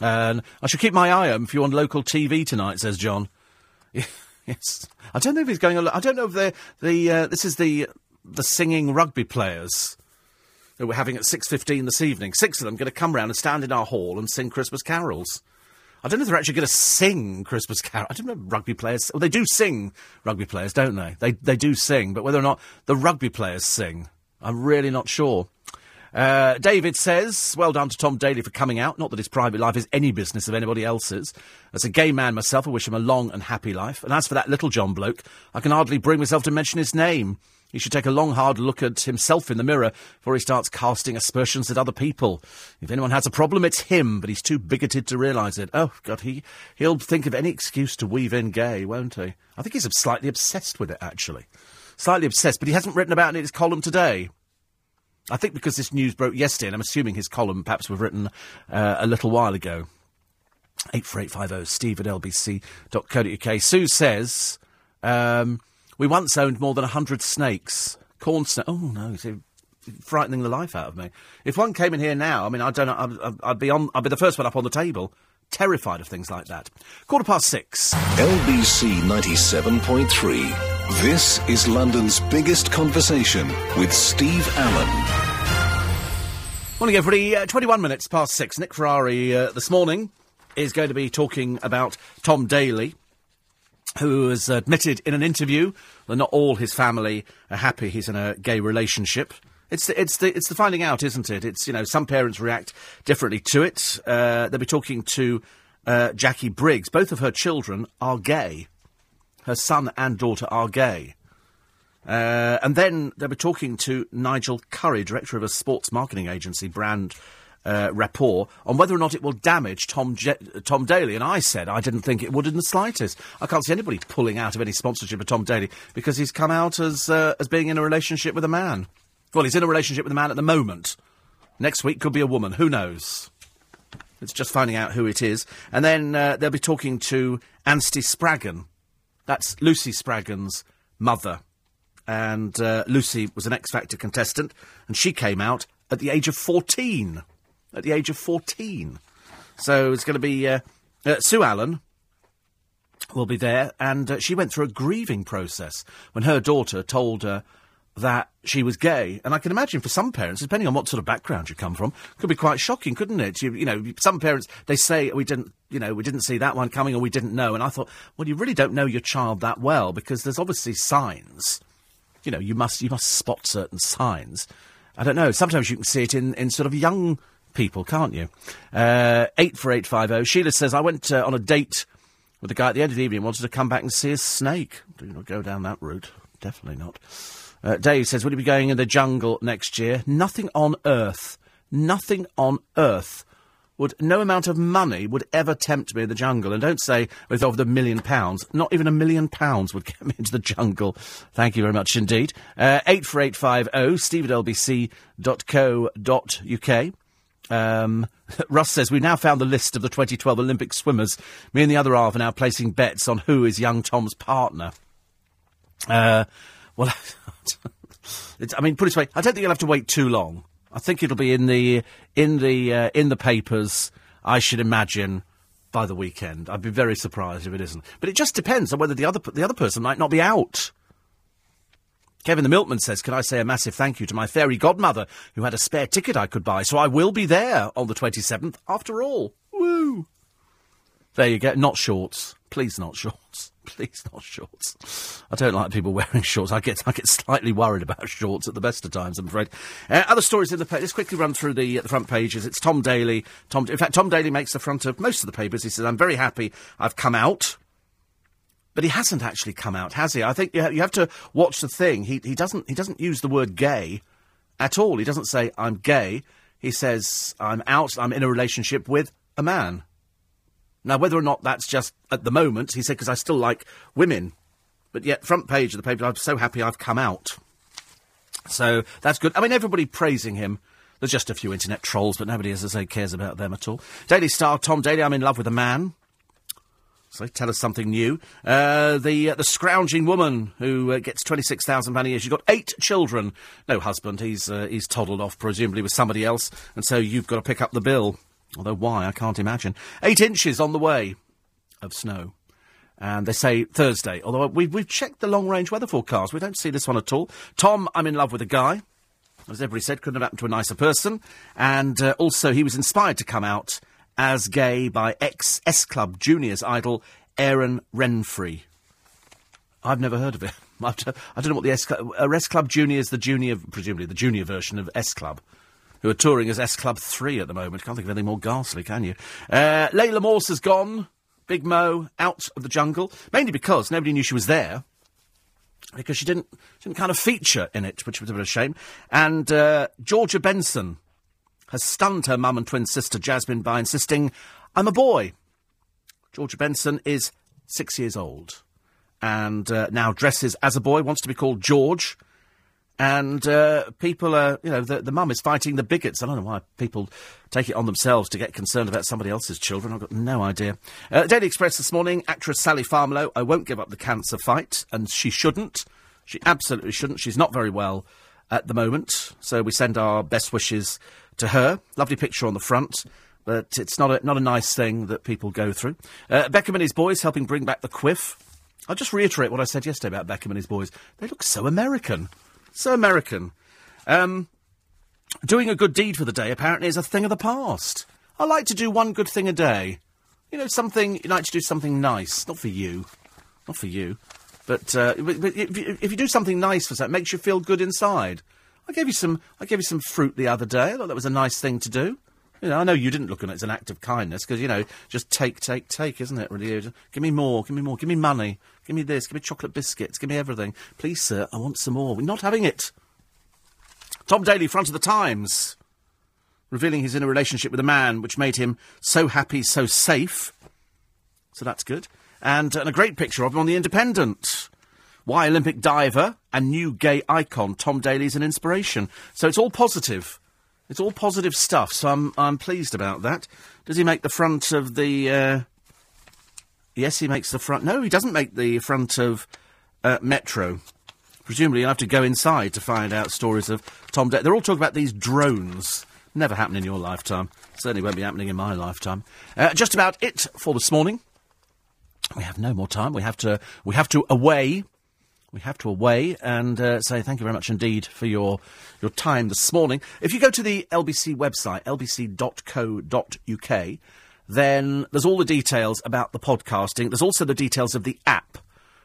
And I should keep my eye open if you're on local TV tonight, says John. yes. I don't know if he's going on. I don't know if they're the. Uh, this is the the singing rugby players that we're having at six fifteen this evening. Six of them going to come round and stand in our hall and sing Christmas carols. I don't know if they're actually going to sing Christmas carols. I don't know rugby players. Well, they do sing rugby players, don't they? They they do sing, but whether or not the rugby players sing, I'm really not sure. Uh, David says, well done to Tom Daley for coming out. Not that his private life is any business of anybody else's. As a gay man myself, I wish him a long and happy life. And as for that Littlejohn bloke, I can hardly bring myself to mention his name. He should take a long, hard look at himself in the mirror before he starts casting aspersions at other people. If anyone has a problem, it's him, but he's too bigoted to realise it. Oh, God, he, he'll think of any excuse to weave in gay, won't he? I think he's slightly obsessed with it, actually. Slightly obsessed, but he hasn't written about it in his column today. I think because this news broke yesterday, and I'm assuming his column perhaps was written uh, a little while ago. 84850 steve at lbc.co.uk. Sue says, um, we once owned more than 100 snakes. Corn snake. Oh, no, frightening the life out of me. If one came in here now, I mean, I don't know, I'd, I'd, be on, I'd be the first one up on the table. Terrified of things like that. Quarter past six. LBC 97.3. This is London's biggest conversation with Steve Allen. Morning, everybody. Uh, 21 minutes past six. Nick Ferrari uh, this morning is going to be talking about Tom Daley, who has admitted in an interview that not all his family are happy he's in a gay relationship. It's the, it's the, it's the finding out, isn't it? It's, you know, some parents react differently to it. Uh, they'll be talking to uh, Jackie Briggs. Both of her children are gay her son and daughter are gay. Uh, and then they were talking to Nigel Currie, director of a sports marketing agency, Brand uh, Rapport, on whether or not it will damage Tom, Je- Tom Daley. And I said I didn't think it would in the slightest. I can't see anybody pulling out of any sponsorship of Tom Daley because he's come out as, uh, as being in a relationship with a man. Well, he's in a relationship with a man at the moment. Next week could be a woman. Who knows? It's just finding out who it is. And then uh, they'll be talking to Anstey Spraggan, that's Lucy Spraggan's mother. And uh, Lucy was an X Factor contestant, and she came out at the age of 14. At the age of 14. So it's going to be uh, uh, Sue Allen will be there, and uh, she went through a grieving process when her daughter told her that she was gay. And I can imagine for some parents, depending on what sort of background you come from, could be quite shocking, couldn't it? You, you know, some parents, they say, we didn't, you know, we didn't see that one coming or we didn't know. And I thought, well, you really don't know your child that well because there's obviously signs. You know, you must, you must spot certain signs. I don't know. Sometimes you can see it in, in sort of young people, can't you? Uh, 84850. Sheila says, I went uh, on a date with a guy at the end of the evening, wanted to come back and see a snake. Do not go down that route. Definitely not. Uh, Dave says, Will you be going in the jungle next year? Nothing on earth, nothing on earth would no amount of money would ever tempt me in the jungle. And don't say with over the million pounds. Not even a million pounds would get me into the jungle. Thank you very much indeed. Uh, eight four eight five zero. Oh, Steve at lbc.co.uk. Um, Russ says we've now found the list of the 2012 Olympic swimmers. Me and the other half are now placing bets on who is young Tom's partner. Uh, well, I mean, put it this way, I don't think you'll have to wait too long. I think it'll be in the in the uh, in the papers. I should imagine by the weekend. I'd be very surprised if it isn't. But it just depends on whether the other the other person might not be out. Kevin the Milkman says, Can I say a massive thank you to my fairy godmother who had a spare ticket I could buy, so I will be there on the 27th after all. Woo! There you go. Not shorts. Please, not shorts. Please, not shorts. I don't like people wearing shorts. I get I get slightly worried about shorts at the best of times. I'm afraid. Uh, other stories in the paper. Let's quickly run through the uh, the front pages. It's Tom Daley. Tom. In fact, Tom Daley makes the front of most of the papers. He says, "I'm very happy. I've come out." But he hasn't actually come out, has he? I think you, you have to watch the thing. He, he doesn't he doesn't use the word gay at all. He doesn't say I'm gay. He says I'm out. I'm in a relationship with a man. Now, whether or not that's just at the moment, he said, because I still like women. But yet, front page of the paper, I'm so happy I've come out. So that's good. I mean, everybody praising him. There's just a few internet trolls, but nobody, as I say, cares about them at all. Daily Star, Tom Daley, I'm in love with a man. So tell us something new. Uh, the uh, the scrounging woman who uh, gets twenty six thousand pound a year. She's got eight children, no husband. He's uh, he's toddled off, presumably with somebody else, and so you've got to pick up the bill. Although why, I can't imagine. Eight inches on the way of snow. And they say Thursday. Although we've, we've checked the long range weather forecast. We don't see this one at all. Tom, I'm in love with a guy. As everybody said, couldn't have happened to a nicer person. And uh, also, he was inspired to come out as gay by ex S Club Juniors idol Aaron Renfree. I've never heard of it. I don't know what the S Club. Uh, S Club Junior is the junior, presumably the junior version of S Club who are touring as S Club 3 at the moment. Can't think of anything more ghastly, can you? Uh, Laila Morse has gone. Big Mo out of the jungle, mainly because nobody knew she was there. Because she didn't, didn't kind of feature in it, which was a bit of a shame. And uh, Georgia Benson has stunned her mum and twin sister Jasmine by insisting, I'm a boy. Georgia Benson is six years old and uh, now dresses as a boy, wants to be called George and uh, people are, you know, the, the mum is fighting the bigots. I don't know why people take it on themselves to get concerned about somebody else's children. I've got no idea. Uh, Daily Express this morning, actress Sally Farmiloe, I won't give up the cancer fight, and she shouldn't. She absolutely shouldn't. She's not very well at the moment, so we send our best wishes to her. Lovely picture on the front. But it's not a, not a nice thing that people go through. Uh, Beckham and his boys helping bring back the quiff. I'll just reiterate what I said yesterday about Beckham and his boys. They look so American. So American. Um, doing a good deed for the day apparently is a thing of the past. I like to do one good thing a day. You know, something, you like to do something nice. Not for you. Not for you. But, uh, but, but if, you, if, you do something nice for something, it makes you feel good inside. I gave you some, I gave you some fruit the other day. I thought that was a nice thing to do. You know, I know you didn't look on it as an act of kindness because you know, just take, take, take, isn't it? Really, just, give me more, give me more, give me money, give me this, give me chocolate biscuits, give me everything, please, sir. I want some more. We're not having it. Tom Daley, front of the Times, revealing he's in a relationship with a man, which made him so happy, so safe. So that's good. And, and a great picture of him on the Independent. Why Olympic diver and new gay icon Tom Daley's an inspiration. So it's all positive. It's all positive stuff, so I'm, I'm pleased about that. Does he make the front of the. Uh... Yes, he makes the front. No, he doesn't make the front of uh, Metro. Presumably, you'll have to go inside to find out stories of Tom. De- They're all talking about these drones. Never happened in your lifetime. Certainly won't be happening in my lifetime. Uh, just about it for this morning. We have no more time. We have to. We have to away we have to away and uh, say thank you very much indeed for your your time this morning. If you go to the LBC website, lbc.co.uk, then there's all the details about the podcasting. There's also the details of the app,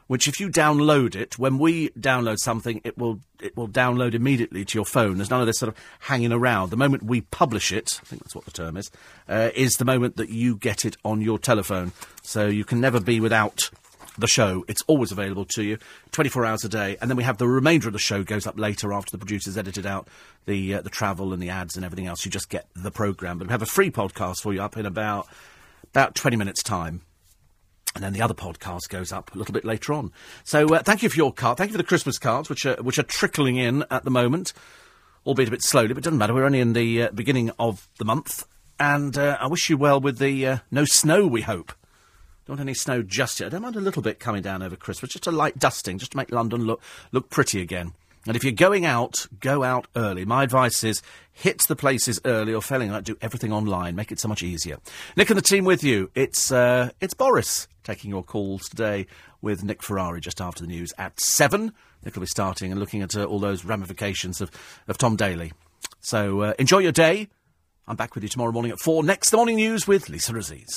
which if you download it, when we download something, it will it will download immediately to your phone. There's none of this sort of hanging around. The moment we publish it, I think that's what the term is, uh, is the moment that you get it on your telephone. So you can never be without the show. It's always available to you, 24 hours a day. And then we have the remainder of the show goes up later after the producers edited out the uh, the travel and the ads and everything else. You just get the programme. But we have a free podcast for you up in about about 20 minutes' time. And then the other podcast goes up a little bit later on. So uh, thank you for your card. Thank you for the Christmas cards, which are, which are trickling in at the moment, albeit a bit slowly, but it doesn't matter. We're only in the uh, beginning of the month. And uh, I wish you well with the uh, no snow, we hope. Don't want any snow just yet. I don't mind a little bit coming down over Christmas, just a light dusting, just to make London look look pretty again. And if you're going out, go out early. My advice is hit the places early, or failing that, do everything online. Make it so much easier. Nick and the team with you. It's uh, it's Boris taking your calls today with Nick Ferrari just after the news at seven. Nick will be starting and looking at uh, all those ramifications of, of Tom Daley. So uh, enjoy your day. I'm back with you tomorrow morning at four. Next, the morning news with Lisa Aziz.